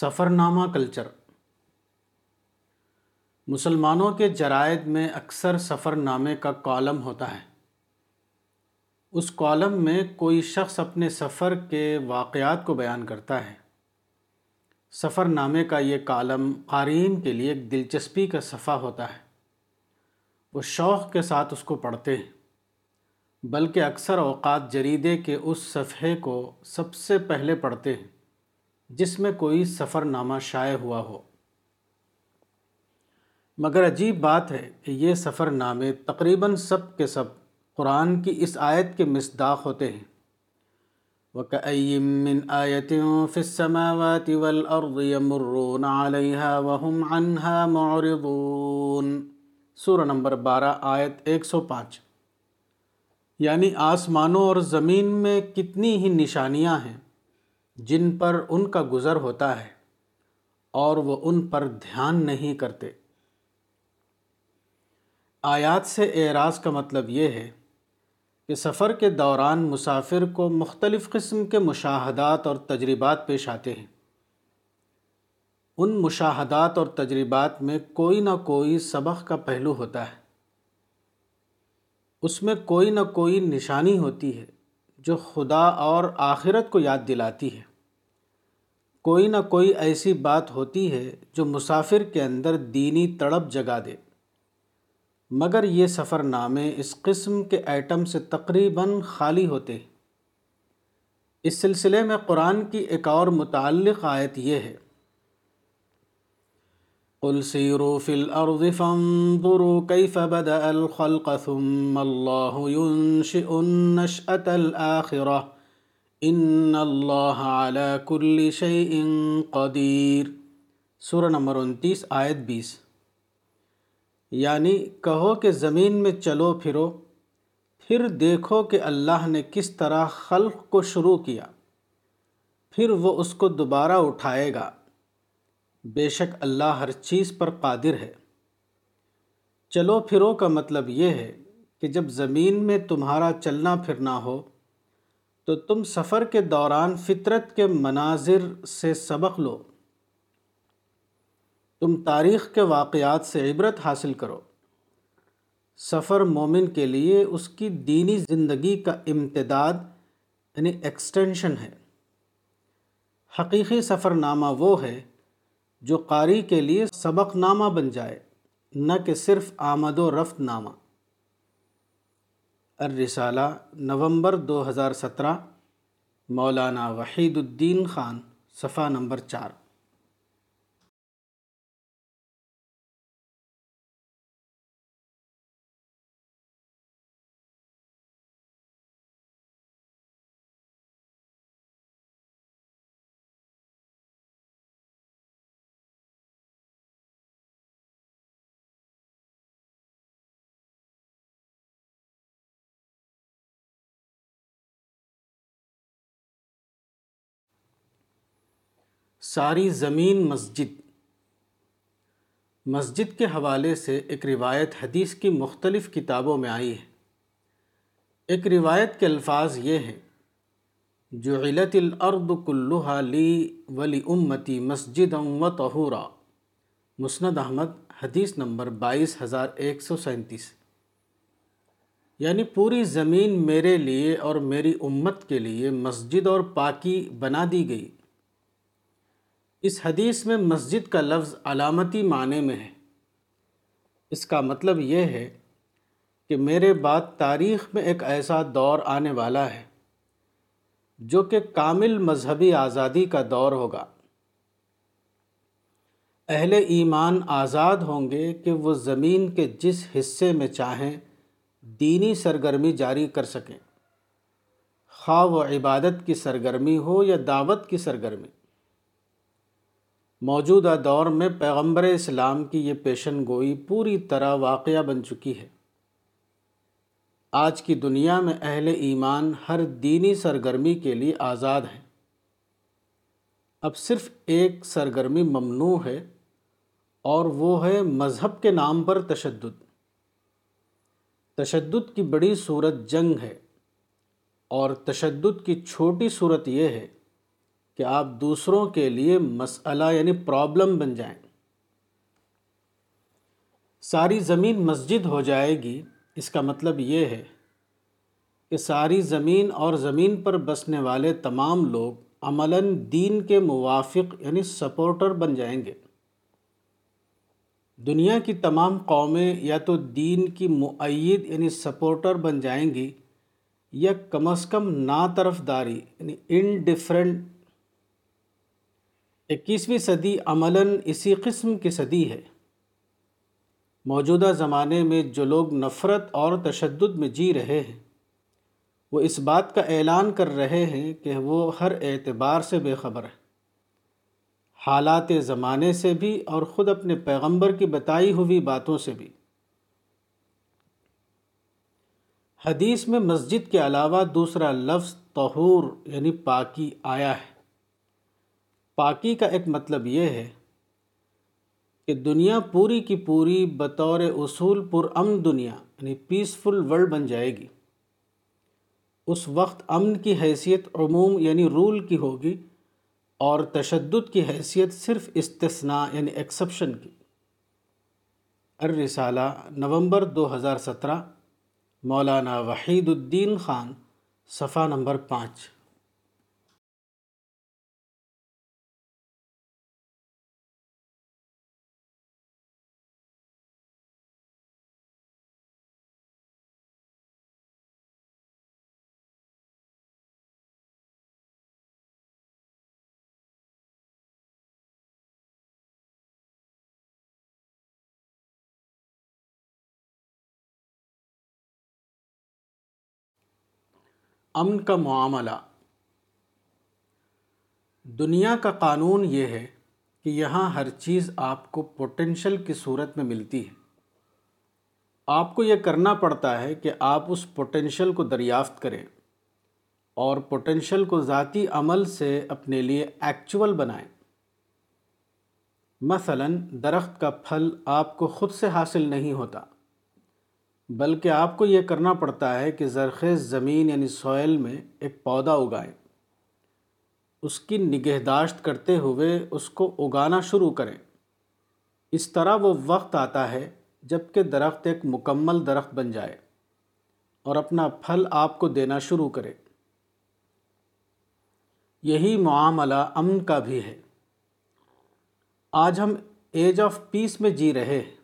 سفر نامہ کلچر۔ مسلمانوں کے جرائد میں اکثر سفر نامے کا کالم ہوتا ہے۔ اس کالم میں کوئی شخص اپنے سفر کے واقعات کو بیان کرتا ہے۔ سفر نامے کا یہ کالم قارئین کے لیے ایک دلچسپی کا صفحہ ہوتا ہے۔ وہ شوق کے ساتھ اس کو پڑھتے ہیں۔ بلکہ اکثر اوقات جریدے کے اس صفحے کو سب سے پہلے پڑھتے ہیں۔ جس میں کوئی سفر نامہ شائع ہوا ہو۔ مگر عجیب بات ہے کہ یہ سفر نامے تقریباً سب کے سب قرآن کی اس آیت کے مصداق ہوتے ہیں۔ وَكَأَيِّم مِّنْ آيَةٍ فِي السَّمَاوَاتِ وَالْأَرْضِ يَمُرُّونَ عَلَيْهَا وَهُمْ عَنْهَا مُعْرِضُونَ۔ سورہ نمبر بارہ، آیت ایک سو پانچ۔ یعنی آسمانوں اور زمین میں کتنی ہی نشانیاں ہیں۔ جن پر ان کا گزر ہوتا ہے اور وہ ان پر دھیان نہیں کرتے۔ آیات سے اعراض کا مطلب یہ ہے کہ سفر کے دوران مسافر کو مختلف قسم کے مشاہدات اور تجربات پیش آتے ہیں۔ ان مشاہدات اور تجربات میں کوئی نہ کوئی سبق کا پہلو ہوتا ہے۔ اس میں کوئی نہ کوئی نشانی ہوتی ہے جو خدا اور آخرت کو یاد دلاتی ہے۔ کوئی نہ کوئی ایسی بات ہوتی ہے جو مسافر کے اندر دینی تڑپ جگا دے۔ مگر یہ سفر نامے اس قسم کے ایٹم سے تقریباً خالی ہوتے اس سلسلے میں قرآن کی ایک اور متعلق آیت یہ ہے۔ قل سیروا فی الارض فانظروا کیف بدأ الخلق ثم اللہ ينشئ النشأة الآخرہ ان اللہ علی کل شیء قدیر سورہ نمبر انتیس، آیت بیس۔ یعنی کہو کہ زمین میں چلو پھرو، پھر دیکھو کہ اللہ نے کس طرح خلق کو شروع کیا، پھر وہ اس کو دوبارہ اٹھائے گا۔ بے شک اللہ ہر چیز پر قادر ہے۔ چلو پھرو کا مطلب یہ ہے کہ جب زمین میں تمہارا چلنا پھرنا ہو تو تم سفر کے دوران فطرت کے مناظر سے سبق لو۔ تم تاریخ کے واقعات سے عبرت حاصل کرو۔ سفر مومن کے لیے اس کی دینی زندگی کا امتداد یعنی ایکسٹینشن ہے۔ حقیقی سفر نامہ وہ ہے جو قاری کے لیے سبق نامہ بن جائے، نہ کہ صرف آمد و رفت نامہ۔ الرسالہ نومبر دو ہزار سترہ مولانا وحید الدین خان صفحہ نمبر چار۔ ساری زمین مسجد۔ مسجد کے حوالے سے ایک روایت حدیث کی مختلف کتابوں میں آئی ہے۔ ایک روایت کے الفاظ یہ ہیں جو علت الارض کلوحا لی ولی امتی مسجد و طہورا۔ مسند احمد، حدیث نمبر بائیس ہزار ایک سو سینتیس۔ یعنی پوری زمین میرے لیے اور میری امت کے لیے مسجد اور پاکی بنا دی گئی۔ اس حدیث میں مسجد کا لفظ علامتی معنی میں ہے۔ اس کا مطلب یہ ہے کہ میرے بعد تاریخ میں ایک ایسا دور آنے والا ہے جو کہ کامل مذہبی آزادی کا دور ہوگا۔ اہل ایمان آزاد ہوں گے کہ وہ زمین کے جس حصے میں چاہیں دینی سرگرمی جاری کر سکیں۔ خواہ و عبادت کی سرگرمی ہو یا دعوت کی سرگرمی۔ موجودہ دور میں پیغمبر اسلام کی یہ پیشن گوئی پوری طرح واقعہ بن چکی ہے۔ آج کی دنیا میں اہل ایمان ہر دینی سرگرمی کے لیے آزاد ہیں۔ اب صرف ایک سرگرمی ممنوع ہے اور وہ ہے مذہب کے نام پر تشدد۔ تشدد کی بڑی صورت جنگ ہے اور تشدد کی چھوٹی صورت یہ ہے کہ آپ دوسروں کے لیے مسئلہ یعنی پرابلم بن جائیں۔ ساری زمین مسجد ہو جائے گی، اس کا مطلب یہ ہے کہ ساری زمین اور زمین پر بسنے والے تمام لوگ عملاً دین کے موافق یعنی سپورٹر بن جائیں گے۔ دنیا کی تمام قومیں یا تو دین کی معید یعنی سپورٹر بن جائیں گی یا کم از کم نا طرف داری یعنی انڈفرنٹ اکیسویں صدی عملاً اسی قسم کی صدی ہے۔ موجودہ زمانے میں جو لوگ نفرت اور تشدد میں جی رہے ہیں، وہ اس بات کا اعلان کر رہے ہیں کہ وہ ہر اعتبار سے بے خبر ہے حالات زمانے سے بھی اور خود اپنے پیغمبر کی بتائی ہوئی باتوں سے بھی۔ حدیث میں مسجد کے علاوہ دوسرا لفظ طہور یعنی پاکی آیا ہے۔ پاکی کا ایک مطلب یہ ہے کہ دنیا پوری کی پوری بطور اصول پر امن دنیا یعنی پیسفل ورلڈ بن جائے گی۔ اس وقت امن کی حیثیت عموم یعنی رول کی ہوگی، اور تشدد کی حیثیت صرف استثناء یعنی ایکسپشن کی۔ الرسالہ نومبر دو ہزار سترہ، مولانا وحید الدین خان، صفحہ نمبر پانچ۔ امن کا معاملہ۔ دنیا کا قانون یہ ہے کہ یہاں ہر چیز آپ کو پوٹینشل کی صورت میں ملتی ہے۔ آپ کو یہ کرنا پڑتا ہے کہ آپ اس پوٹینشل کو دریافت کریں اور پوٹینشل کو ذاتی عمل سے اپنے لیے ایکچول بنائیں۔ مثلا درخت کا پھل آپ کو خود سے حاصل نہیں ہوتا۔ بلکہ آپ کو یہ کرنا پڑتا ہے کہ زرخیز زمین یعنی سوئل میں ایک پودا اگائیں۔ اس کی نگہداشت کرتے ہوئے اس کو اگانا شروع کریں۔ اس طرح وہ وقت آتا ہے جبکہ درخت ایک مکمل درخت بن جائے اور اپنا پھل آپ کو دینا شروع کرے۔ یہی معاملہ امن کا بھی ہے۔ آج ہم ایج آف پیس میں جی رہے ہیں۔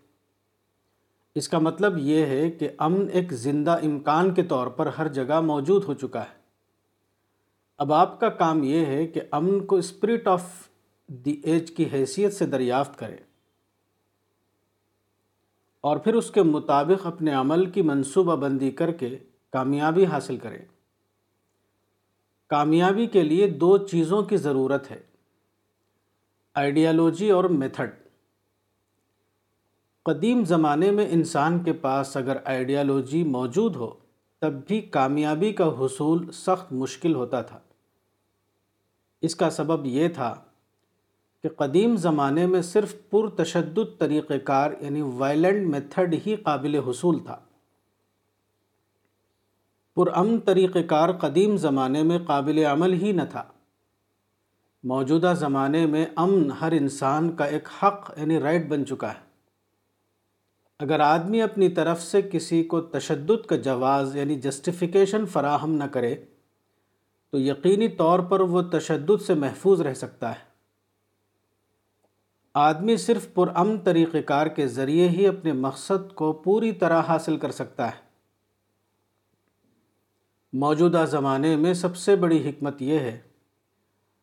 اس کا مطلب یہ ہے کہ امن ایک زندہ امکان کے طور پر ہر جگہ موجود ہو چکا ہے۔ اب آپ کا کام یہ ہے کہ امن کو اسپرٹ آف دی ایج کی حیثیت سے دریافت کرے اور پھر اس کے مطابق اپنے عمل کی منصوبہ بندی کر کے کامیابی حاصل کرے کامیابی کے لیے دو چیزوں کی ضرورت ہے۔ آئیڈیالوجی اور میتھڈ قدیم زمانے میں انسان کے پاس اگر آئیڈیالوجی موجود ہو، تب بھی کامیابی کا حصول سخت مشکل ہوتا تھا۔ اس کا سبب یہ تھا کہ قدیم زمانے میں صرف پر تشدد طریقہ کار یعنی وائلنٹ میتھڈ ہی قابل حصول تھا۔ پرامن طریقہ کار قدیم زمانے میں قابل عمل ہی نہ تھا۔ موجودہ زمانے میں امن ہر انسان کا ایک حق یعنی رائٹ بن چکا ہے۔ اگر آدمی اپنی طرف سے کسی کو تشدد کا جواز یعنی جسٹیفیکیشن فراہم نہ کرے، تو یقینی طور پر وہ تشدد سے محفوظ رہ سکتا ہے۔ آدمی صرف پرامن طریقہ کار کے ذریعے ہی اپنے مقصد کو پوری طرح حاصل کر سکتا ہے۔ موجودہ زمانے میں سب سے بڑی حکمت یہ ہے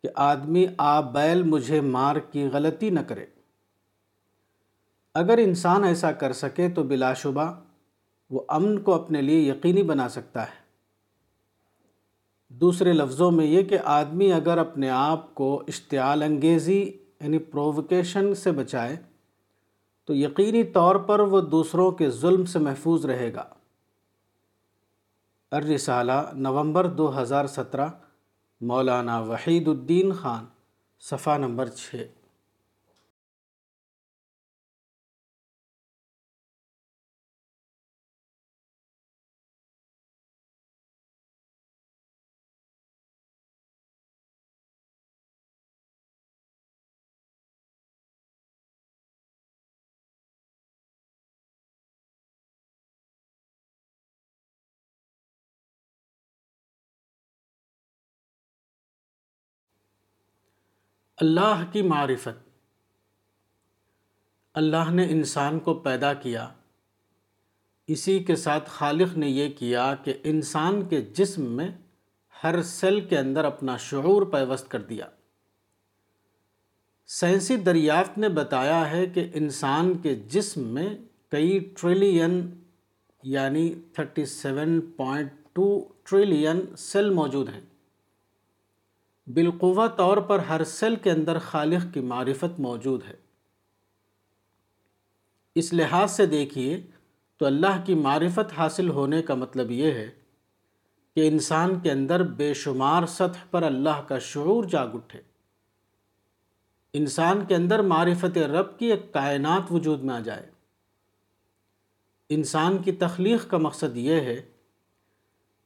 کہ آدمی آ بیل مجھے مار کی غلطی نہ کرے۔ اگر انسان ایسا کر سکے تو بلا شبہ وہ امن کو اپنے لیے یقینی بنا سکتا ہے۔ دوسرے لفظوں میں یہ کہ آدمی اگر اپنے آپ کو اشتعال انگیزی یعنی پرووکیشن سے بچائے تو یقینی طور پر وہ دوسروں کے ظلم سے محفوظ رہے گا۔ الرسالہ نومبر دو ہزار سترہ، مولانا وحید الدین خان، صفحہ نمبر چھ۔ اللہ کی معرفت۔ اللہ نے انسان کو پیدا کیا۔ اسی کے ساتھ خالق نے یہ کیا کہ انسان کے جسم میں ہر سیل کے اندر اپنا شعور پیوست کر دیا۔ سائنسی دریافت نے بتایا ہے کہ انسان کے جسم میں کئی ٹریلین یعنی thirty seven point two trillion cell موجود ہیں۔ بالقوہ طور پر ہر سیل کے اندر خالق کی معرفت موجود ہے۔ اس لحاظ سے دیکھیے تو اللہ کی معرفت حاصل ہونے کا مطلب یہ ہے کہ انسان کے اندر بے شمار سطح پر اللہ کا شعور جاگ اٹھے۔ انسان کے اندر معرفت رب کی ایک کائنات وجود میں آ جائے۔ انسان کی تخلیق کا مقصد یہ ہے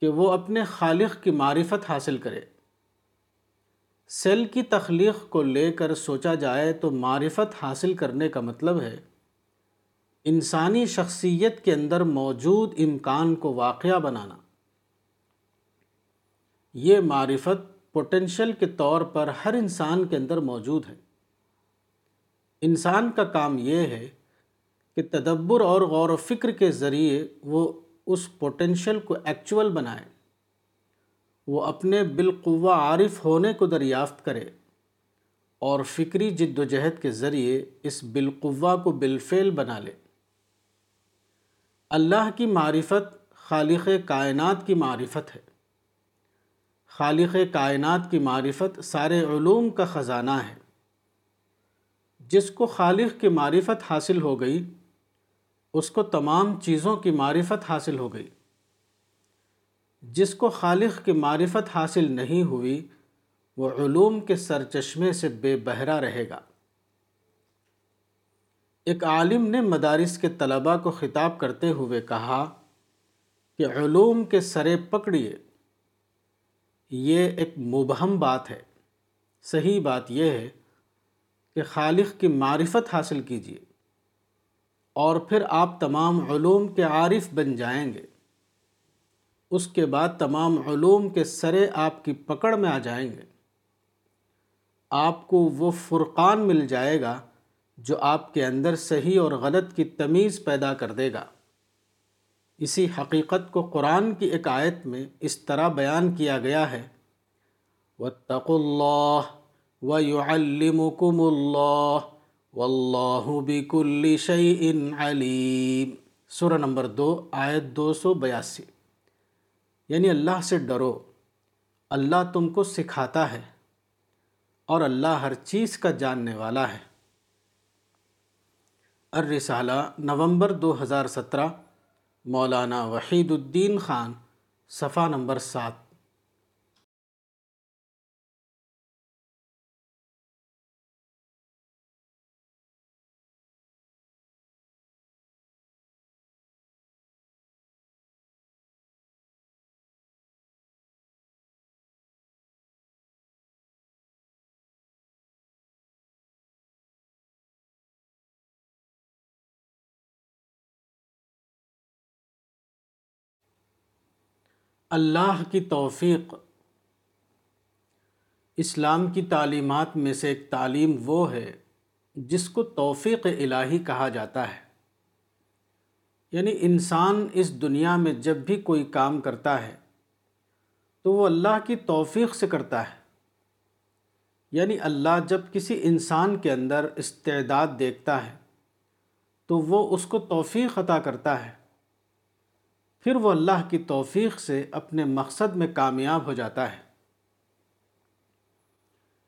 کہ وہ اپنے خالق کی معرفت حاصل کرے۔ سیل کی تخلیق کو لے کر سوچا جائے تو معرفت حاصل کرنے کا مطلب ہے۔ انسانی شخصیت کے اندر موجود امکان کو واقعہ بنانا۔ یہ معرفت پوٹینشل کے طور پر ہر انسان کے اندر موجود ہے۔ انسان کا کام یہ ہے کہ تدبر اور غور و فکر کے ذریعے وہ اس پوٹینشل کو ایکچول بنائے۔ وہ اپنے بالقوہ عارف ہونے کو دریافت کرے اور فکری جد و جہد کے ذریعے اس بالقوہ کو بالفعل بنا لے۔ اللہ کی معرفت خالق کائنات کی معرفت ہے۔ خالق کائنات کی معرفت سارے علوم کا خزانہ ہے۔ جس کو خالق کی معرفت حاصل ہو گئی، اس کو تمام چیزوں کی معرفت حاصل ہو گئی۔ جس کو خالق کی معرفت حاصل نہیں ہوئی، وہ علوم کے سرچشمے سے بے بہرا رہے گا۔ ایک عالم نے مدارس کے طلباء کو خطاب کرتے ہوئے کہا کہ علوم کے سرے پکڑیے۔ یہ ایک مبہم بات ہے۔ صحیح بات یہ ہے کہ خالق کی معرفت حاصل کیجیے اور پھر آپ تمام علوم کے عارف بن جائیں گے۔ اس کے بعد تمام علوم کے سرے آپ کی پکڑ میں آ جائیں گے۔ آپ کو وہ فرقان مل جائے گا جو آپ کے اندر صحیح اور غلط کی تمیز پیدا کر دے گا۔ اسی حقیقت کو قرآن کی ایک آیت میں اس طرح بیان کیا گیا ہے۔ وَاتَّقُوا اللَّهِ وَيُعَلِّمُكُمُ اللَّهِ وَاللَّهُ بِكُلِّ شَيْءٍ عَلِيمٍ۔ سورہ نمبر دو، آیت دو سو بیاسی۔ یعنی اللہ سے ڈرو۔ اللہ تم کو سکھاتا ہے اور اللہ ہر چیز کا جاننے والا ہے۔ الرسالہ نومبر دو ہزار سترہ، مولانا وحید الدین خان، صفحہ نمبر سات۔ اللہ کی توفیق، اسلام کی تعلیمات میں سے ایک تعلیم وہ ہے جس کو توفیق الہی کہا جاتا ہے۔ یعنی انسان اس دنیا میں جب بھی کوئی کام کرتا ہے تو وہ اللہ کی توفیق سے کرتا ہے۔ یعنی اللہ جب کسی انسان کے اندر استعداد دیکھتا ہے تو وہ اس کو توفیق عطا کرتا ہے۔ پھر وہ اللہ کی توفیق سے اپنے مقصد میں کامیاب ہو جاتا ہے۔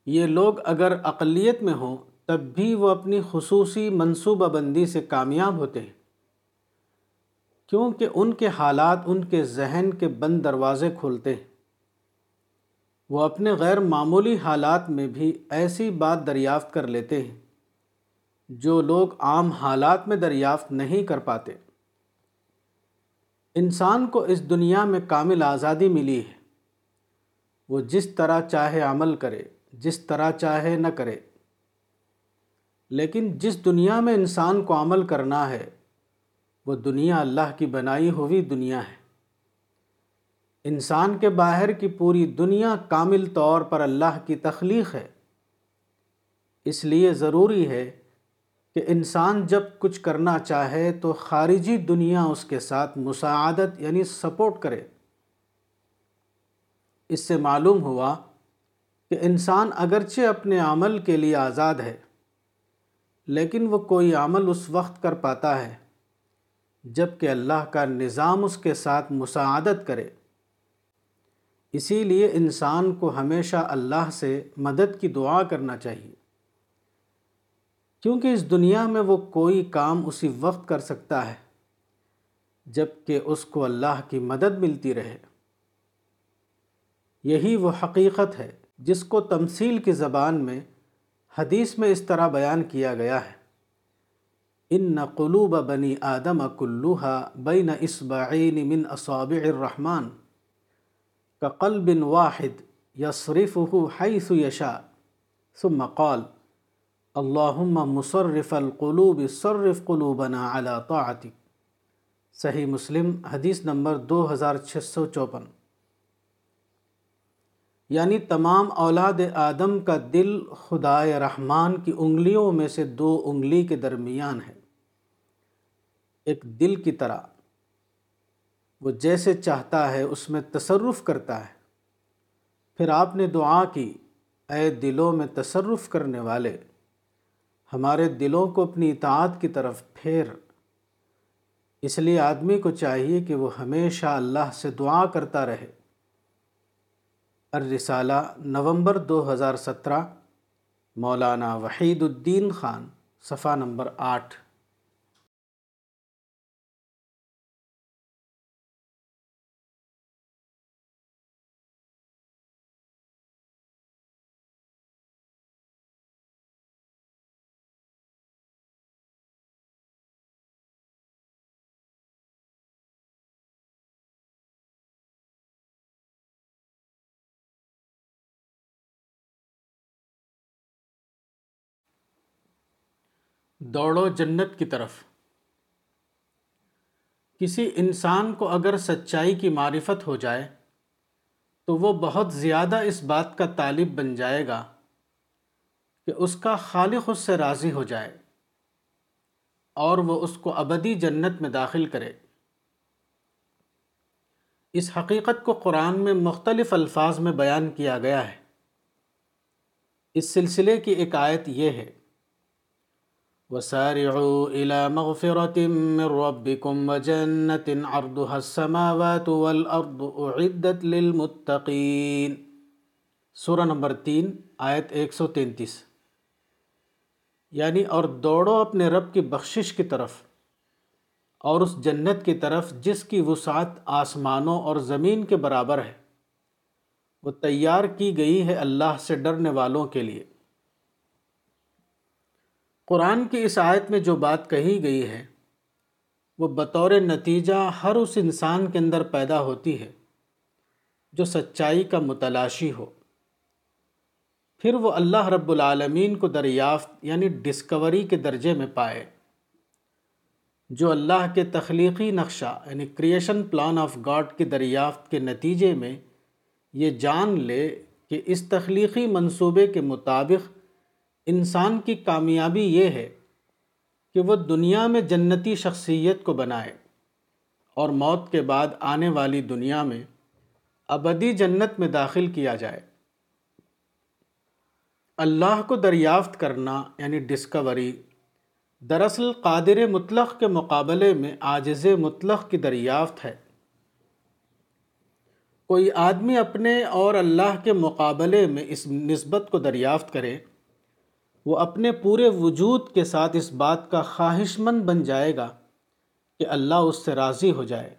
یہ لوگ اگر اقلیت میں ہوں، تب بھی وہ اپنی خصوصی منصوبہ بندی سے کامیاب ہوتے ہیں۔ کیونکہ ان کے حالات ان کے ذہن کے بند دروازے کھولتے ہیں۔ وہ اپنے غیر معمولی حالات میں بھی ایسی بات دریافت کر لیتے ہیں جو لوگ عام حالات میں دریافت نہیں کر پاتے۔ انسان کو اس دنیا میں کامل آزادی ملی ہے۔ وہ جس طرح چاہے عمل کرے، جس طرح چاہے نہ کرے۔ لیکن جس دنیا میں انسان کو عمل کرنا ہے، وہ دنیا اللہ کی بنائی ہوئی دنیا ہے۔ انسان کے باہر کی پوری دنیا کامل طور پر اللہ کی تخلیق ہے۔ اس لیے ضروری ہے کہ انسان جب کچھ کرنا چاہے تو خارجی دنیا اس کے ساتھ مساعدت یعنی سپورٹ کرے۔ اس سے معلوم ہوا کہ انسان اگرچہ اپنے عمل کے لیے آزاد ہے، لیکن وہ کوئی عمل اس وقت کر پاتا ہے جبکہ اللہ کا نظام اس کے ساتھ مساعدت کرے۔ اسی لیے انسان کو ہمیشہ اللہ سے مدد کی دعا کرنا چاہیے۔ کیونکہ اس دنیا میں وہ کوئی کام اسی وقت کر سکتا ہے جبکہ اس کو اللہ کی مدد ملتی رہے۔ یہی وہ حقیقت ہے جس کو تمثیل کی زبان میں حدیث میں اس طرح بیان کیا گیا ہے۔ ان قلوب بنی آدم کلوحا بین اسبعین من اصابع الرحمن کا قلب واحد یصرفه حیث یشا ثم قال اللہم مصرف القلوب صرف قلوبنا على طاعتک۔ صحیح مسلم، حدیث نمبر دو ہزار چھ سو چوپن۔ یعنی تمام اولاد آدم کا دل خدائے رحمان کی انگلیوں میں سے دو انگلی کے درمیان ہے۔ ایک دل کی طرح، وہ جیسے چاہتا ہے اس میں تصرف کرتا ہے۔ پھر آپ نے دعا کی، اے دلوں میں تصرف کرنے والے ہمارے دلوں کو اپنی اطاعت کی طرف پھیر۔ اس لیے آدمی کو چاہیے کہ وہ ہمیشہ اللہ سے دعا کرتا رہے۔ الرسالہ نومبر دو ہزار سترہ، مولانا وحید الدین خان، صفحہ نمبر آٹھ۔ دوڑو جنت کی طرف۔ کسی انسان کو اگر سچائی کی معرفت ہو جائے، تو وہ بہت زیادہ اس بات کا طالب بن جائے گا کہ اس کا خالق اس سے راضی ہو جائے اور وہ اس کو ابدی جنت میں داخل کرے۔ اس حقیقت کو قرآن میں مختلف الفاظ میں بیان کیا گیا ہے۔ اس سلسلے کی ایک آیت یہ ہے۔ وسارعوا إلى مغفرة من ربكم وجنة عرضها السماوات والأرض أعدت للمتقين. سورہ نمبر تین، آیت ایک سو تینتیس. یعنی اور دوڑو اپنے رب کی بخشش کی طرف اور اس جنت کی طرف جس کی وسعت آسمانوں اور زمین کے برابر ہے۔ وہ تیار کی گئی ہے اللہ سے ڈرنے والوں کے لیے۔ قرآن کی اس آیت میں جو بات کہی گئی ہے، وہ بطور نتیجہ ہر اس انسان کے اندر پیدا ہوتی ہے جو سچائی کا متلاشی ہو۔ پھر وہ اللہ رب العالمین کو دریافت یعنی ڈسکوری کے درجے میں پائے، جو اللہ کے تخلیقی نقشہ یعنی کریشن پلان آف گاڈ کی دریافت کے نتیجے میں یہ جان لے کہ اس تخلیقی منصوبے کے مطابق انسان کی کامیابی یہ ہے کہ وہ دنیا میں جنتی شخصیت کو بنائے اور موت کے بعد آنے والی دنیا میں ابدی جنت میں داخل کیا جائے۔ اللہ کو دریافت کرنا یعنی ڈسکوری دراصل قادر مطلق کے مقابلے میں عاجز مطلق کی دریافت ہے۔ کوئی آدمی اپنے اور اللہ کے مقابلے میں اس نسبت کو دریافت کرے وہ اپنے پورے وجود کے ساتھ اس بات کا خواہش مند بن جائے گا کہ اللہ اس سے راضی ہو جائے۔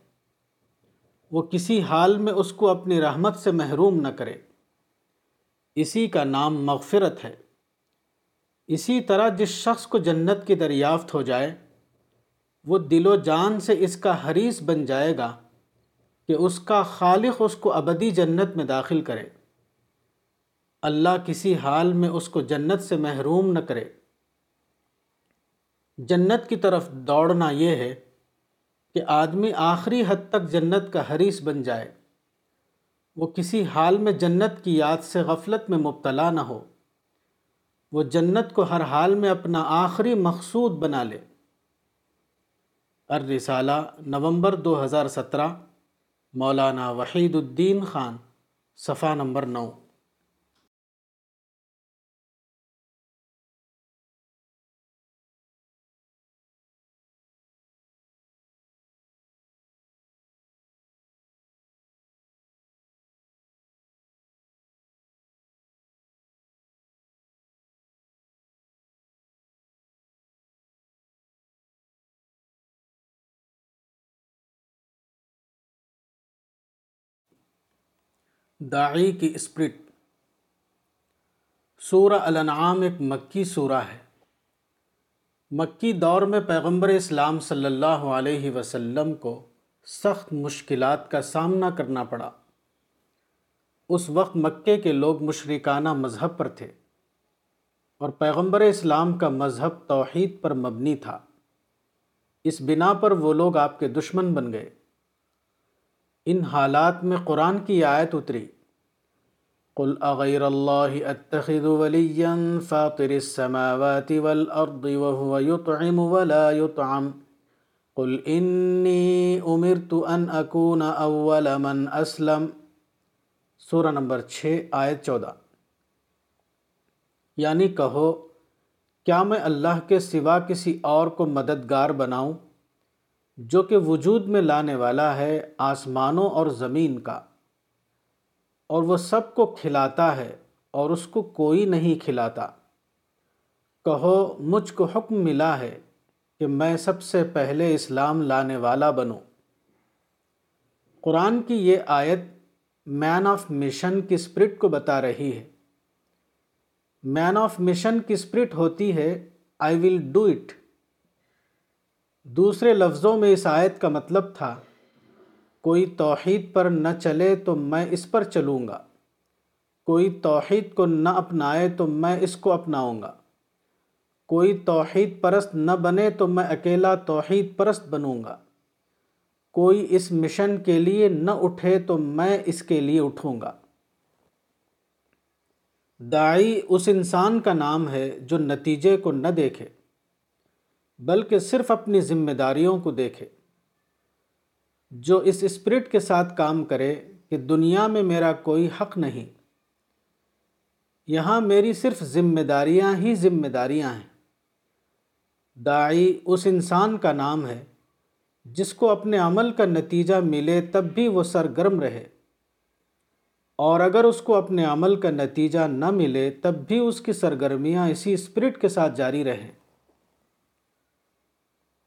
وہ کسی حال میں اس کو اپنی رحمت سے محروم نہ کرے۔ اسی کا نام مغفرت ہے۔ اسی طرح جس شخص کو جنت کی دریافت ہو جائے، وہ دل و جان سے اس کا حریث بن جائے گا کہ اس کا خالق اس کو ابدی جنت میں داخل کرے۔ اللہ کسی حال میں اس کو جنت سے محروم نہ کرے۔ جنت کی طرف دوڑنا یہ ہے کہ آدمی آخری حد تک جنت کا حریث بن جائے۔ وہ کسی حال میں جنت کی یاد سے غفلت میں مبتلا نہ ہو۔ وہ جنت کو ہر حال میں اپنا آخری مقصود بنا لے۔ الرسالہ نومبر دو ہزار سترہ، مولانا وحید الدین خان، صفحہ نمبر نو۔ داعی کی اسپرٹ۔ سورہ الانعام ایک مکی سورہ ہے۔ مکی دور میں پیغمبر اسلام صلی اللہ علیہ وسلم کو سخت مشکلات کا سامنا کرنا پڑا۔ اس وقت مکے کے لوگ مشرکانہ مذہب پر تھے۔ اور پیغمبر اسلام کا مذہب توحید پر مبنی تھا۔ اس بنا پر وہ لوگ آپ کے دشمن بن گئے۔ ان حالات میں قرآن کی آیت اتری۔ قل اغیر اللہ اتخذ ولیا فاطر السماوات والارض وهو يطعم ولا يطعم۔ قل انی امرت ان اکون اول من اسلم سورہ نمبر 6 آیت چودہ۔ یعنی کہو، کیا میں اللہ کے سوا کسی اور کو مددگار بناؤں؟ جو کہ وجود میں لانے والا ہے آسمانوں اور زمین کا۔ اور وہ سب کو کھلاتا ہے اور اس کو کوئی نہیں کھلاتا۔ کہو، مجھ کو حکم ملا ہے کہ میں سب سے پہلے اسلام لانے والا بنوں۔ قرآن کی یہ آیت مین آف مشن کی اسپرٹ کو بتا رہی ہے۔ مین آف مشن کی اسپرٹ ہوتی ہے، آئی ول ڈو اٹ۔ دوسرے لفظوں میں اس آیت کا مطلب تھا، کوئی توحید پر نہ چلے تو میں اس پر چلوں گا، کوئی توحید کو نہ اپنائے تو میں اس کو اپناؤں گا، کوئی توحید پرست نہ بنے تو میں اکیلا توحید پرست بنوں گا، کوئی اس مشن کے لیے نہ اٹھے تو میں اس کے لیے اٹھوں گا۔ داعی اس انسان کا نام ہے جو نتیجے کو نہ دیکھے۔ بلکہ صرف اپنی ذمہ داریوں کو دیکھے۔ جو اس اسپرٹ کے ساتھ کام کرے کہ دنیا میں میرا کوئی حق نہیں۔ یہاں میری صرف ذمہ داریاں ہی ذمہ داریاں ہیں۔ داعی اس انسان کا نام ہے جس کو اپنے عمل کا نتیجہ ملے تب بھی وہ سرگرم رہے۔ اور اگر اس کو اپنے عمل کا نتیجہ نہ ملے تب بھی اس کی سرگرمیاں اسی اسپرٹ کے ساتھ جاری رہیں۔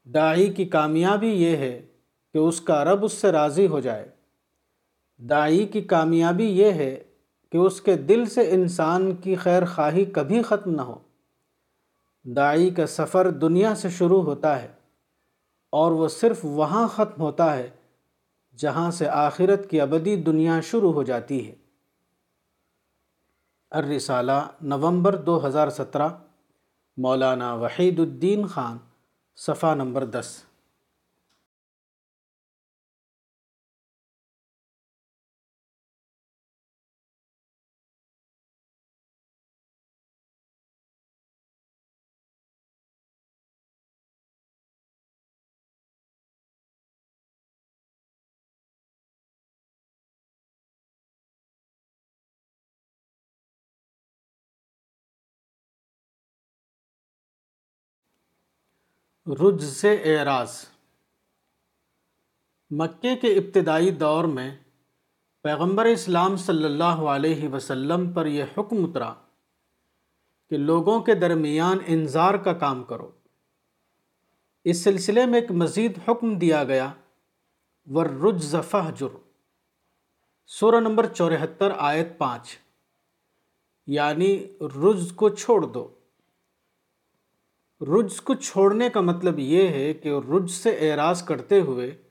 داعی کی کامیابی یہ ہے کہ اس کا رب اس سے راضی ہو جائے۔ داعی کی کامیابی یہ ہے کہ اس کے دل سے انسان کی خیر خواہی کبھی ختم نہ ہو۔ داعی کا سفر دنیا سے شروع ہوتا ہے اور وہ صرف وہاں ختم ہوتا ہے جہاں سے آخرت کی ابدی دنیا شروع ہو جاتی ہے۔ الرسالہ نومبر دو ہزار سترہ، مولانا وحید الدین خان۔ صفحہ نمبر دس رج سے اعراض۔ مکے کے ابتدائی دور میں پیغمبر اسلام صلی اللہ علیہ وسلم پر یہ حکم اترا کہ لوگوں کے درمیان انظار کا کام کرو۔ اس سلسلے میں ایک مزید حکم دیا گیا ور رج ذفح جر سورہ نمبر چورہتر آیت پانچ یعنی رج کو چھوڑ دو۔ رجز کو چھوڑنے کا مطلب یہ ہے کہ رج سے اعراض کرتے ہوئے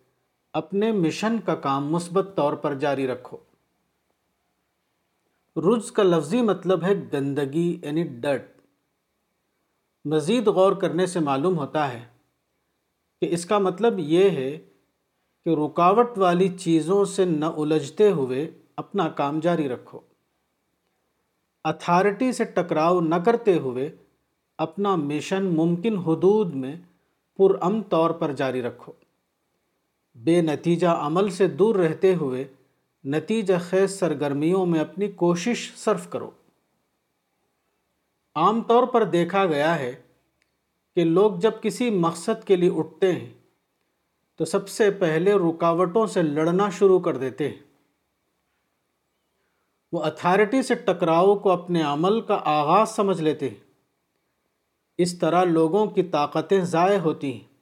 اپنے مشن کا کام مثبت طور پر جاری رکھو۔ رجز کا لفظی مطلب ہے گندگی یعنی ڈٹ مزید غور کرنے سے معلوم ہوتا ہے کہ اس کا مطلب یہ ہے کہ رکاوٹ والی چیزوں سے نہ الجھتے ہوئے اپنا کام جاری رکھو۔ اتھارٹی سے ٹکراؤ نہ کرتے ہوئے اپنا مشن ممکن حدود میں پرام طور پر جاری رکھو۔ بے نتیجہ عمل سے دور رہتے ہوئے نتیجہ خیز سرگرمیوں میں اپنی کوشش صرف کرو۔ عام طور پر دیکھا گیا ہے کہ لوگ جب کسی مقصد کے لیے اٹھتے ہیں تو سب سے پہلے رکاوٹوں سے لڑنا شروع کر دیتے ہیں۔ وہ اتھارٹی سے ٹکراؤ کو اپنے عمل کا آغاز سمجھ لیتے ہیں۔ اس طرح لوگوں کی طاقتیں ضائع ہوتی ہیں۔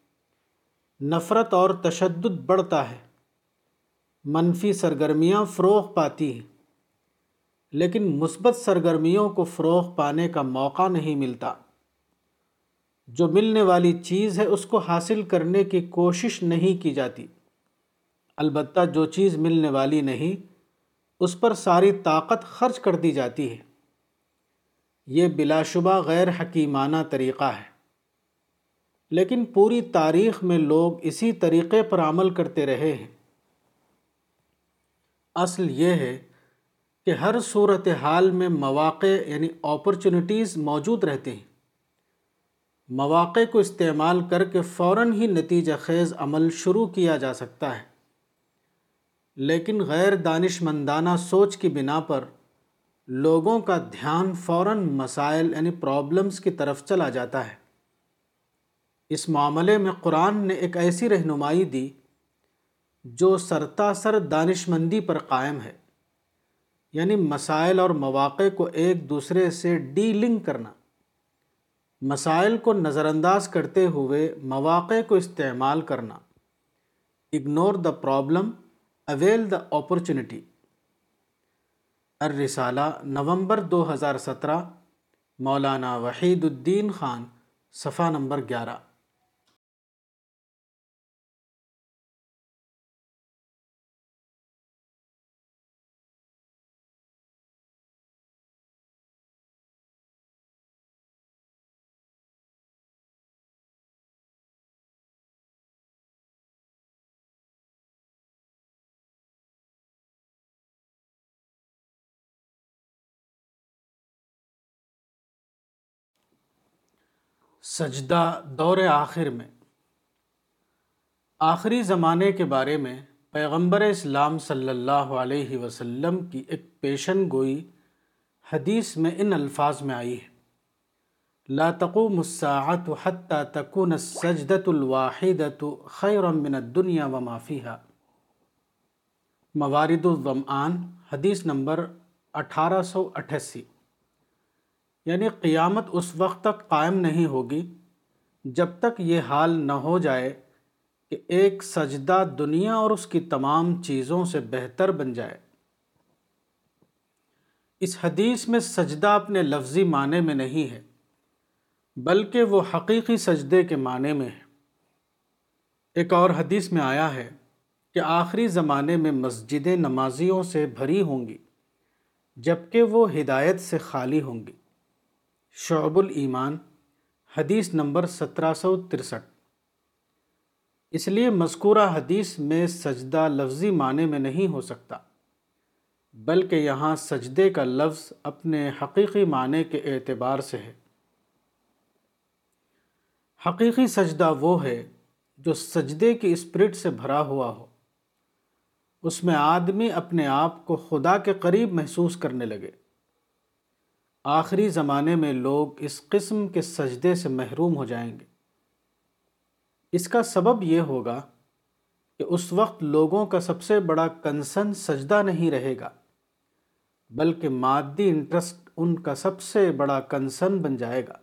نفرت اور تشدد بڑھتا ہے۔ منفی سرگرمیاں فروغ پاتی ہیں۔ لیکن مثبت سرگرمیوں کو فروغ پانے کا موقع نہیں ملتا۔ جو ملنے والی چیز ہے، اس کو حاصل کرنے کی کوشش نہیں کی جاتی۔ البتہ جو چیز ملنے والی نہیں، اس پر ساری طاقت خرچ کر دی جاتی ہے۔ یہ بلا شبہ غیر حکیمانہ طریقہ ہے۔ لیکن پوری تاریخ میں لوگ اسی طریقے پر عمل کرتے رہے ہیں۔ اصل یہ ہے کہ ہر صورت حال میں مواقع یعنی اپرچونٹیز موجود رہتے ہیں۔ مواقع کو استعمال کر کے فوراً ہی نتیجہ خیز عمل شروع کیا جا سکتا ہے۔ لیکن غیر دانش مندانہ سوچ کی بنا پر لوگوں کا دھیان فوراً مسائل یعنی پرابلمس کی طرف چلا جاتا ہے۔ اس معاملے میں قرآن نے ایک ایسی رہنمائی دی جو سرتا سر دانش مندی پر قائم ہے۔ یعنی مسائل اور مواقع کو ایک دوسرے سے ڈی لنک کرنا۔ مسائل کو نظر انداز کرتے ہوئے مواقع کو استعمال کرنا۔ Ignore the problem avail the opportunity Al Risala نومبر دو ہزار سترہ مولانا وحید الدین خان صفحہ نمبر گیارہ۔ سجدہ دور آخر میں۔ آخری زمانے کے بارے میں پیغمبر اسلام صلی اللہ علیہ وسلم کی ایک پیشن گوئی حدیث میں ان الفاظ میں آئی ہے۔ لا تقوم الساعة حتى تكون السجدة الواحدة خيرا من الدنيا وما فيها۔ موارد الضمآن، حدیث نمبر اٹھارہ سو اٹھاسی۔ یعنی قیامت اس وقت تک قائم نہیں ہوگی جب تک یہ حال نہ ہو جائے کہ ایک سجدہ دنیا اور اس کی تمام چیزوں سے بہتر بن جائے۔ اس حدیث میں سجدہ اپنے لفظی معنی میں نہیں ہے، بلکہ وہ حقیقی سجدے کے معنی میں ہے۔ ایک اور حدیث میں آیا ہے کہ آخری زمانے میں مسجدیں نمازیوں سے بھری ہوں گی، جبکہ وہ ہدایت سے خالی ہوں گی۔ شعب الایمان، حدیث نمبر سترہ سو ترسٹھ۔ اس لیے مذکورہ حدیث میں سجدہ لفظی معنی میں نہیں ہو سکتا، بلکہ یہاں سجدے کا لفظ اپنے حقیقی معنی کے اعتبار سے ہے۔ حقیقی سجدہ وہ ہے جو سجدے کی اسپرٹ سے بھرا ہوا ہو۔ اس میں آدمی اپنے آپ کو خدا کے قریب محسوس کرنے لگے۔ آخری زمانے میں لوگ اس قسم کے سجدے سے محروم ہو جائیں گے۔ اس کا سبب یہ ہوگا کہ اس وقت لوگوں کا سب سے بڑا کنسن سجدہ نہیں رہے گا، بلکہ مادی انٹرسٹ ان کا سب سے بڑا کنسن بن جائے گا۔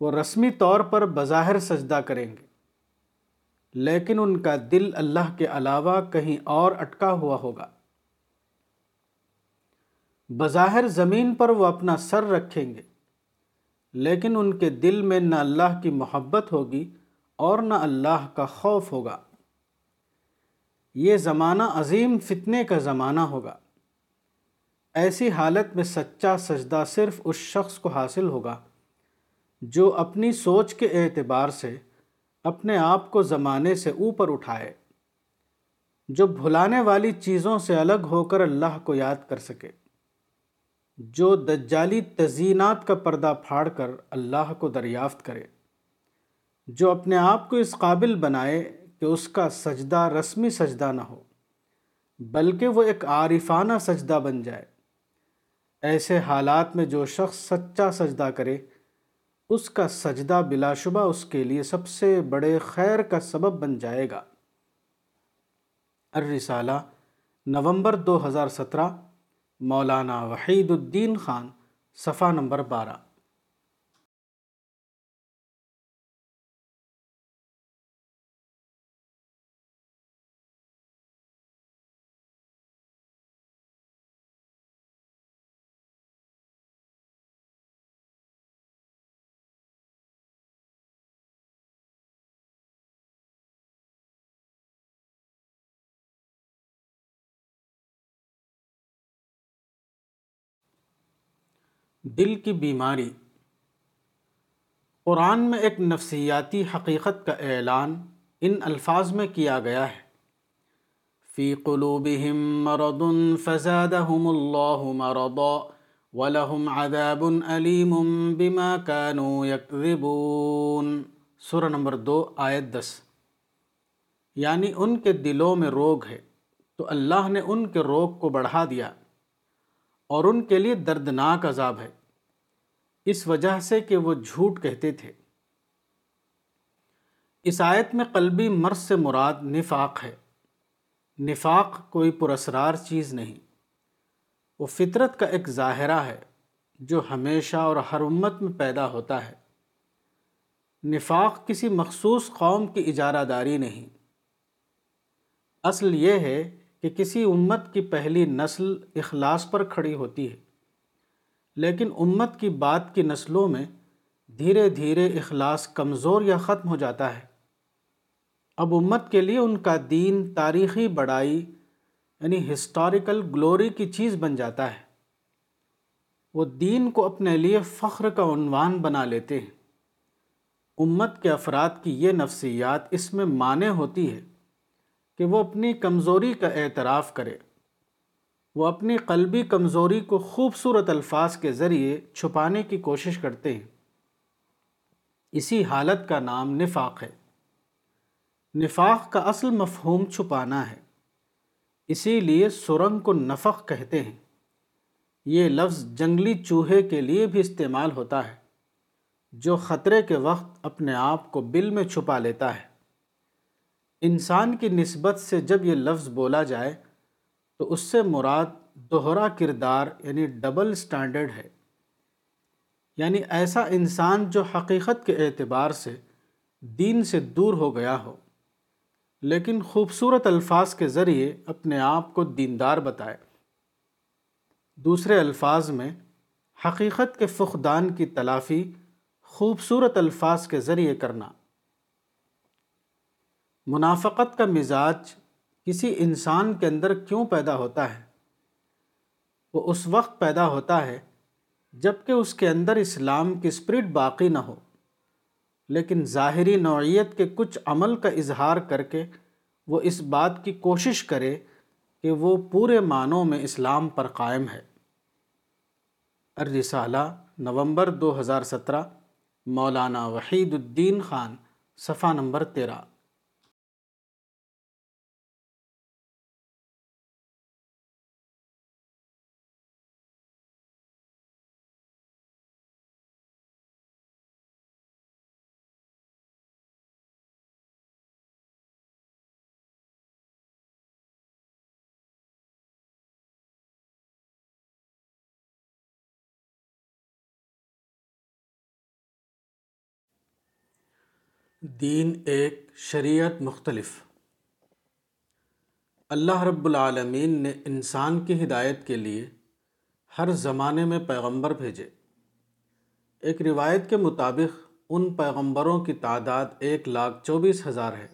وہ رسمی طور پر بظاہر سجدہ کریں گے، لیکن ان کا دل اللہ کے علاوہ کہیں اور اٹکا ہوا ہوگا۔ بظاہر زمین پر وہ اپنا سر رکھیں گے، لیکن ان کے دل میں نہ اللہ کی محبت ہوگی اور نہ اللہ کا خوف ہوگا۔ یہ زمانہ عظیم فتنے کا زمانہ ہوگا۔ ایسی حالت میں سچا سجدہ صرف اس شخص کو حاصل ہوگا جو اپنی سوچ کے اعتبار سے اپنے آپ کو زمانے سے اوپر اٹھائے، جو بھلانے والی چیزوں سے الگ ہو کر اللہ کو یاد کر سکے۔ جو دجالی تزینات کا پردہ پھاڑ کر اللہ کو دریافت کرے، جو اپنے آپ کو اس قابل بنائے کہ اس کا سجدہ رسمی سجدہ نہ ہو، بلکہ وہ ایک عارفانہ سجدہ بن جائے۔ ایسے حالات میں جو شخص سچا سجدہ کرے، اس کا سجدہ بلا شبہ اس کے لیے سب سے بڑے خیر کا سبب بن جائے گا۔ الرسالہ، نومبر دو ہزار سترہ۔ مولانا وحید الدین خان صفحہ نمبر بارہ۔ دل کی بیماری۔ قرآن میں ایک نفسیاتی حقیقت کا اعلان ان الفاظ میں کیا گیا ہے۔ فی قلوبہم مرض فزادہم اللہ مرضا ولہم عذاب علیم بما كانوا یکذبون۔ سورہ نمبر دو، آیت دس۔ یعنی ان کے دلوں میں روگ ہے، تو اللہ نے ان کے روگ کو بڑھا دیا۔ اور ان کے لیے دردناک عذاب ہے۔ اس وجہ سے کہ وہ جھوٹ کہتے تھے۔ اس آیت میں قلبی مرض سے مراد نفاق ہے۔ نفاق کوئی پراسرار چیز نہیں۔ وہ فطرت کا ایک ظاہرہ ہے جو ہمیشہ اور ہر امت میں پیدا ہوتا ہے۔ نفاق کسی مخصوص قوم کی اجارہ داری نہیں۔ اصل یہ ہے کہ کسی امت کی پہلی نسل اخلاص پر کھڑی ہوتی ہے۔ لیکن امت کی بات کی نسلوں میں دھیرے دھیرے اخلاص کمزور یا ختم ہو جاتا ہے۔ اب امت کے لیے ان کا دین تاریخی بڑائی یعنی ہسٹوریکل گلوری کی چیز بن جاتا ہے۔ وہ دین کو اپنے لیے فخر کا عنوان بنا لیتے ہیں۔ امت کے افراد کی یہ نفسیات اس میں معنی ہوتی ہے۔ کہ وہ اپنی کمزوری کا اعتراف کرے۔ وہ اپنی قلبی کمزوری کو خوبصورت الفاظ کے ذریعے چھپانے کی کوشش کرتے ہیں۔ اسی حالت کا نام نفاق ہے۔ نفاق کا اصل مفہوم چھپانا ہے۔ اسی لیے سرنگ کو نفق کہتے ہیں۔ یہ لفظ جنگلی چوہے کے لیے بھی استعمال ہوتا ہے، جو خطرے کے وقت اپنے آپ کو بل میں چھپا لیتا ہے۔ انسان کی نسبت سے جب یہ لفظ بولا جائے تو اس سے مراد دوہرا کردار یعنی ڈبل سٹینڈرڈ ہے۔ یعنی ایسا انسان جو حقیقت کے اعتبار سے دین سے دور ہو گیا ہو، لیکن خوبصورت الفاظ کے ذریعے اپنے آپ کو دیندار بتائے۔ دوسرے الفاظ میں، حقیقت کے فقدان کی تلافی خوبصورت الفاظ کے ذریعے کرنا۔ منافقت کا مزاج کسی انسان کے اندر کیوں پیدا ہوتا ہے؟ وہ اس وقت پیدا ہوتا ہے جبکہ اس کے اندر اسلام کی اسپرٹ باقی نہ ہو۔ لیکن ظاہری نوعیت کے کچھ عمل کا اظہار کر کے وہ اس بات کی کوشش کرے کہ وہ پورے معنوں میں اسلام پر قائم ہے۔ الرسالہ نومبر دو ہزار سترہ، مولانا وحید الدین خان، صفحہ نمبر تیرہ۔ دین ایک شریعت مختلف۔ اللہ رب العالمین نے انسان کی ہدایت کے لیے ہر زمانے میں پیغمبر بھیجے۔ ایک روایت کے مطابق، ان پیغمبروں کی تعداد ایک لاکھ چوبیس ہزار ہے۔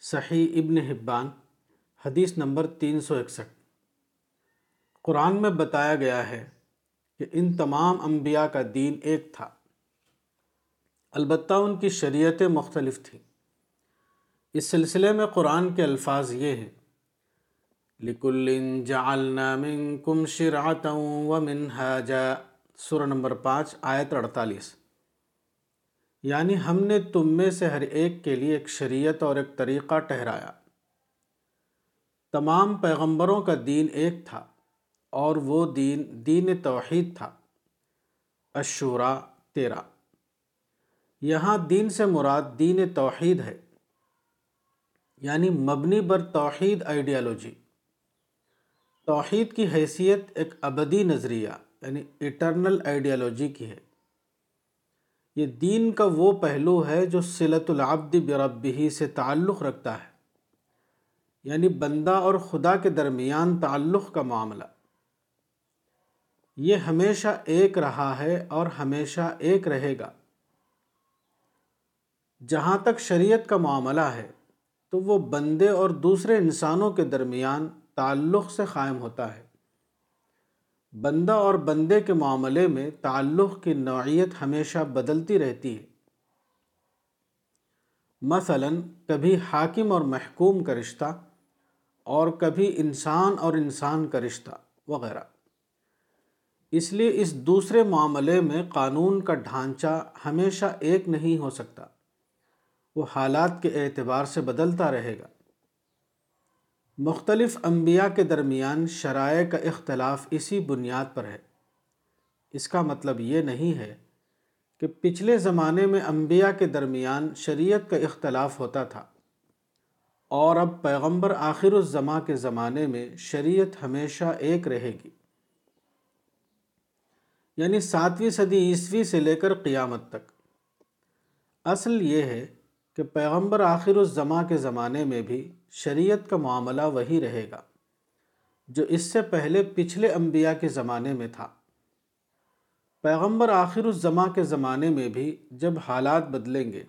صحیح ابن حبان، حدیث نمبر تین سو اکسٹھ۔ قرآن میں بتایا گیا ہے کہ ان تمام انبیاء کا دین ایک تھا۔ البتہ ان کی شریعتیں مختلف تھیں۔ اس سلسلے میں قرآن کے الفاظ یہ ہیں لکل جعلنا منکم شرعتا ومنہاجا سورہ نمبر پانچ، آیت اڑتالیس۔ یعنی ہم نے تم میں سے ہر ایک کے لیے ایک شریعت اور ایک طریقہ ٹہرایا تمام پیغمبروں کا دین ایک تھا اور وہ دین دین توحید تھا۔ اشورا تیرہ۔ یہاں دین سے مراد دین توحید ہے یعنی مبنی بر توحید آئیڈیالوجی توحید کی حیثیت ایک ابدی نظریہ یعنی اٹرنل آئیڈیالوجی کی ہے۔ یہ دین کا وہ پہلو ہے جو صلت العبد بربی سے تعلق رکھتا ہے یعنی بندہ اور خدا کے درمیان تعلق کا معاملہ۔ یہ ہمیشہ ایک رہا ہے اور ہمیشہ ایک رہے گا۔ جہاں تک شریعت کا معاملہ ہے، تو وہ بندے اور دوسرے انسانوں کے درمیان تعلق سے قائم ہوتا ہے۔ بندہ اور بندے کے معاملے میں تعلق کی نوعیت ہمیشہ بدلتی رہتی ہے۔ مثلا، کبھی حاکم اور محکوم کا رشتہ اور کبھی انسان اور انسان کا رشتہ وغیرہ۔ اس لیے اس دوسرے معاملے میں قانون کا ڈھانچہ ہمیشہ ایک نہیں ہو سکتا۔ وہ حالات کے اعتبار سے بدلتا رہے گا۔ مختلف انبیاء کے درمیان شرائع کا اختلاف اسی بنیاد پر ہے۔ اس کا مطلب یہ نہیں ہے کہ پچھلے زمانے میں انبیاء کے درمیان شریعت کا اختلاف ہوتا تھا اور اب پیغمبر آخر الزماں کے زمانے میں شریعت ہمیشہ ایک رہے گی۔ یعنی ساتویں صدی عیسوی سے لے کر قیامت تک۔ اصل یہ ہے کہ پیغمبر آخر الزماں کے زمانے میں بھی شریعت کا معاملہ وہی رہے گا، جو اس سے پہلے پچھلے انبیاء کے زمانے میں تھا۔ پیغمبر آخر الزماں کے زمانے میں بھی جب حالات بدلیں گے،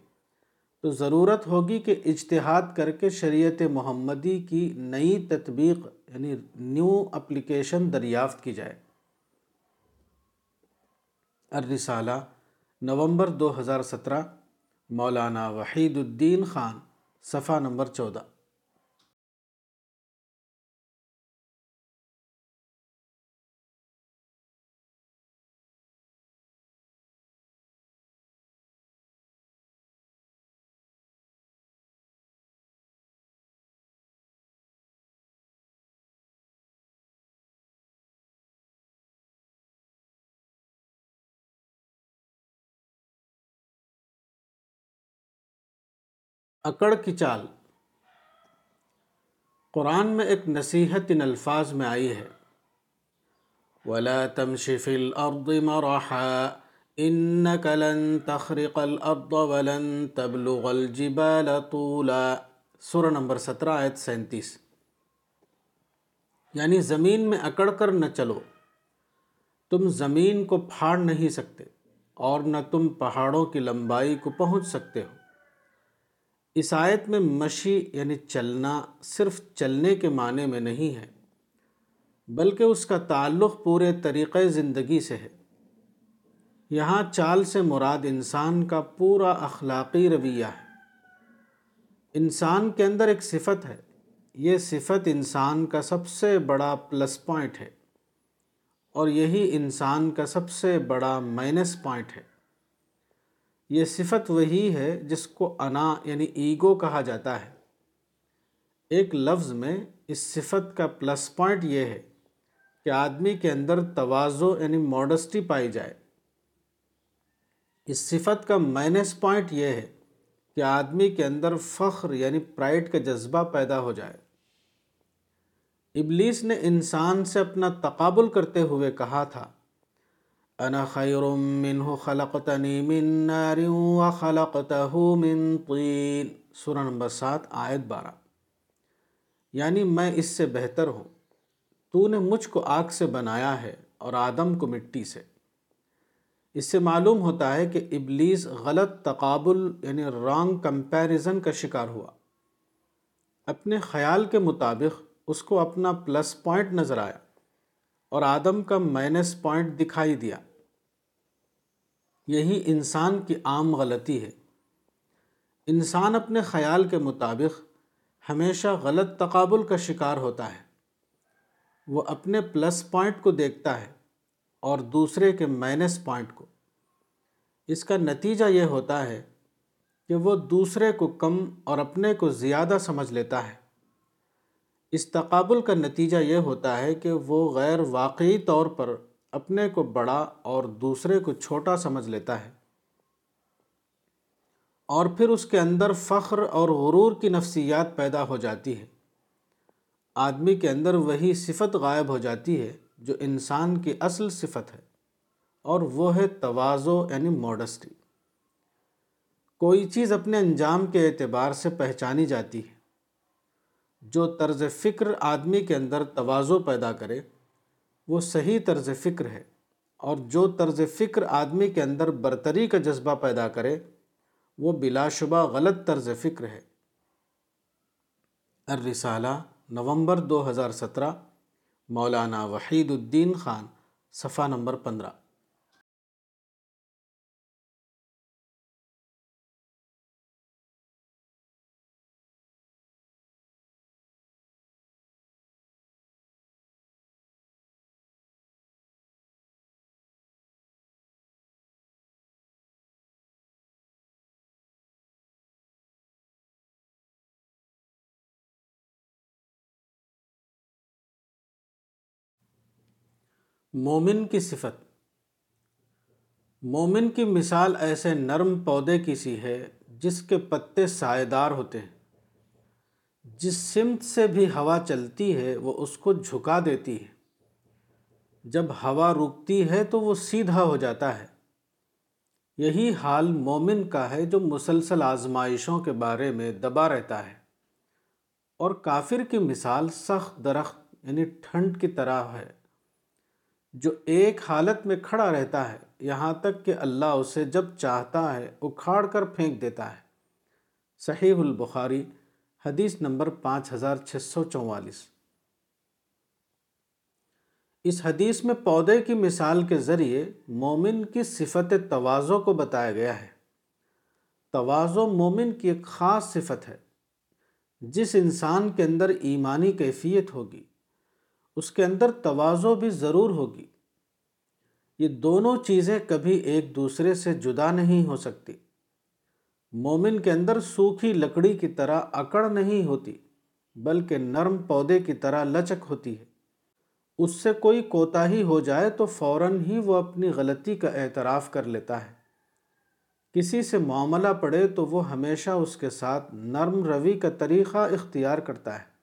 تو ضرورت ہوگی کہ اجتہاد کر کے شریعت محمدی کی نئی تطبیق یعنی نیو اپلیکیشن دریافت کی جائے۔ الرسالہ، نومبر دو ہزار سترہ۔ مولانا وحید الدین خان صفحہ نمبر چودہ۔ اکڑ کی چال۔ قرآن میں ایک نصیحت ان الفاظ میں آئی ہے۔ وَلَا تَمْشِ فِي الْأَرْضِ مَرَحًا إِنَّكَ لَن تَخْرِقَ الْأَرْضَ وَلَن تَبْلُغَ الْجِبَالَ طُولًا۔ سورہ نمبر سترہ، آیت سینتیس۔ یعنی زمین میں اکڑ کر نہ چلو۔ تم زمین کو پھاڑ نہیں سکتے اور نہ تم پہاڑوں کی لمبائی کو پہنچ سکتے ہو۔ اس آیت میں مشی یعنی چلنا صرف چلنے کے معنی میں نہیں ہے، بلکہ اس کا تعلق پورے طریقۂ زندگی سے ہے۔ یہاں چال سے مراد انسان کا پورا اخلاقی رویہ ہے۔ انسان کے اندر ایک صفت ہے۔ یہ صفت انسان کا سب سے بڑا پلس پوائنٹ ہے اور یہی انسان کا سب سے بڑا مائنس پوائنٹ ہے۔ یہ صفت وہی ہے جس کو انا یعنی ایگو کہا جاتا ہے۔ ایک لفظ میں اس صفت کا پلس پوائنٹ یہ ہے کہ آدمی کے اندر توازو یعنی موڈسٹی پائی جائے۔ اس صفت کا مائنس پوائنٹ یہ ہے کہ آدمی کے اندر فخر یعنی پرائڈ کا جذبہ پیدا ہو جائے۔ ابلیس نے انسان سے اپنا تقابل کرتے ہوئے کہا تھا انا خیر منہ خلقتنی من نار وخلقته من طین سورہ نمبر سات، آیت بارہ. یعنی میں اس سے بہتر ہوں۔ تو نے مجھ کو آگ سے بنایا ہے اور آدم کو مٹی سے۔ اس سے معلوم ہوتا ہے کہ ابلیس غلط تقابل یعنی رانگ کمپیریزن کا شکار ہوا۔ اپنے خیال کے مطابق اس کو اپنا پلس پوائنٹ نظر آیا۔ اور آدم کا مائنس پوائنٹ دکھائی دیا۔ یہی انسان کی عام غلطی ہے۔ انسان اپنے خیال کے مطابق ہمیشہ غلط تقابل کا شکار ہوتا ہے۔ وہ اپنے پلس پوائنٹ کو دیکھتا ہے اور دوسرے کے مائنس پوائنٹ کو۔ اس کا نتیجہ یہ ہوتا ہے کہ وہ دوسرے کو کم اور اپنے کو زیادہ سمجھ لیتا ہے۔ اس تقابل کا نتیجہ یہ ہوتا ہے کہ وہ غیر واقعی طور پر اپنے کو بڑا اور دوسرے کو چھوٹا سمجھ لیتا ہے۔ اور پھر اس کے اندر فخر اور غرور کی نفسیات پیدا ہو جاتی ہے۔ آدمی کے اندر وہی صفت غائب ہو جاتی ہے جو انسان کی اصل صفت ہے، اور وہ ہے توازو یعنی موڈسٹی کوئی چیز اپنے انجام کے اعتبار سے پہچانی جاتی ہے۔ جو طرز فکر آدمی کے اندر توازو پیدا کرے، وہ صحیح طرز فکر ہے۔ اور جو طرز فکر آدمی کے اندر برتری کا جذبہ پیدا کرے، وہ بلا شبہ غلط طرز فکر ہے۔ الرسالہ، نومبر دو ہزار سترہ، مولانا وحید الدین خان، صفحہ نمبر پندرہ۔ مومن کی صفت۔ مومن کی مثال ایسے نرم پودے کی سی ہے جس کے پتے سائے دار ہوتے ہیں۔ جس سمت سے بھی ہوا چلتی ہے وہ اس کو جھکا دیتی ہے۔ جب ہوا رکتی ہے تو وہ سیدھا ہو جاتا ہے۔ یہی حال مومن کا ہے جو مسلسل آزمائشوں کے بارے میں دبا رہتا ہے۔ اور کافر کی مثال سخت درخت یعنی ٹھنڈ کی طرح ہے۔ جو ایک حالت میں کھڑا رہتا ہے، یہاں تک کہ اللہ اسے جب چاہتا ہے، اکھاڑ کر پھینک دیتا ہے۔ صحیح البخاری، حدیث نمبر پانچ ہزار چھ سو چوالیس۔ اس حدیث میں پودے کی مثال کے ذریعے مومن کی صفت توازو کو بتایا گیا ہے۔ توازو مومن کی ایک خاص صفت ہے، جس انسان کے اندر ایمانی کیفیت ہوگی۔ اس کے اندر توازو بھی ضرور ہوگی۔ یہ دونوں چیزیں کبھی ایک دوسرے سے جدا نہیں ہو سکتی۔ مومن کے اندر سوکھی لکڑی کی طرح اکڑ نہیں ہوتی، بلکہ نرم پودے کی طرح لچک ہوتی ہے۔ اس سے کوئی کوتاہی ہو جائے تو فوراً ہی وہ اپنی غلطی کا اعتراف کر لیتا ہے۔ کسی سے معاملہ پڑے تو وہ ہمیشہ اس کے ساتھ نرم روی کا طریقہ اختیار کرتا ہے۔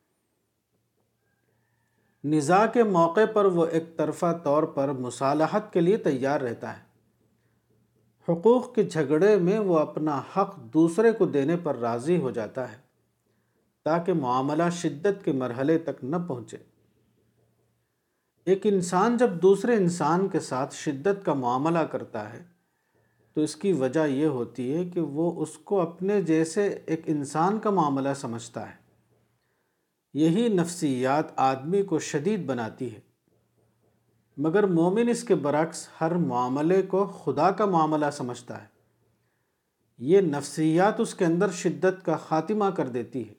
نزاع کے موقع پر وہ ایک طرفہ طور پر مصالحت کے لیے تیار رہتا ہے۔ حقوق کے جھگڑے میں وہ اپنا حق دوسرے کو دینے پر راضی ہو جاتا ہے، تاکہ معاملہ شدت کے مرحلے تک نہ پہنچے۔ ایک انسان جب دوسرے انسان کے ساتھ شدت کا معاملہ کرتا ہے، تو اس کی وجہ یہ ہوتی ہے کہ وہ اس کو اپنے جیسے ایک انسان کا معاملہ سمجھتا ہے۔ یہی نفسیات آدمی کو شدید بناتی ہے۔ مگر مومن اس کے برعکس ہر معاملے کو خدا کا معاملہ سمجھتا ہے۔ یہ نفسیات اس کے اندر شدت کا خاتمہ کر دیتی ہے۔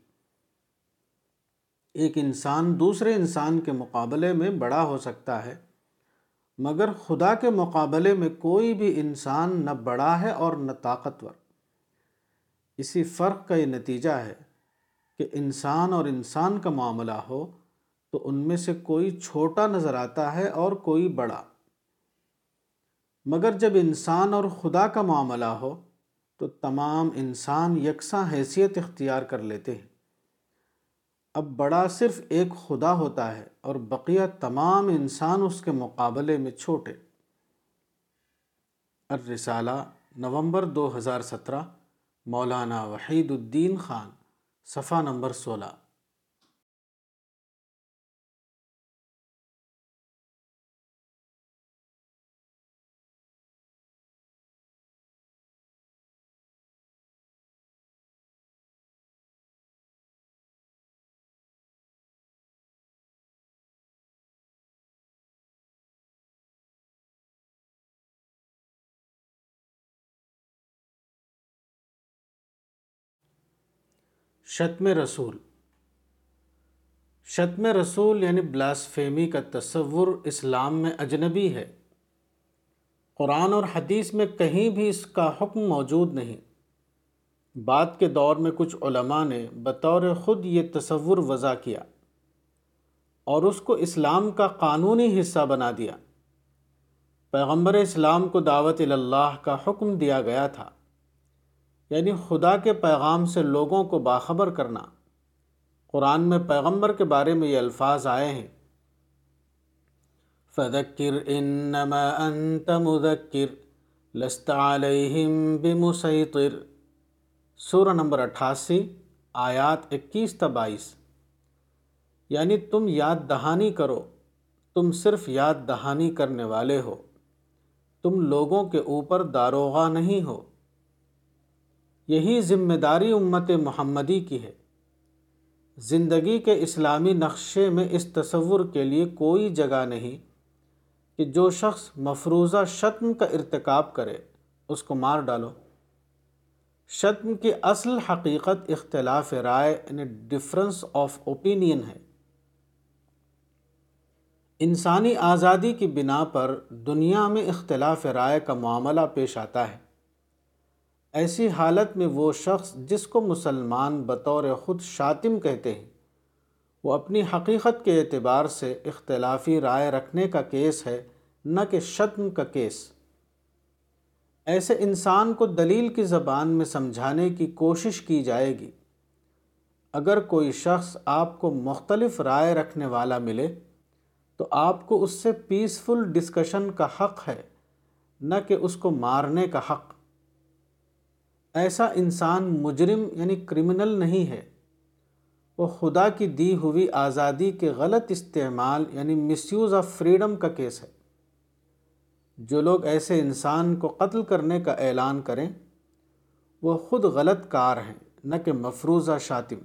ایک انسان دوسرے انسان کے مقابلے میں بڑا ہو سکتا ہے، مگر خدا کے مقابلے میں کوئی بھی انسان نہ بڑا ہے اور نہ طاقتور۔ اسی فرق کا یہ نتیجہ ہے۔ کہ انسان اور انسان کا معاملہ ہو تو ان میں سے کوئی چھوٹا نظر آتا ہے اور کوئی بڑا۔ مگر جب انسان اور خدا کا معاملہ ہو تو تمام انسان یکساں حیثیت اختیار کر لیتے ہیں۔ اب بڑا صرف ایک خدا ہوتا ہے اور بقیہ تمام انسان اس کے مقابلے میں چھوٹے۔ الرسالہ نومبر دو ہزار سترہ، مولانا وحید الدین خان۔ صفحہ نمبر سولہ شتم رسول۔ شتم رسول یعنی بلاسفیمی کا تصور اسلام میں اجنبی ہے۔ قرآن اور حدیث میں کہیں بھی اس کا حکم موجود نہیں۔ بعد کے دور میں کچھ علماء نے بطور خود یہ تصور وضع کیا اور اس کو اسلام کا قانونی حصہ بنا دیا۔ پیغمبر اسلام کو دعوت اللہ کا حکم دیا گیا تھا۔ یعنی خدا کے پیغام سے لوگوں کو باخبر کرنا۔ قرآن میں پیغمبر کے بارے میں یہ الفاظ آئے ہیں۔ فذکر انما انت مذکر لست علیہم بمسیطر سورہ نمبر اٹھاسی، آیات اکیس تا بائیس۔ یعنی تم یاد دہانی کرو، تم صرف یاد دہانی کرنے والے ہو۔ تم لوگوں کے اوپر داروغہ نہیں ہو۔ یہی ذمہ داری امت محمدی کی ہے۔ زندگی کے اسلامی نقشے میں اس تصور کے لیے کوئی جگہ نہیں کہ جو شخص مفروضہ شتم کا ارتکاب کرے، اس کو مار ڈالو۔ شتم کی اصل حقیقت اختلاف رائے یعنی ڈفرنس آف اوپینین ہے۔ انسانی آزادی کی بنا پر دنیا میں اختلاف رائے کا معاملہ پیش آتا ہے۔ ایسی حالت میں وہ شخص جس کو مسلمان بطور خود شاطم کہتے ہیں، وہ اپنی حقیقت کے اعتبار سے اختلافی رائے رکھنے کا کیس ہے، نہ کہ شتم کا کیس۔ ایسے انسان کو دلیل کی زبان میں سمجھانے کی کوشش کی جائے گی۔ اگر کوئی شخص آپ کو مختلف رائے رکھنے والا ملے، تو آپ کو اس سے پیسفل ڈسکشن کا حق ہے، نہ کہ اس کو مارنے کا حق۔ ایسا انسان مجرم یعنی کرمنل نہیں ہے۔ وہ خدا کی دی ہوئی آزادی کے غلط استعمال یعنی مس یوز آف فریڈم کا کیس ہے۔ جو لوگ ایسے انسان کو قتل کرنے کا اعلان کریں، وہ خود غلط کار ہیں، نہ کہ مفروضہ شاطم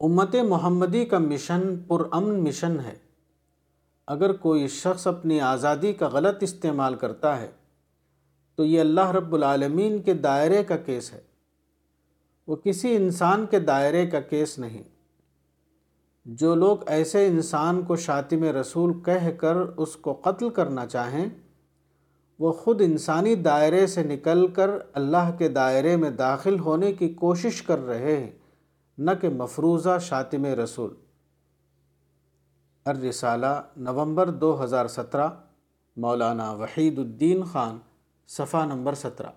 امت محمدی کا مشن پرامن مشن ہے۔ اگر کوئی شخص اپنی آزادی کا غلط استعمال کرتا ہے تو یہ اللہ رب العالمین کے دائرے کا کیس ہے۔ وہ کسی انسان کے دائرے کا کیس نہیں۔ جو لوگ ایسے انسان کو شاطم رسول کہہ کر اس کو قتل کرنا چاہیں، وہ خود انسانی دائرے سے نکل کر اللہ کے دائرے میں داخل ہونے کی کوشش کر رہے ہیں، نہ کہ مفروضہ شاطم رسول۔ الرسالہ نومبر دو ہزار سترہ، مولانا وحید الدین خان۔ صفحہ نمبر سترہ۔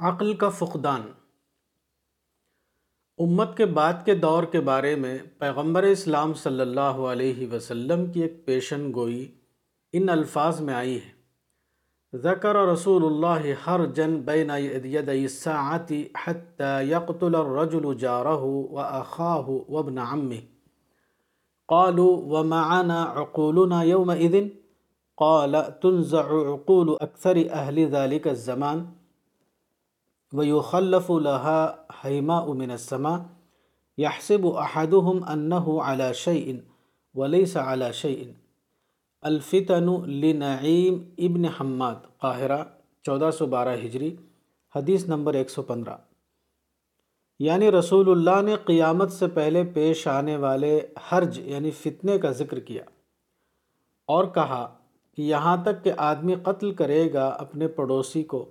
عقل کا فقدان۔ امت کے بعد کے دور کے بارے میں پیغمبر اسلام صلی اللہ علیہ وسلم کی ایک پیشن گوئی ان الفاظ میں آئی ہے۔ ذکر رسول اللہ ہر جن بین الساعتی حتی یقتل الرجل جارہ و اخاہ و ابن عمہ۔ قالوا ومعنا عقولنا يومئذ قال تنزع عقول اکثر اہل ذلك الزمان۔ ويخلف لها حيماء من السماء يحسب أحدهم أنه على شيء وليس على شيء. الفتن لنعیم ابن حماد، قاہرہ، چودہ سو بارہ ہجری، حدیث نمبر ایک سو پندرہ. یعنی رسول اللہ نے قیامت سے پہلے پیش آنے والے حرج یعنی فتنے کا ذکر کیا اور کہا کہ یہاں تک کہ آدمی قتل کرے گا اپنے پڑوسی کو۔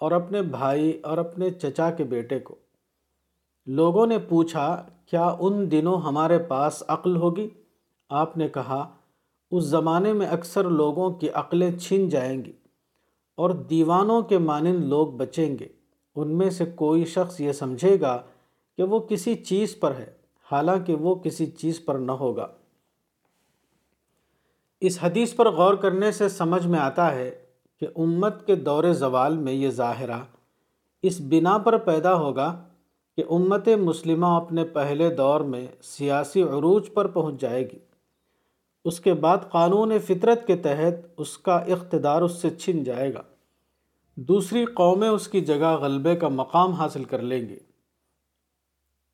اور اپنے بھائی اور اپنے چچا کے بیٹے کو۔ لوگوں نے پوچھا، کیا ان دنوں ہمارے پاس عقل ہوگی؟ آپ نے کہا، اس زمانے میں اکثر لوگوں کی عقلیں چھن جائیں گی اور دیوانوں کے مانند لوگ بچیں گے۔ ان میں سے کوئی شخص یہ سمجھے گا کہ وہ کسی چیز پر ہے، حالانکہ وہ کسی چیز پر نہ ہوگا۔ اس حدیث پر غور کرنے سے سمجھ میں آتا ہے کہ امت کے دور زوال میں یہ ظاہرہ۔ اس بنا پر پیدا ہوگا کہ امت مسلمہ اپنے پہلے دور میں سیاسی عروج پر پہنچ جائے گی۔ اس کے بعد قانون فطرت کے تحت اس کا اقتدار اس سے چھن جائے گا۔ دوسری قومیں اس کی جگہ غلبے کا مقام حاصل کر لیں گے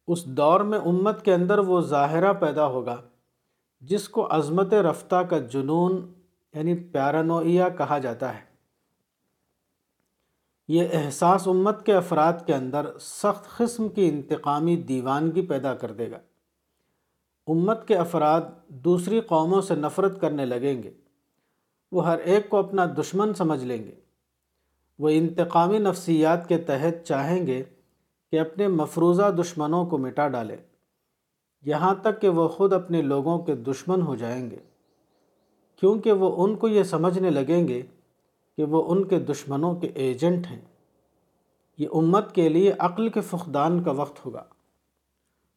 اس دور میں امت کے اندر وہ ظاہرہ پیدا ہوگا جس کو عظمت رفتہ کا جنون یعنی پیرانوئیا کہا جاتا ہے۔ یہ احساس امت کے افراد کے اندر سخت قسم کی انتقامی دیوانگی پیدا کر دے گا۔ امت کے افراد دوسری قوموں سے نفرت کرنے لگیں گے۔ وہ ہر ایک کو اپنا دشمن سمجھ لیں گے۔ وہ انتقامی نفسیات کے تحت چاہیں گے کہ اپنے مفروضہ دشمنوں کو مٹا ڈالے۔ یہاں تک کہ وہ خود اپنے لوگوں کے دشمن ہو جائیں گے۔ کیونکہ وہ ان کو یہ سمجھنے لگیں گے کہ وہ ان کے دشمنوں کے ایجنٹ ہیں۔ یہ امت کے لیے عقل کے فقدان کا وقت ہوگا۔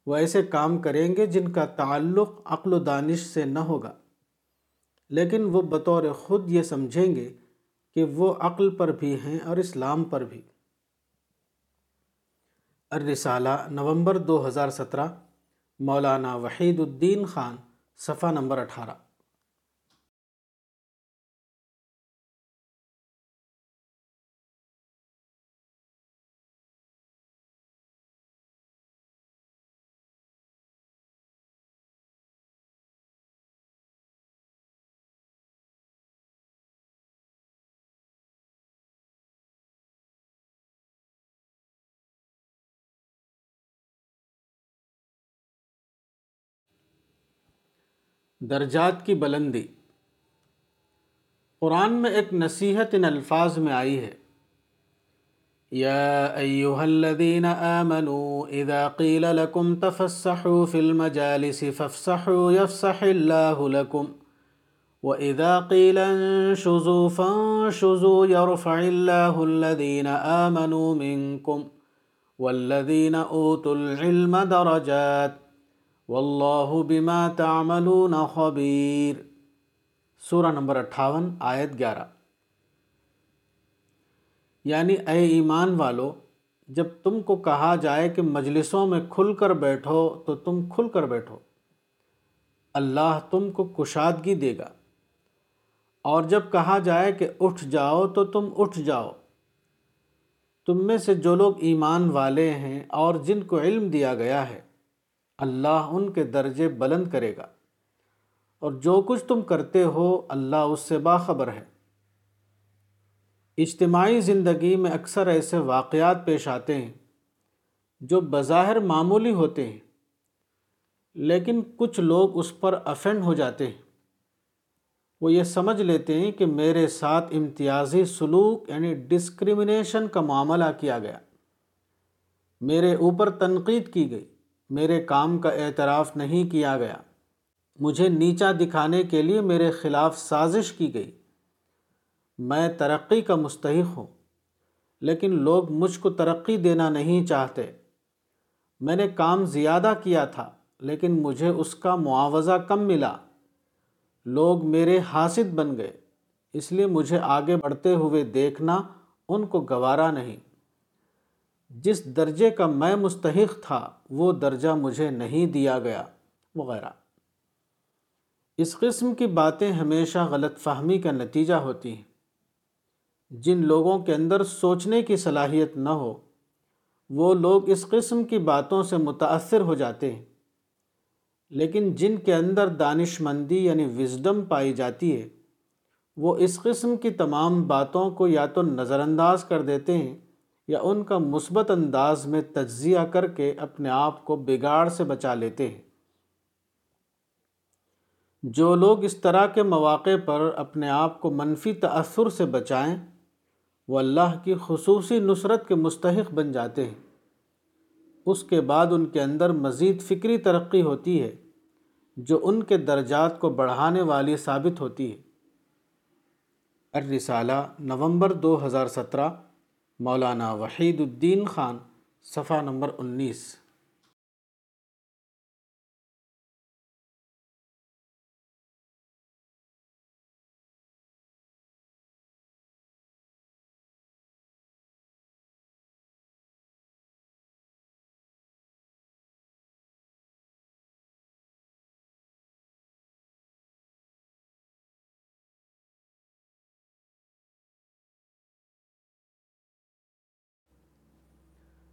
وہ ایسے کام کریں گے جن کا تعلق عقل و دانش سے نہ ہوگا۔ لیکن وہ بطور خود یہ سمجھیں گے کہ وہ عقل پر بھی ہیں اور اسلام پر بھی۔ الرسالہ نومبر دو ہزار سترہ، مولانا وحید الدین خان، صفحہ نمبر اٹھارہ۔ درجات کی بلندی۔ قرآن میں ایک نصیحت ان الفاظ میں آئی ہے۔ یا ایوہا الذین آمنوا اذا قیل لکم تفسحوا فی المجالس فافسحوا یفسح اللہ لکم وَإِذَا قِيلَ انشُزُوا فَانشُزُوا يَرْفَعِ اللَّهُ الَّذِينَ آمَنُوا مِنكُمْ وَالَّذِينَ أُوتُوا الْعِلْمَ دَرَجَاتٍ واللہ بما تعملون خبیر۔ سورہ نمبر اٹھاون، آیت گیارہ۔ یعنی اے ایمان والو، جب تم کو کہا جائے کہ مجلسوں میں کھل کر بیٹھو، تو تم کھل کر بیٹھو۔ اللہ تم کو کشادگی دے گا۔ اور جب کہا جائے کہ اٹھ جاؤ، تو تم اٹھ جاؤ۔ تم میں سے جو لوگ ایمان والے ہیں اور جن کو علم دیا گیا ہے اللہ ان کے درجے بلند کرے گا۔ اور جو کچھ تم کرتے ہو، اللہ اس سے باخبر ہے۔ اجتماعی زندگی میں اکثر ایسے واقعات پیش آتے ہیں جو بظاہر معمولی ہوتے ہیں، لیکن کچھ لوگ اس پر افینڈ ہو جاتے ہیں۔ وہ یہ سمجھ لیتے ہیں کہ میرے ساتھ امتیازی سلوک یعنی ڈسکریمنیشن کا معاملہ کیا گیا۔ میرے اوپر تنقید کی گئی۔ میرے کام کا اعتراف نہیں کیا گیا۔ مجھے نیچا دکھانے کے لیے میرے خلاف سازش کی گئی۔ میں ترقی کا مستحق ہوں، لیکن لوگ مجھ کو ترقی دینا نہیں چاہتے۔ میں نے کام زیادہ کیا تھا، لیکن مجھے اس کا معاوضہ کم ملا۔ لوگ میرے حاسد بن گئے، اس لیے مجھے آگے بڑھتے ہوئے دیکھنا ان کو گوارا نہیں۔ جس درجے کا میں مستحق تھا، وہ درجہ مجھے نہیں دیا گیا، وغیرہ۔ اس قسم کی باتیں ہمیشہ غلط فہمی کا نتیجہ ہوتی ہیں۔ جن لوگوں کے اندر سوچنے کی صلاحیت نہ ہو، وہ لوگ اس قسم کی باتوں سے متاثر ہو جاتے ہیں۔ لیکن جن کے اندر دانش مندی یعنی وزڈم پائی جاتی ہے، وہ اس قسم کی تمام باتوں کو یا تو نظر انداز کر دیتے ہیں یا ان کا مثبت انداز میں تجزیہ کر کے اپنے آپ کو بگاڑ سے بچا لیتے ہیں۔ جو لوگ اس طرح کے مواقع پر اپنے آپ کو منفی تأثر سے بچائیں، وہ اللہ کی خصوصی نصرت کے مستحق بن جاتے ہیں۔ اس کے بعد ان کے اندر مزید فکری ترقی ہوتی ہے، جو ان کے درجات کو بڑھانے والی ثابت ہوتی ہے۔ الرسالہ نومبر دو ہزار سترہ مولانا وحید الدین خان صفحہ نمبر انیس۔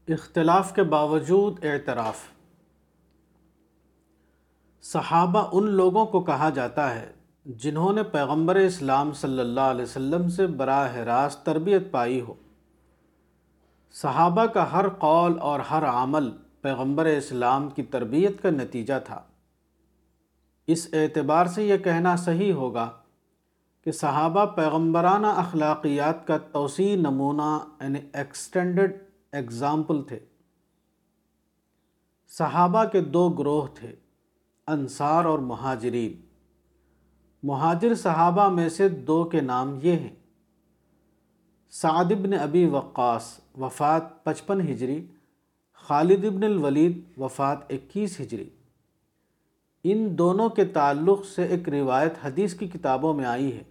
اختلاف کے باوجود اعتراف۔ صحابہ ان لوگوں کو کہا جاتا ہے جنہوں نے پیغمبر اسلام صلی اللہ علیہ وسلم سے براہ راست تربیت پائی ہو۔ صحابہ کا ہر قول اور ہر عمل پیغمبر اسلام کی تربیت کا نتیجہ تھا۔ اس اعتبار سے یہ کہنا صحیح ہوگا کہ صحابہ پیغمبرانہ اخلاقیات کا توسیع نمونہ یعنی ایکسٹینڈڈ ایگزامپل تھے۔ صحابہ کے دو گروہ تھے، انصار اور مہاجرین۔ مہاجر صحابہ میں سے دو کے نام یہ ہیں۔ سعد بن ابی وقاص، وفات پچپن ہجری۔ خالد ابن الولید، وفات اکیس ہجری۔ ان دونوں کے تعلق سے ایک روایت حدیث کی کتابوں میں آئی ہے۔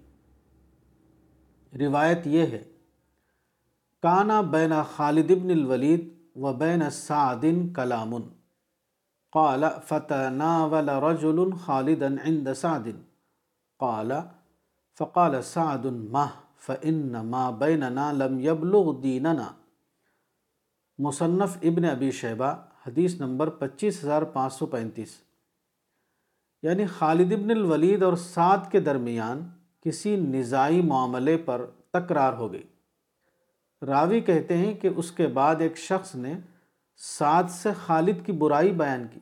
روایت یہ ہے کانا بین خالد ابن الولید و بین سعد کلام. قال، فتناول رجل خالدا عند سعد. قال، فقال سعد، ما، فإن ما بيننا لم يبلغ ديننا مصنف ابن ابی شیبہ، حدیث نمبر پچیس ہزار پانچ سو پینتیس. یعنی خالد ابن الولید اور سعد کے درمیان کسی نزائی معاملے پر تکرار ہو گئی۔ راوی کہتے ہیں کہ اس کے بعد ایک شخص نے سعد سے خالد کی برائی بیان کی۔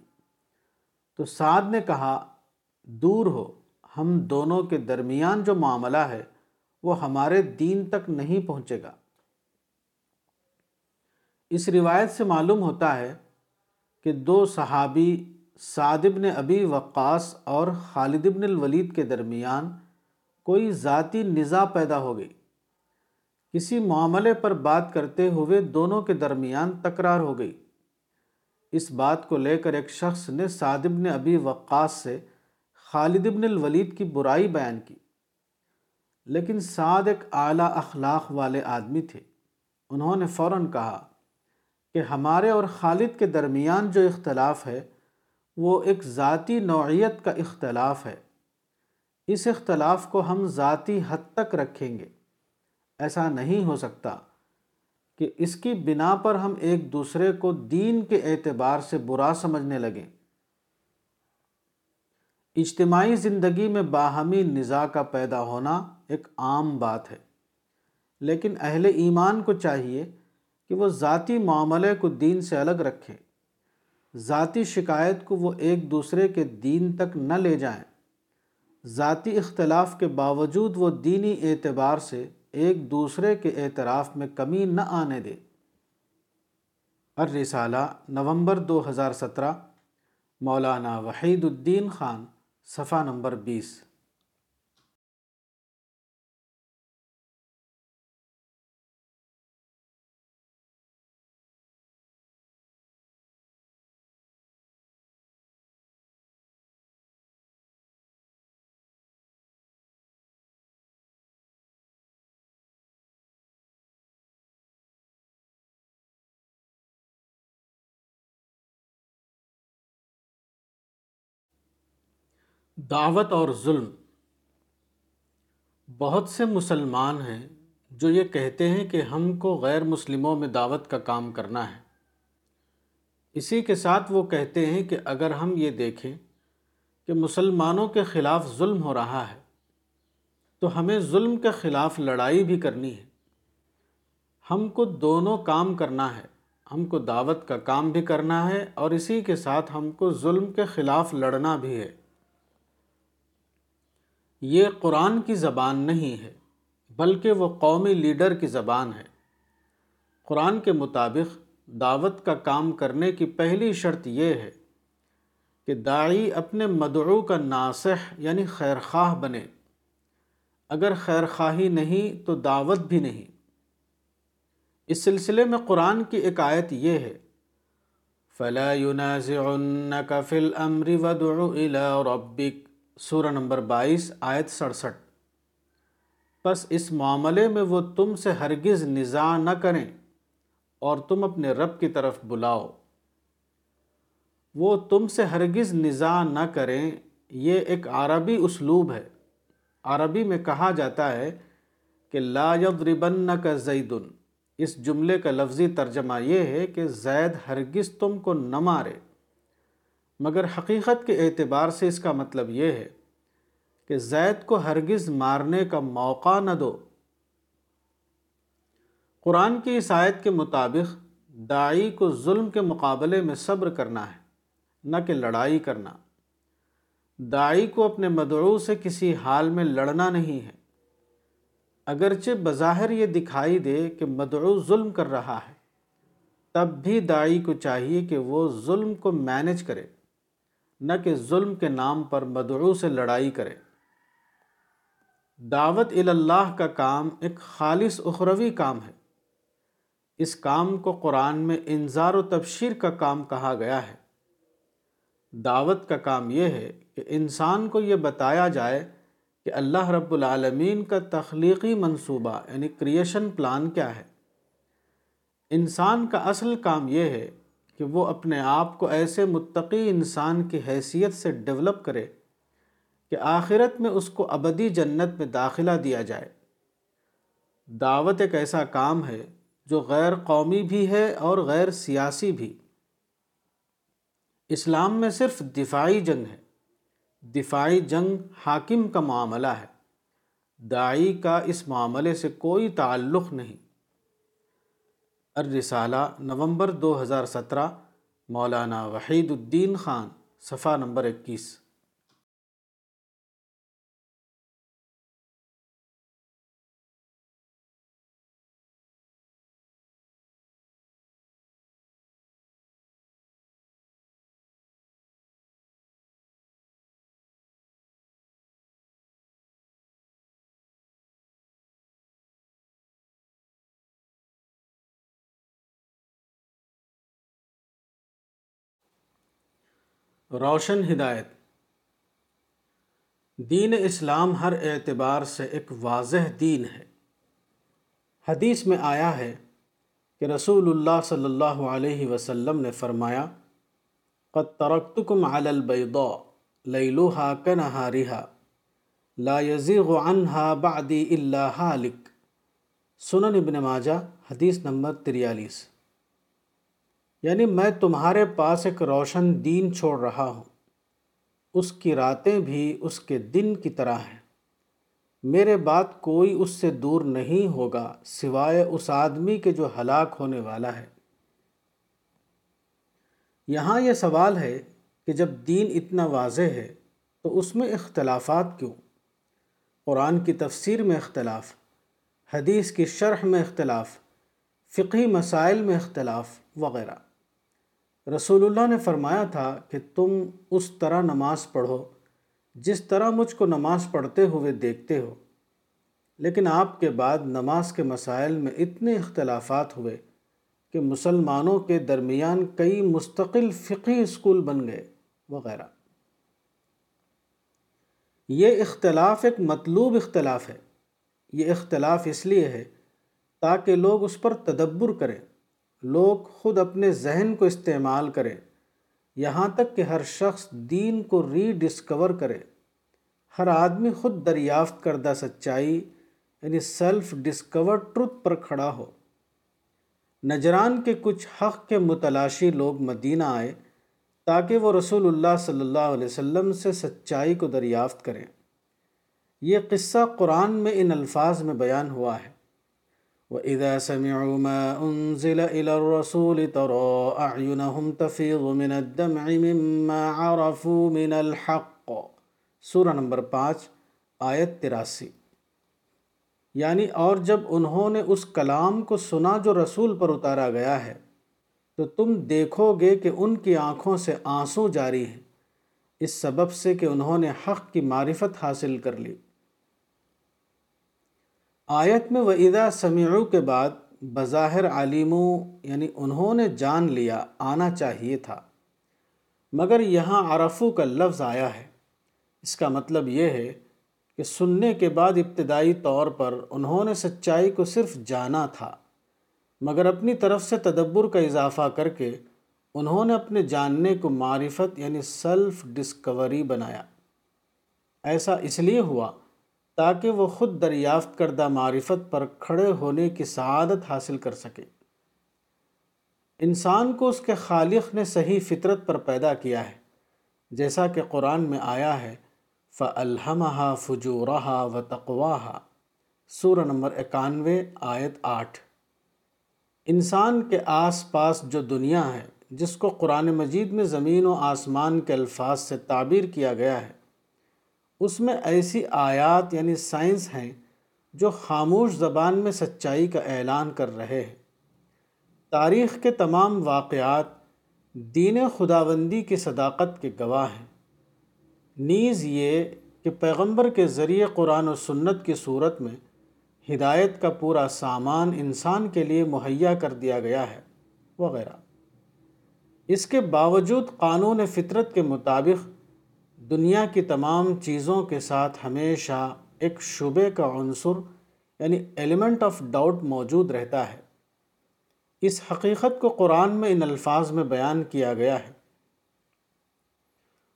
تو سعد نے کہا، دور ہو، ہم دونوں کے درمیان جو معاملہ ہے، وہ ہمارے دین تک نہیں پہنچے گا۔ اس روایت سے معلوم ہوتا ہے کہ دو صحابی، سعد ابن ابی وقاص اور خالد ابن الولید کے درمیان کوئی ذاتی نزا پیدا ہو گئی۔ کسی معاملے پر بات کرتے ہوئے دونوں کے درمیان تکرار ہو گئی۔ اس بات کو لے کر ایک شخص نے سعد ابن ابی وقاص سے خالد ابن الولید کی برائی بیان کی۔ لیکن سعد ایک اعلیٰ اخلاق والے آدمی تھے۔ انہوں نے فوراً کہا کہ ہمارے اور خالد کے درمیان جو اختلاف ہے، وہ ایک ذاتی نوعیت کا اختلاف ہے۔ اس اختلاف کو ہم ذاتی حد تک رکھیں گے۔ ایسا نہیں ہو سکتا کہ اس کی بنا پر ہم ایک دوسرے کو دین کے اعتبار سے برا سمجھنے لگیں۔ اجتماعی زندگی میں باہمی نزاع کا پیدا ہونا ایک عام بات ہے، لیکن اہل ایمان کو چاہیے کہ وہ ذاتی معاملے کو دین سے الگ رکھیں۔ ذاتی شکایت کو وہ ایک دوسرے کے دین تک نہ لے جائیں۔ ذاتی اختلاف کے باوجود وہ دینی اعتبار سے ایک دوسرے کے اعتراف میں کمی نہ آنے دے۔ الرسالہ نومبر دو ہزار سترہ، مولانا وحید الدین خان، صفحہ نمبر بیس۔ دعوت اور ظلم۔ بہت سے مسلمان ہیں جو یہ کہتے ہیں کہ ہم کو غیر مسلموں میں دعوت کا کام کرنا ہے۔ اسی کے ساتھ وہ کہتے ہیں کہ اگر ہم یہ دیکھیں کہ مسلمانوں کے خلاف ظلم ہو رہا ہے، تو ہمیں ظلم کے خلاف لڑائی بھی کرنی ہے۔ ہم کو دونوں کام کرنا ہے، ہم کو دعوت کا کام بھی کرنا ہے اور اسی کے ساتھ ہم کو ظلم کے خلاف لڑنا بھی ہے۔ یہ قرآن کی زبان نہیں ہے، بلکہ وہ قومی لیڈر کی زبان ہے۔ قرآن کے مطابق دعوت کا کام کرنے کی پہلی شرط یہ ہے کہ داعی اپنے مدعو کا ناصح یعنی خیرخواہ بنے۔ اگر خیرخواہی نہیں تو دعوت بھی نہیں۔ اس سلسلے میں قرآن کی ایک آیت یہ ہے، فَلَا يُنَازِعُنَّكَ فِي الْأَمْرِ وَدْعُ إِلَىٰ رَبِّكَ سورہ نمبر بائیس، آیت سڑسٹھ۔ پس اس معاملے میں وہ تم سے ہرگز نزاع نہ کریں اور تم اپنے رب کی طرف بلاؤ۔ وہ تم سے ہرگز نزاع نہ کریں، یہ ایک عربی اسلوب ہے۔ عربی میں کہا جاتا ہے کہ لا یضربنک زیدن۔ اس جملے کا لفظی ترجمہ یہ ہے کہ زید ہرگز تم کو نہ مارے۔ مگر حقیقت کے اعتبار سے اس کا مطلب یہ ہے کہ زید کو ہرگز مارنے کا موقع نہ دو۔ قرآن کی عیسائیت کے مطابق داعی کو ظلم کے مقابلے میں صبر کرنا ہے، نہ کہ لڑائی کرنا۔ داعی کو اپنے مدعو سے کسی حال میں لڑنا نہیں ہے۔ اگرچہ بظاہر یہ دکھائی دے کہ مدعو ظلم کر رہا ہے، تب بھی داعی کو چاہیے کہ وہ ظلم کو مینج کرے۔ نہ کہ ظلم کے نام پر مدعو سے لڑائی کرے۔ دعوت اللہ کا کام ایک خالص اخروی کام ہے۔ اس کام کو قرآن میں انظار و تبشیر کا کام کہا گیا ہے۔ دعوت کا کام یہ ہے کہ انسان کو یہ بتایا جائے کہ اللہ رب العالمین کا تخلیقی منصوبہ یعنی کریشن پلان کیا ہے۔ انسان کا اصل کام یہ ہے کہ وہ اپنے آپ کو ایسے متقی انسان کی حیثیت سے ڈیولپ کرے کہ آخرت میں اس کو ابدی جنت میں داخلہ دیا جائے۔ دعوت ایک ایسا کام ہے جو غیر قومی بھی ہے اور غیر سیاسی بھی۔ اسلام میں صرف دفاعی جنگ ہے۔ دفاعی جنگ حاکم کا معاملہ ہے۔ داعی کا اس معاملے سے کوئی تعلق نہیں۔ الرسالہ نومبر دو ہزار سترہ مولانا وحید الدین خان صفحہ نمبر اکیس۔ روشن ہدایت۔ دین اسلام ہر اعتبار سے ایک واضح دین ہے۔ حدیث میں آیا ہے کہ رسول اللہ صلی اللہ علیہ وسلم نے فرمایا، قد ترکتکم علی البیضاء لیلوہا کنہارہا، لا یزیغ عنہا بعدی الا حالک۔ سنن ابن ماجہ، حدیث نمبر تریالیس۔ یعنی میں تمہارے پاس ایک روشن دین چھوڑ رہا ہوں۔ اس کی راتیں بھی اس کے دن کی طرح ہیں۔ میرے بات کوئی اس سے دور نہیں ہوگا سوائے اس آدمی کے جو ہلاک ہونے والا ہے۔ یہاں یہ سوال ہے کہ جب دین اتنا واضح ہے تو اس میں اختلافات کیوں؟ قرآن کی تفسیر میں اختلاف، حدیث کی شرح میں اختلاف، فقہی مسائل میں اختلاف وغیرہ۔ رسول اللہ نے فرمایا تھا کہ تم اس طرح نماز پڑھو، جس طرح مجھ کو نماز پڑھتے ہوئے دیکھتے ہو۔ لیکن آپ کے بعد نماز کے مسائل میں اتنے اختلافات ہوئے کہ مسلمانوں کے درمیان کئی مستقل فقی اسکول بن گئے وغیرہ۔ یہ اختلاف ایک مطلوب اختلاف ہے۔ یہ اختلاف اس لیے ہے تاکہ لوگ اس پر تدبر کریں۔ لوگ خود اپنے ذہن کو استعمال کرے یہاں تک کہ ہر شخص دین کو ری ڈسکور کرے۔ ہر آدمی خود دریافت کردہ سچائی یعنی سیلف ڈسکور ٹروت پر کھڑا ہو۔ نجران کے کچھ حق کے متلاشی لوگ مدینہ آئے تاکہ وہ رسول اللہ صلی اللہ علیہ وسلم سے سچائی کو دریافت کریں۔ یہ قصہ قرآن میں ان الفاظ میں بیان ہوا ہے۔ وَإِذَا سَمِعُوا مَا أُنزِلَ إِلَى الرَّسُولِ تَرَى أَعْيُنَهُمْ تَفِيضُ مِنَ الدَّمْعِ مِمَّا عَرَفُوا مِنَ الْحَقِّ۔ سورہ نمبر پانچ، آیت تراسی۔ یعنی اور جب انہوں نے اس کلام کو سنا جو رسول پر اتارا گیا ہے، تو تم دیکھو گے کہ ان کی آنکھوں سے آنسو جاری ہیں۔ اس سبب سے کہ انہوں نے حق کی معرفت حاصل کر لی۔ آیت میں وَإِذَا سَمِعُوا کے بعد بظاہر عالموں یعنی انہوں نے جان لیا، آنا چاہیے تھا۔ مگر یہاں عرفو کا لفظ آیا ہے۔ اس کا مطلب یہ ہے کہ سننے کے بعد ابتدائی طور پر انہوں نے سچائی کو صرف جانا تھا، مگر اپنی طرف سے تدبر کا اضافہ کر کے انہوں نے اپنے جاننے کو معرفت یعنی سیلف ڈسکوری بنایا۔ ایسا اس لیے ہوا تاکہ وہ خود دریافت کردہ معرفت پر کھڑے ہونے کی سعادت حاصل کر سکے۔ انسان کو اس کے خالق نے صحیح فطرت پر پیدا کیا ہے۔ جیسا کہ قرآن میں آیا ہے، فَأَلْحَمَهَا فُجُورَهَا وَتَقْوَاهَا۔ سورہ نمبر اکانوے، آیت آٹھ۔ انسان کے آس پاس جو دنیا ہے، جس کو قرآن مجید میں زمین و آسمان کے الفاظ سے تعبیر کیا گیا ہے اس میں ایسی آیات یعنی سائنس ہیں جو خاموش زبان میں سچائی کا اعلان کر رہے ہیں۔ تاریخ کے تمام واقعات دین خداوندی کی صداقت کے گواہ ہیں۔ نیز یہ کہ پیغمبر کے ذریعے قرآن و سنت کی صورت میں ہدایت کا پورا سامان انسان کے لیے مہیا کر دیا گیا ہے وغیرہ۔ اس کے باوجود قانون فطرت کے مطابق دنیا کی تمام چیزوں کے ساتھ ہمیشہ ایک شبے کا عنصر یعنی ایلیمنٹ آف ڈاؤٹ موجود رہتا ہے۔ اس حقیقت کو قرآن میں ان الفاظ میں بیان کیا گیا ہے۔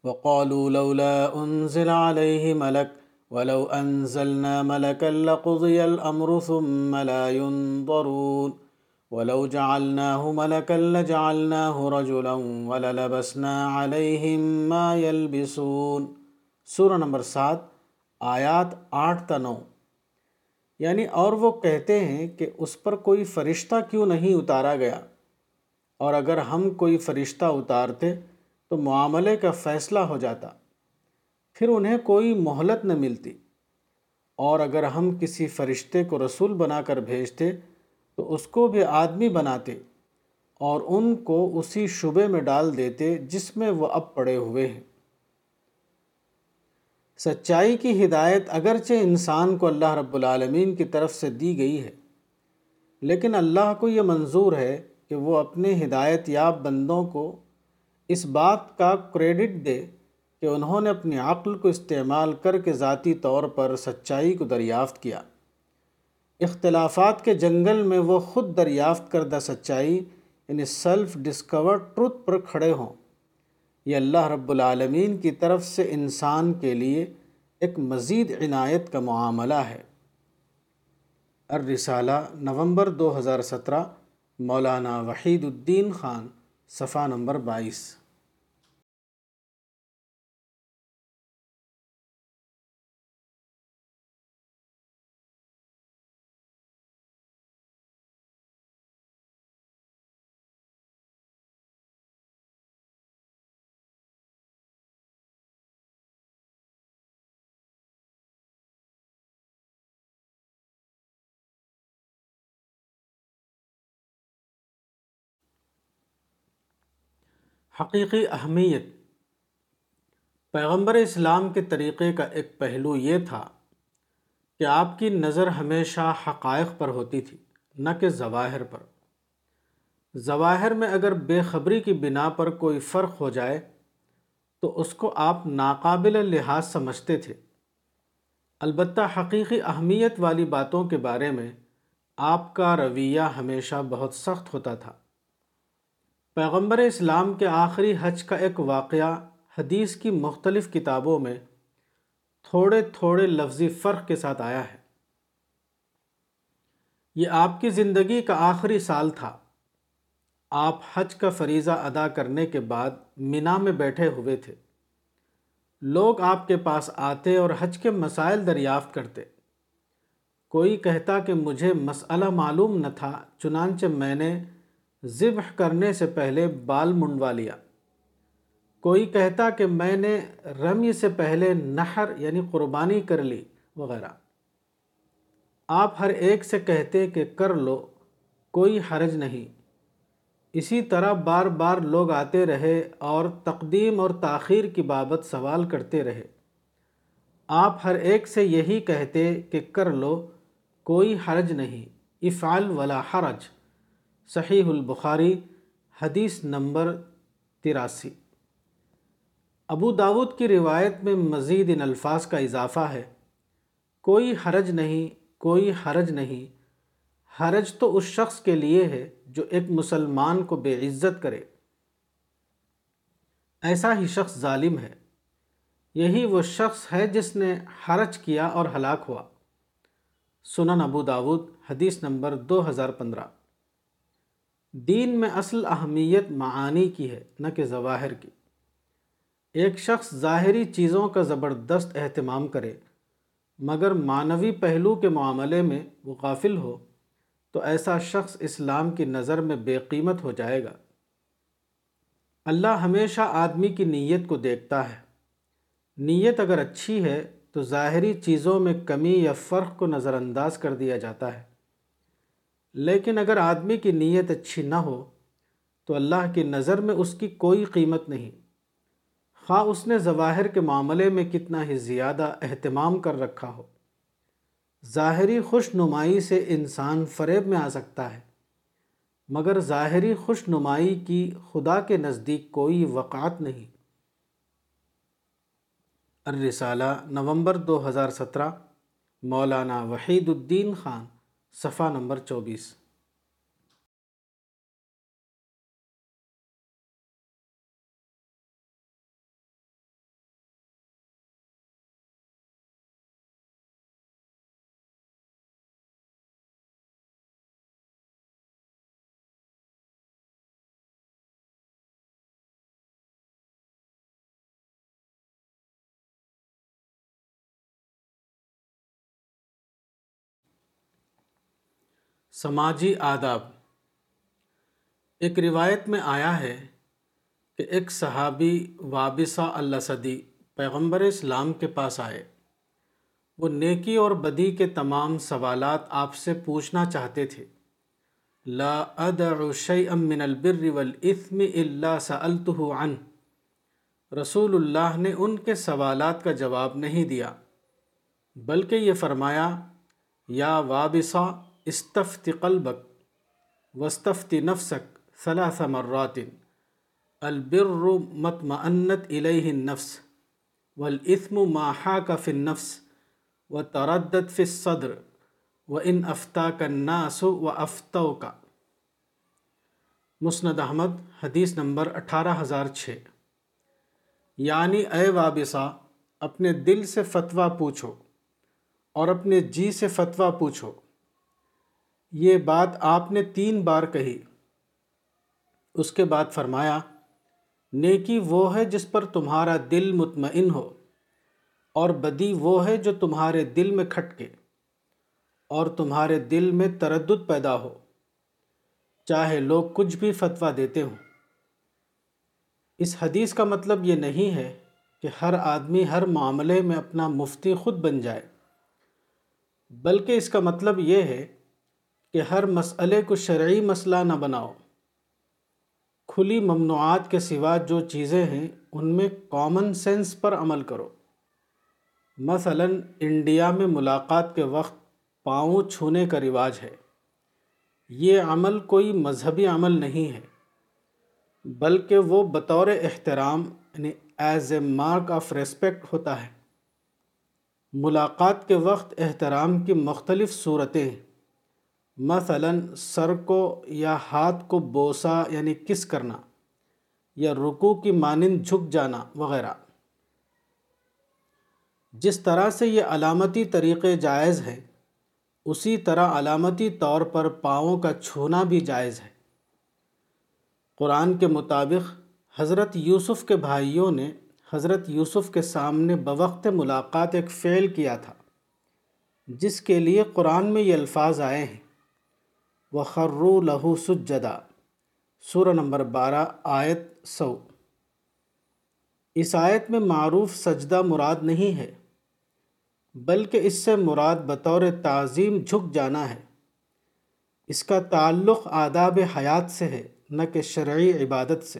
وَقَالُوا لَوْلَا أُنزِلَ عَلَيْهِ مَلَكٌ ولو انزلنا ملكا لقضي الامر ثم لا ينظرون۔ ولو جعلناه ملكا لجعلناه رجلا وللبسنا عليهم ما يلبسون. سورہ نمبر سات، آیات آٹھ تا نو. یعنی اور وہ کہتے ہیں کہ اس پر کوئی فرشتہ کیوں نہیں اتارا گیا؟ اور اگر ہم کوئی فرشتہ اتارتے تو معاملے کا فیصلہ ہو جاتا، پھر انہیں کوئی مہلت نہ ملتی۔ اور اگر ہم کسی فرشتے کو رسول بنا کر بھیجتے تو اس کو بھی آدمی بناتے اور ان کو اسی شبے میں ڈال دیتے جس میں وہ اب پڑے ہوئے ہیں۔ سچائی کی ہدایت اگرچہ انسان کو اللہ رب العالمین کی طرف سے دی گئی ہے، لیکن اللہ کو یہ منظور ہے کہ وہ اپنے ہدایت یاب بندوں کو اس بات کا کریڈٹ دے کہ انہوں نے اپنی عقل کو استعمال کر کے ذاتی طور پر سچائی کو دریافت کیا۔ اختلافات کے جنگل میں وہ خود دریافت کردہ سچائی یعنی سیلف ڈسکور ٹروتھ پر کھڑے ہوں۔ یہ اللہ رب العالمین کی طرف سے انسان کے لیے ایک مزید عنایت کا معاملہ ہے۔ الرسالہ نومبر دو ہزار سترہ، مولانا وحید الدین خان، صفحہ نمبر بائیس۔ حقیقی اہمیت۔ پیغمبر اسلام کے طریقے کا ایک پہلو یہ تھا کہ آپ کی نظر ہمیشہ حقائق پر ہوتی تھی، نہ کہ ظواہر پر۔ ظواہر میں اگر بے خبری کی بنا پر کوئی فرق ہو جائے، تو اس کو آپ ناقابل لحاظ سمجھتے تھے۔ البتہ حقیقی اہمیت والی باتوں کے بارے میں آپ کا رویہ ہمیشہ بہت سخت ہوتا تھا۔ پیغمبر اسلام کے آخری حج کا ایک واقعہ حدیث کی مختلف کتابوں میں تھوڑے تھوڑے لفظی فرق کے ساتھ آیا ہے۔ یہ آپ کی زندگی کا آخری سال تھا۔ آپ حج کا فریضہ ادا کرنے کے بعد مینا میں بیٹھے ہوئے تھے۔ لوگ آپ کے پاس آتے اور حج کے مسائل دریافت کرتے۔ کوئی کہتا کہ مجھے مسئلہ معلوم نہ تھا، چنانچہ میں نے ذبح کرنے سے پہلے بال منڈوا لیا۔ کوئی کہتا کہ میں نے رمی سے پہلے نہر یعنی قربانی کر لی وغیرہ۔ آپ ہر ایک سے کہتے کہ کر لو، کوئی حرج نہیں۔ اسی طرح بار بار لوگ آتے رہے اور تقدیم اور تاخیر کی بابت سوال کرتے رہے۔ آپ ہر ایک سے یہی کہتے کہ کر لو، کوئی حرج نہیں افعال ولا حرج۔ صحیح البخاری حدیث نمبر تراسی۔ ابو داود کی روایت میں مزید ان الفاظ کا اضافہ ہے۔ کوئی حرج نہیں، کوئی حرج نہیں۔ حرج تو اس شخص کے لیے ہے جو ایک مسلمان کو بے عزت کرے۔ ایسا ہی شخص ظالم ہے۔ یہی وہ شخص ہے جس نے حرج کیا اور ہلاک ہوا۔ سنن ابو داود، حدیث نمبر دو ہزار پندرہ۔ دین میں اصل اہمیت معانی کی ہے، نہ کہ ظواہر کی۔ ایک شخص ظاہری چیزوں کا زبردست اہتمام کرے، مگر معنوی پہلو کے معاملے میں وہ غافل ہو، تو ایسا شخص اسلام کی نظر میں بے قیمت ہو جائے گا۔ اللہ ہمیشہ آدمی کی نیت کو دیکھتا ہے۔ نیت اگر اچھی ہے، تو ظاہری چیزوں میں کمی یا فرق کو نظر انداز کر دیا جاتا ہے۔ لیکن اگر آدمی کی نیت اچھی نہ ہو، تو اللہ کی نظر میں اس کی کوئی قیمت نہیں۔ خواہ اس نے ظواہر کے معاملے میں کتنا ہی زیادہ اہتمام کر رکھا ہو۔ ظاہری خوش نمائی سے انسان فریب میں آ سکتا ہے، مگر ظاہری خوش نمائی کی خدا کے نزدیک کوئی وقعت نہیں۔ الرسالہ نومبر دو ہزار سترہ، مولانا وحید الدین خان۔ صفحہ نمبر چوبیس سماجی آداب۔ ایک روایت میں آیا ہے کہ ایک صحابی وابصہ اللہ صدی پیغمبر اسلام کے پاس آئے۔ وہ نیکی اور بدی کے تمام سوالات آپ سے پوچھنا چاہتے تھے۔ لا ادع شیئا من البر والاثم الا سألته عنه رسول اللہ نے ان کے سوالات کا جواب نہیں دیا، بلکہ یہ فرمایا، یا وابصہ استفت قلبک وستفت نفسک ثلاث مرات. البر مطمئنت الیہ النفس والاثم ما حاک فی النفس، وتردد فی الصدر وان افتاک الناس وافتوک مسند احمد، حدیث نمبر اٹھارہ ہزار چھ. یعنی اے وابصہ اپنے دل سے فتویٰ پوچھو اور اپنے جی سے فتویٰ پوچھو۔ یہ بات آپ نے تین بار کہی۔ اس کے بعد فرمایا، نیکی وہ ہے جس پر تمہارا دل مطمئن ہو، اور بدی وہ ہے جو تمہارے دل میں کھٹکے، اور تمہارے دل میں تردد پیدا ہو۔ چاہے لوگ کچھ بھی فتویٰ دیتے ہوں۔ اس حدیث کا مطلب یہ نہیں ہے کہ ہر آدمی ہر معاملے میں اپنا مفتی خود بن جائے، بلکہ اس کا مطلب یہ ہے کہ ہر مسئلے کو شرعی مسئلہ نہ بناؤ۔ کھلی ممنوعات کے سوا جو چیزیں ہیں، ان میں کامن سینس پر عمل کرو۔ مثلا، انڈیا میں ملاقات کے وقت پاؤں چھونے کا رواج ہے۔ یہ عمل کوئی مذہبی عمل نہیں ہے، بلکہ وہ بطور احترام یعنی as a mark of respect ہوتا ہے۔ ملاقات کے وقت احترام کی مختلف صورتیں ہیں۔ مثلا سر کو یا ہاتھ کو بوسا یعنی کس کرنا، یا رکو کی مانند جھک جانا وغیرہ۔ جس طرح سے یہ علامتی طریقے جائز ہیں، اسی طرح علامتی طور پر پاؤں کا چھونا بھی جائز ہے۔ قرآن کے مطابق حضرت یوسف کے بھائیوں نے حضرت یوسف کے سامنے بوقت ملاقات ایک فعل کیا تھا، جس کے لیے قرآن میں یہ الفاظ آئے ہیں۔ وخرو لہو سجدہ سورہ نمبر بارہ، آیت سو۔ اس آیت میں معروف سجدہ مراد نہیں ہے، بلکہ اس سے مراد بطور تعظیم جھک جانا ہے۔ اس کا تعلق آداب حیات سے ہے، نہ کہ شرعی عبادت سے۔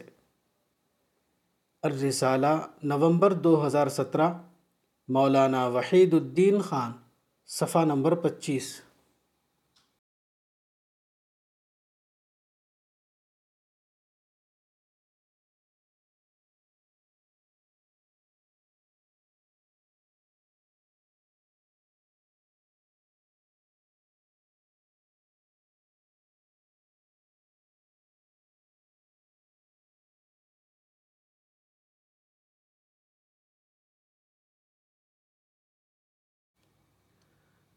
الرسالہ، نومبر دو ہزار سترہ، مولانا وحید الدین خان، صفحہ نمبر پچیس۔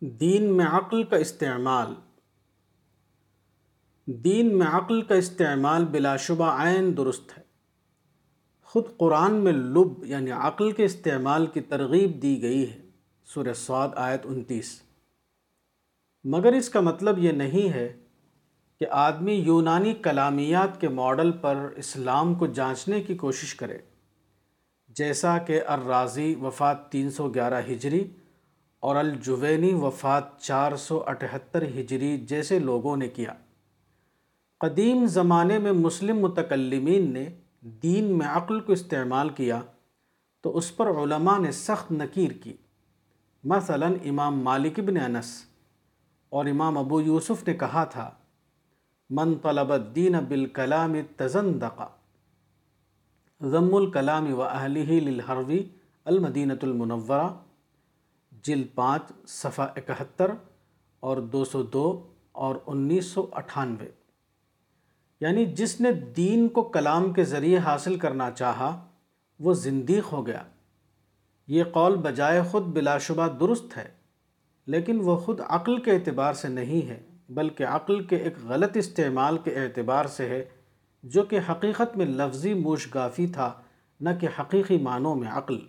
دین میں عقل کا استعمال۔ دین میں عقل کا استعمال بلا شبہ عین درست ہے۔ خود قرآن میں لب یعنی عقل کے استعمال کی ترغیب دی گئی ہے۔ سورہ سعود آیت انتیس۔ مگر اس کا مطلب یہ نہیں ہے کہ آدمی یونانی کلامیات کے ماڈل پر اسلام کو جانچنے کی کوشش کرے، جیسا کہ الرازی وفات تین سو گیارہ ہجری اور الجوینی وفات چار سو اٹھہتر ہجری جیسے لوگوں نے کیا۔ قدیم زمانے میں مسلم متکلمین نے دین میں عقل کو استعمال کیا تو اس پر علماء نے سخت نکیر کی۔ مثلا امام مالک بن انس اور امام ابو یوسف نے کہا تھا، من طلب الدین بالکلام تزندق ضم الکلام و اہلہ للحروی المدینۃ المنورہ۔ جلد پانچ، صفحہ اکہتر اور دو سو دو اور انیس سو اٹھانوے۔ یعنی جس نے دین کو کلام کے ذریعے حاصل کرنا چاہا، وہ زندیق ہو گیا۔ یہ قول بجائے خود بلا شبہ درست ہے، لیکن وہ خود عقل کے اعتبار سے نہیں ہے، بلکہ عقل کے ایک غلط استعمال کے اعتبار سے ہے، جو کہ حقیقت میں لفظی موشگافی تھا، نہ کہ حقیقی معنوں میں عقل۔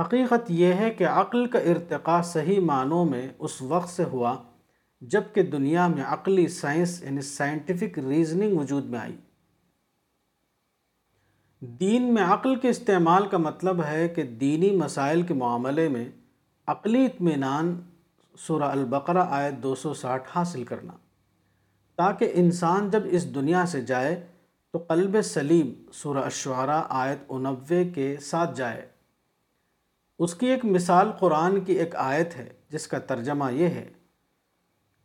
حقیقت یہ ہے کہ عقل کا ارتقاء صحیح معنوں میں اس وقت سے ہوا جبکہ دنیا میں عقلی سائنس یعنی سائنٹیفک ریزننگ وجود میں آئی۔ دین میں عقل کے استعمال کا مطلب ہے کہ دینی مسائل کے معاملے میں عقلی اطمینان، سورہ البقرہ آیت دو سو ساٹھ حاصل کرنا۔ تاکہ انسان جب اس دنیا سے جائے تو قلب سلیم، سورہ الشعراء آیت انوے کے ساتھ جائے۔ اس کی ایک مثال قرآن کی ایک آیت ہے، جس کا ترجمہ یہ ہے،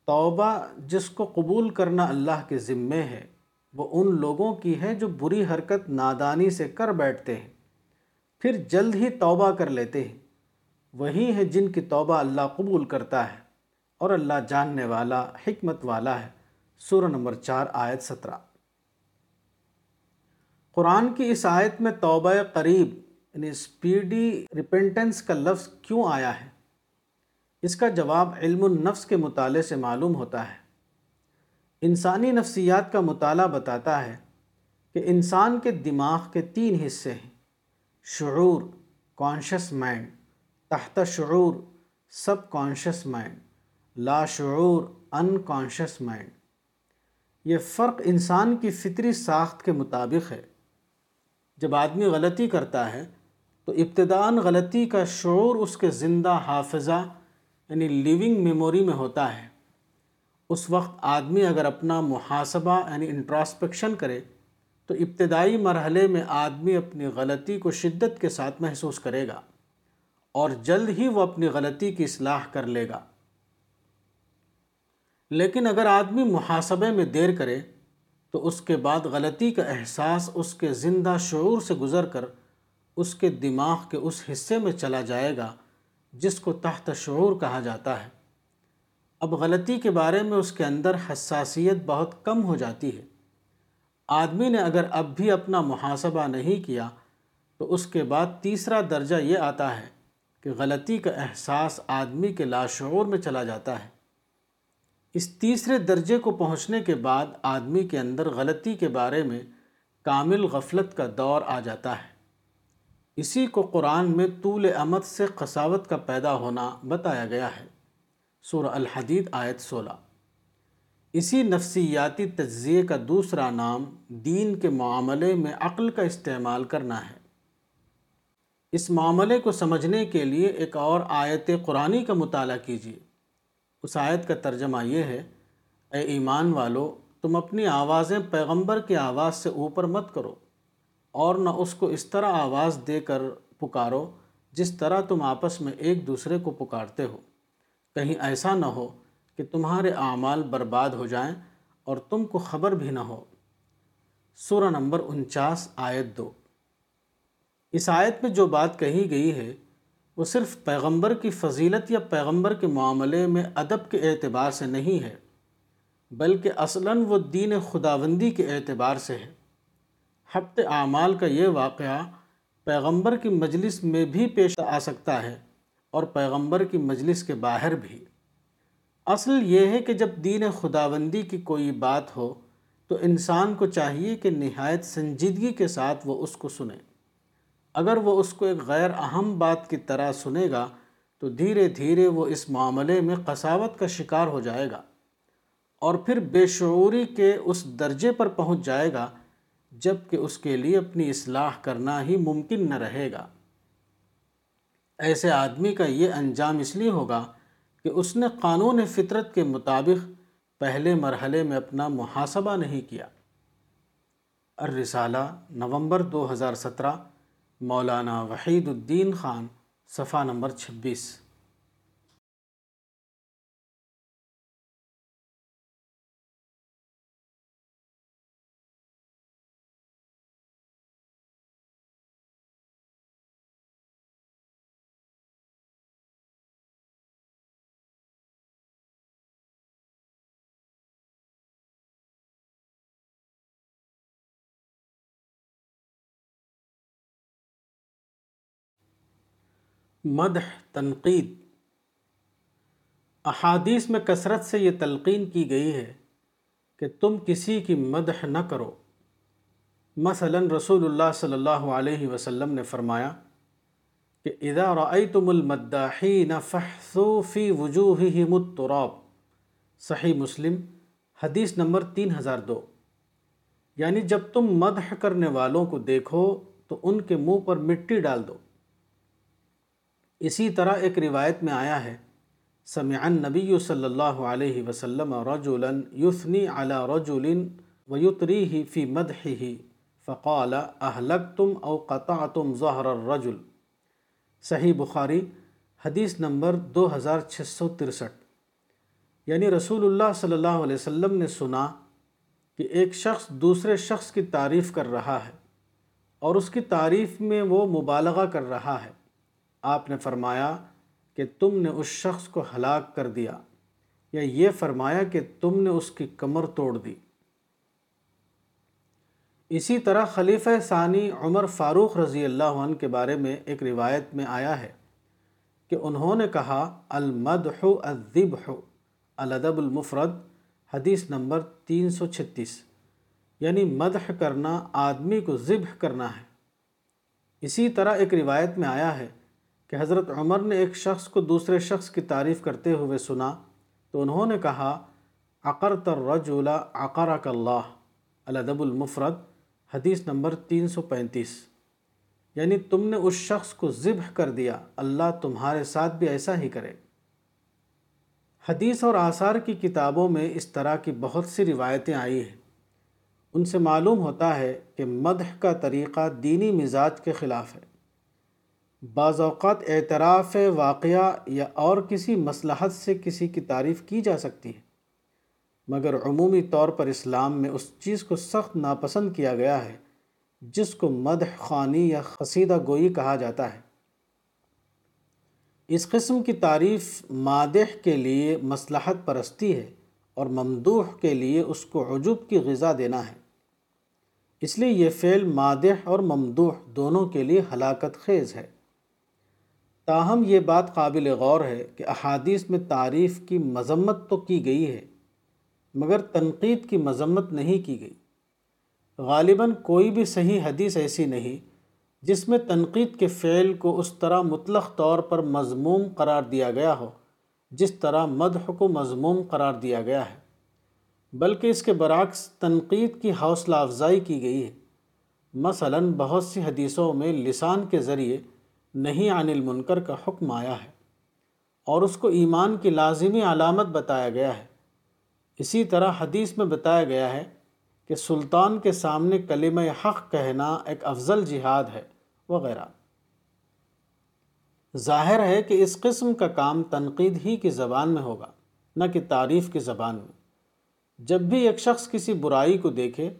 توبہ جس کو قبول کرنا اللہ کے ذمے ہے، وہ ان لوگوں کی ہے جو بری حرکت نادانی سے کر بیٹھتے ہیں، پھر جلد ہی توبہ کر لیتے ہیں۔ وہی ہے جن کی توبہ اللہ قبول کرتا ہے اور اللہ جاننے والا، حکمت والا ہے۔ سورہ نمبر چار، آیت سترہ۔ قرآن کی اس آیت میں توبہ قریب یعنی اسپیڈی ریپنٹنس کا لفظ کیوں آیا ہے؟ اس کا جواب علم النفس کے مطالعے سے معلوم ہوتا ہے۔ انسانی نفسیات کا مطالعہ بتاتا ہے کہ انسان کے دماغ کے تین حصے ہیں۔ شعور کانشس مائنڈ تحت شعور سب کانشس مائنڈ لا شعور ان کانشس مائنڈ یہ فرق انسان کی فطری ساخت کے مطابق ہے۔ جب آدمی غلطی کرتا ہے تو ابتداً غلطی کا شعور اس کے زندہ حافظہ یعنی لیونگ میموری میں ہوتا ہے۔ اس وقت آدمی اگر اپنا محاسبہ یعنی انٹراسپیکشن کرے، تو ابتدائی مرحلے میں آدمی اپنی غلطی کو شدت کے ساتھ محسوس کرے گا اور جلد ہی وہ اپنی غلطی کی اصلاح کر لے گا۔ لیکن اگر آدمی محاسبے میں دیر کرے، تو اس کے بعد غلطی کا احساس اس کے زندہ شعور سے گزر کر اس کے دماغ کے اس حصے میں چلا جائے گا جس کو تحت شعور کہا جاتا ہے۔ اب غلطی کے بارے میں اس کے اندر حساسیت بہت کم ہو جاتی ہے۔ آدمی نے اگر اب بھی اپنا محاسبہ نہیں کیا تو اس کے بعد تیسرا درجہ یہ آتا ہے کہ غلطی کا احساس آدمی کے لاشعور میں چلا جاتا ہے۔ اس تیسرے درجے کو پہنچنے کے بعد آدمی کے اندر غلطی کے بارے میں کامل غفلت کا دور آ جاتا ہے۔ اسی کو قرآن میں طول امد سے قصاوت کا پیدا ہونا بتایا گیا ہے۔ سورہ الحدید آیت سولہ۔ اسی نفسیاتی تجزیے کا دوسرا نام دین کے معاملے میں عقل کا استعمال کرنا ہے۔ اس معاملے کو سمجھنے کے لیے ایک اور آیت قرآنی کا مطالعہ کیجیے۔ اس آیت کا ترجمہ یہ ہے، اے ایمان والو، تم اپنی آوازیں پیغمبر کی آواز سے اوپر مت کرو۔ اور نہ اس کو اس طرح آواز دے کر پکارو جس طرح تم آپس میں ایک دوسرے کو پکارتے ہو۔ کہیں ایسا نہ ہو کہ تمہارے اعمال برباد ہو جائیں اور تم کو خبر بھی نہ ہو۔ سورہ نمبر انچاس، آیت دو۔ اس آیت میں جو بات کہی گئی ہے، وہ صرف پیغمبر کی فضیلت یا پیغمبر کے معاملے میں ادب کے اعتبار سے نہیں ہے، بلکہ اصلاً وہ دین خداوندی کے اعتبار سے ہے۔ حبت اعمال کا یہ واقعہ پیغمبر کی مجلس میں بھی پیش آ سکتا ہے اور پیغمبر کی مجلس کے باہر بھی۔ اصل یہ ہے کہ جب دین خداوندی کی کوئی بات ہو، تو انسان کو چاہیے کہ نہایت سنجیدگی کے ساتھ وہ اس کو سنے۔ اگر وہ اس کو ایک غیر اہم بات کی طرح سنے گا، تو دھیرے دھیرے وہ اس معاملے میں قساوت کا شکار ہو جائے گا اور پھر بے شعوری کے اس درجے پر پہنچ جائے گا جبکہ اس کے لیے اپنی اصلاح کرنا ہی ممکن نہ رہے گا۔ ایسے آدمی کا یہ انجام اس لیے ہوگا کہ اس نے قانون فطرت کے مطابق پہلے مرحلے میں اپنا محاسبہ نہیں کیا۔ الرسالہ، نومبر دو ہزار سترہ، مولانا وحید الدین خان، صفحہ نمبر چھبیس۔ مدح، تنقید۔ احادیث میں کثرت سے یہ تلقین کی گئی ہے کہ تم کسی کی مدح نہ کرو۔ مثلا رسول اللہ صلی اللہ علیہ وسلم نے فرمایا کہ اذا رأیتم المداحین فحثو فی وجوہہم التراب۔ صحیح مسلم، حدیث نمبر تین ہزار دو۔ یعنی جب تم مدح کرنے والوں کو دیکھو تو ان کے منہ پر مٹی ڈال دو۔ اسی طرح ایک روایت میں آیا ہے، سمع النبی صلی اللہ علیہ وسلم رجلا یثنی علی رجل ویطریہ فی مدحہ، فقال اہلکتم او قطعتم ظہر الرجل۔ صحیح بخاری، حدیث نمبر دو ہزار چھ سو ترسٹھ۔ یعنی رسول اللہ صلی اللہ علیہ وسلم نے سنا کہ ایک شخص دوسرے شخص کی تعریف کر رہا ہے اور اس کی تعریف میں وہ مبالغہ کر رہا ہے۔ آپ نے فرمایا کہ تم نے اس شخص کو ہلاک کر دیا یا یہ فرمایا کہ تم نے اس کی کمر توڑ دی۔ اسی طرح خلیفہ ثانی عمر فاروق رضی اللہ عنہ کے بارے میں ایک روایت میں آیا ہے کہ انہوں نے کہا، المدح الذبح الادب المفرد، حدیث نمبر تین سو چھتیس۔ یعنی مدح کرنا، آدمی کو ذبح کرنا ہے۔ اسی طرح ایک روایت میں آیا ہے کہ حضرت عمر نے ایک شخص کو دوسرے شخص کی تعریف کرتے ہوئے سنا تو انہوں نے کہا، عقرت الرجل عقرک اللہ. الادب المفرد، حدیث نمبر تین سو پینتیس۔ یعنی تم نے اس شخص کو ذبح کر دیا، اللہ تمہارے ساتھ بھی ایسا ہی کرے۔ حدیث اور آثار کی کتابوں میں اس طرح کی بہت سی روایتیں آئی ہیں۔ ان سے معلوم ہوتا ہے کہ مدح کا طریقہ دینی مزاج کے خلاف ہے۔ بعض اوقات اعتراف واقعہ یا اور کسی مصلحت سے کسی کی تعریف کی جا سکتی ہے، مگر عمومی طور پر اسلام میں اس چیز کو سخت ناپسند کیا گیا ہے، جس کو مدح خانی یا خسیدہ گوئی کہا جاتا ہے۔ اس قسم کی تعریف مادح کے لیے مصلحت پرستی ہے اور ممدوح کے لیے اس کو عجب کی غذا دینا ہے۔ اس لیے یہ فعل مادح اور ممدوح دونوں کے لیے ہلاکت خیز ہے۔ تاہم یہ بات قابل غور ہے کہ احادیث میں تعریف کی مذمت تو کی گئی ہے، مگر تنقید کی مذمت نہیں کی گئی۔ غالباً کوئی بھی صحیح حدیث ایسی نہیں جس میں تنقید کے فعل کو اس طرح مطلق طور پر مضموم قرار دیا گیا ہو، جس طرح مدح کو مضموم قرار دیا گیا ہے۔ بلکہ اس کے برعکس تنقید کی حوصلہ افزائی کی گئی ہے۔ مثلاً بہت سی حدیثوں میں لسان کے ذریعے نہیں عن المنکر کا حکم آیا ہے اور اس کو ایمان کی لازمی علامت بتایا گیا ہے۔ اسی طرح حدیث میں بتایا گیا ہے کہ سلطان کے سامنے کلمہ حق کہنا ایک افضل جہاد ہے وغیرہ۔ ظاہر ہے کہ اس قسم کا کام تنقید ہی کی زبان میں ہوگا، نہ کہ تعریف کی زبان میں۔ جب بھی ایک شخص کسی برائی کو دیکھے،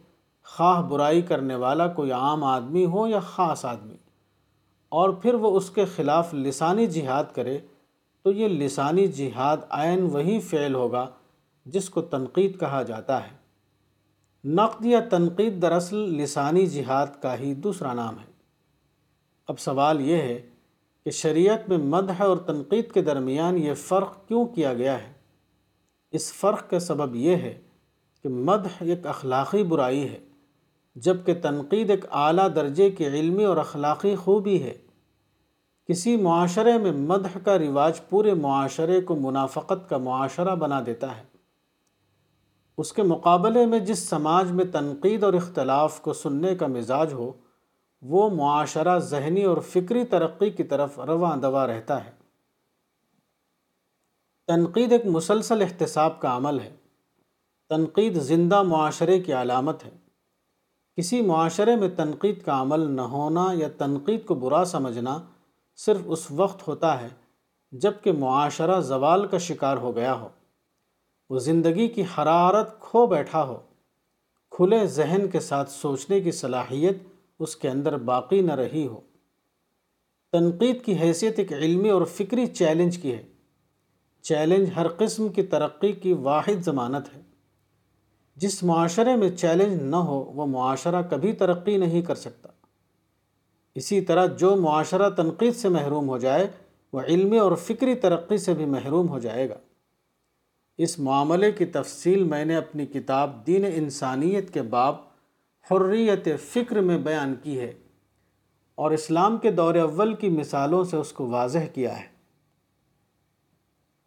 خواہ برائی کرنے والا کوئی عام آدمی ہو یا خاص آدمی اور پھر وہ اس کے خلاف لسانی جہاد کرے تو یہ لسانی جہاد عین وہی فعل ہوگا جس کو تنقید کہا جاتا ہے۔ نقد یا تنقید دراصل لسانی جہاد کا ہی دوسرا نام ہے۔ اب سوال یہ ہے کہ شریعت میں مدح اور تنقید کے درمیان یہ فرق کیوں کیا گیا ہے؟ اس فرق کا سبب یہ ہے کہ مدح ایک اخلاقی برائی ہے، جبکہ تنقید ایک اعلیٰ درجے کی علمی اور اخلاقی خوبی ہے۔ کسی معاشرے میں مدح کا رواج پورے معاشرے کو منافقت کا معاشرہ بنا دیتا ہے۔ اس کے مقابلے میں جس سماج میں تنقید اور اختلاف کو سننے کا مزاج ہو، وہ معاشرہ ذہنی اور فکری ترقی کی طرف رواں دوا رہتا ہے۔ تنقید ایک مسلسل احتساب کا عمل ہے۔ تنقید زندہ معاشرے کی علامت ہے۔ کسی معاشرے میں تنقید کا عمل نہ ہونا یا تنقید کو برا سمجھنا صرف اس وقت ہوتا ہے جبکہ معاشرہ زوال کا شکار ہو گیا ہو۔ وہ زندگی کی حرارت کھو بیٹھا ہو۔ کھلے ذہن کے ساتھ سوچنے کی صلاحیت اس کے اندر باقی نہ رہی ہو۔ تنقید کی حیثیت ایک علمی اور فکری چیلنج کی ہے۔ چیلنج ہر قسم کی ترقی کی واحد ضمانت ہے۔ جس معاشرے میں چیلنج نہ ہو، وہ معاشرہ کبھی ترقی نہیں کر سکتا۔ اسی طرح جو معاشرہ تنقید سے محروم ہو جائے، وہ علمی اور فکری ترقی سے بھی محروم ہو جائے گا۔ اس معاملے کی تفصیل میں نے اپنی کتاب دین انسانیت کے باب حریت فکر میں بیان کی ہے اور اسلام کے دور اول کی مثالوں سے اس کو واضح کیا ہے۔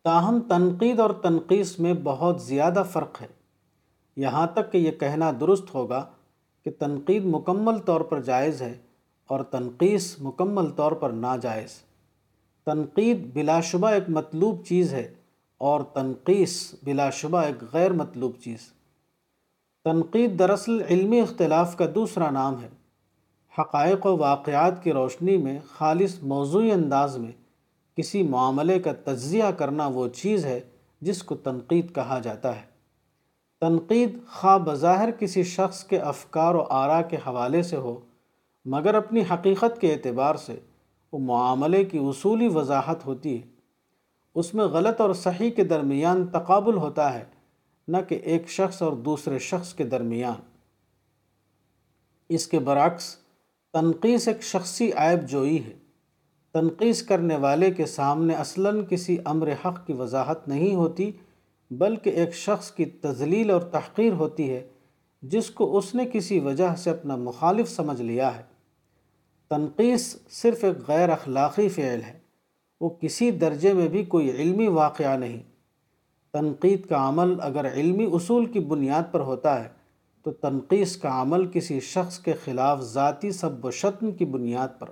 تاہم، تنقید اور تنقیص میں بہت زیادہ فرق ہے۔ یہاں تک کہ یہ کہنا درست ہوگا کہ تنقید مکمل طور پر جائز ہے اور تنقیص مکمل طور پر ناجائز۔ تنقید بلا شبہ ایک مطلوب چیز ہے اور تنقیص بلا شبہ ایک غیر مطلوب چیز۔ تنقید دراصل علمی اختلاف کا دوسرا نام ہے۔ حقائق و واقعات کی روشنی میں خالص موضوعی انداز میں کسی معاملے کا تجزیہ کرنا وہ چیز ہے جس کو تنقید کہا جاتا ہے۔ تنقید خواہ بظاہر کسی شخص کے افکار و آراء کے حوالے سے ہو مگر اپنی حقیقت کے اعتبار سے وہ معاملے کی اصولی وضاحت ہوتی ہے۔ اس میں غلط اور صحیح کے درمیان تقابل ہوتا ہے، نہ کہ ایک شخص اور دوسرے شخص کے درمیان۔ اس کے برعکس تنقیص ایک شخصی عیب جوئی ہے۔ تنقیص کرنے والے کے سامنے اصلاً کسی امر حق کی وضاحت نہیں ہوتی، بلکہ ایک شخص کی تزلیل اور تحقیر ہوتی ہے، جس کو اس نے کسی وجہ سے اپنا مخالف سمجھ لیا ہے۔ تنقیص صرف ایک غیر اخلاقی فعل ہے، وہ کسی درجے میں بھی کوئی علمی واقعہ نہیں۔ تنقید کا عمل اگر علمی اصول کی بنیاد پر ہوتا ہے، تو تنقیص کا عمل کسی شخص کے خلاف ذاتی سب و شتم کی بنیاد پر۔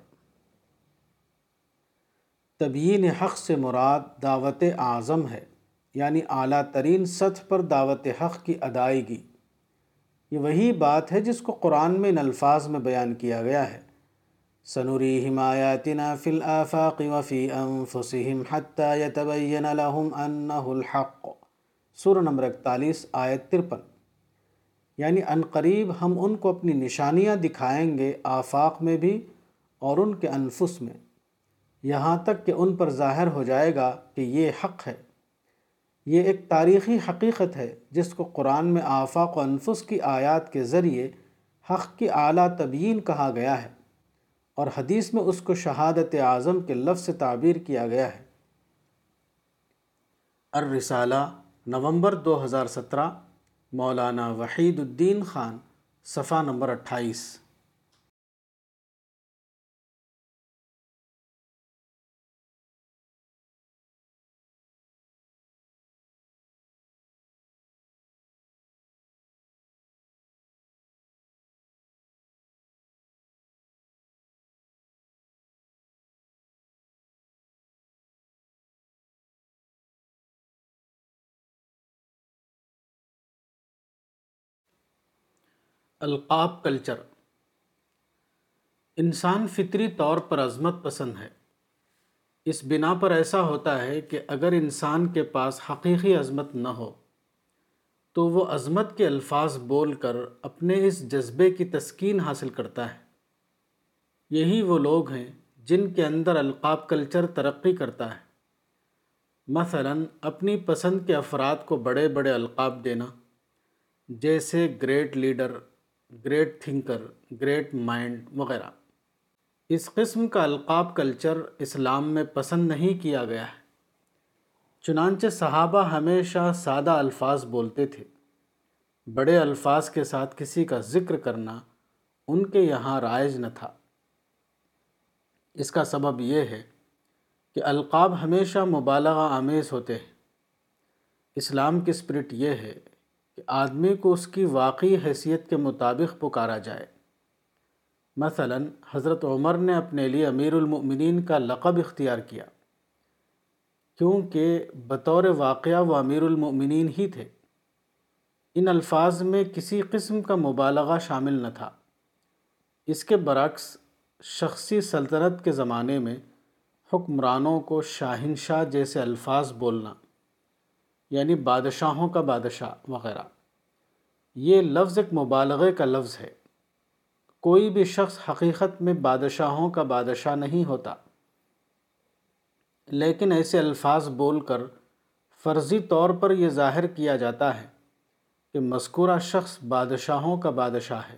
تبیین حق سے مراد دعوت اعظم ہے یعنی اعلیٰ ترین سطح پر دعوت حق کی ادائیگی۔ یہ وہی بات ہے جس کو قرآن میں ان الفاظ میں بیان کیا گیا ہے۔ سنوریہم آیاتنا فی الآفاق وفی انفسہم حتی یتبین لہم انہ الحق. سورہ نمبر اکتالیس، آیت ترپن. یعنی ان قریب ہم ان کو اپنی نشانیاں دکھائیں گے آفاق میں بھی اور ان کے انفس میں۔ یہاں تک کہ ان پر ظاہر ہو جائے گا کہ یہ حق ہے۔ یہ ایک تاریخی حقیقت ہے جس کو قرآن میں آفاق و انفس کی آیات کے ذریعے حق کی اعلیٰ تبیین کہا گیا ہے۔ اور حدیث میں اس کو شہادت اعظم کے لفظ سے تعبیر کیا گیا ہے۔ الرسالہ، نومبر دو ہزار سترہ، مولانا وحید الدین خان، صفحہ نمبر اٹھائیس۔ القاب کلچر۔ انسان فطری طور پر عظمت پسند ہے۔ اس بنا پر ایسا ہوتا ہے کہ اگر انسان کے پاس حقیقی عظمت نہ ہو، تو وہ عظمت کے الفاظ بول کر اپنے اس جذبے کی تسکین حاصل کرتا ہے۔ یہی وہ لوگ ہیں جن کے اندر القاب کلچر ترقی کرتا ہے۔ مثلا، اپنی پسند کے افراد کو بڑے بڑے القاب دینا، جیسے great leader great thinker, great mind وغیرہ۔ اس قسم کا القاب کلچر اسلام میں پسند نہیں کیا گیا ہے۔ چنانچہ صحابہ ہمیشہ سادہ الفاظ بولتے تھے۔ بڑے الفاظ کے ساتھ کسی کا ذکر کرنا ان کے یہاں رائج نہ تھا۔ اس کا سبب یہ ہے کہ القاب ہمیشہ مبالغہ آمیز ہوتے ہیں۔ اسلام کی اسپرٹ یہ ہے کہ آدمی کو اس کی واقعی حیثیت کے مطابق پکارا جائے۔ مثلا، حضرت عمر نے اپنے لیے امیر المؤمنین کا لقب اختیار کیا، کیونکہ بطور واقعہ وہ امیر المؤمنین ہی تھے۔ ان الفاظ میں کسی قسم کا مبالغہ شامل نہ تھا۔ اس کے برعکس، شخصی سلطنت کے زمانے میں حکمرانوں کو شاہنشاہ جیسے الفاظ بولنا یعنی بادشاہوں کا بادشاہ وغیرہ۔ یہ لفظ ایک مبالغے کا لفظ ہے۔ کوئی بھی شخص حقیقت میں بادشاہوں کا بادشاہ نہیں ہوتا۔ لیکن ایسے الفاظ بول کر فرضی طور پر یہ ظاہر کیا جاتا ہے کہ مذکورہ شخص بادشاہوں کا بادشاہ ہے۔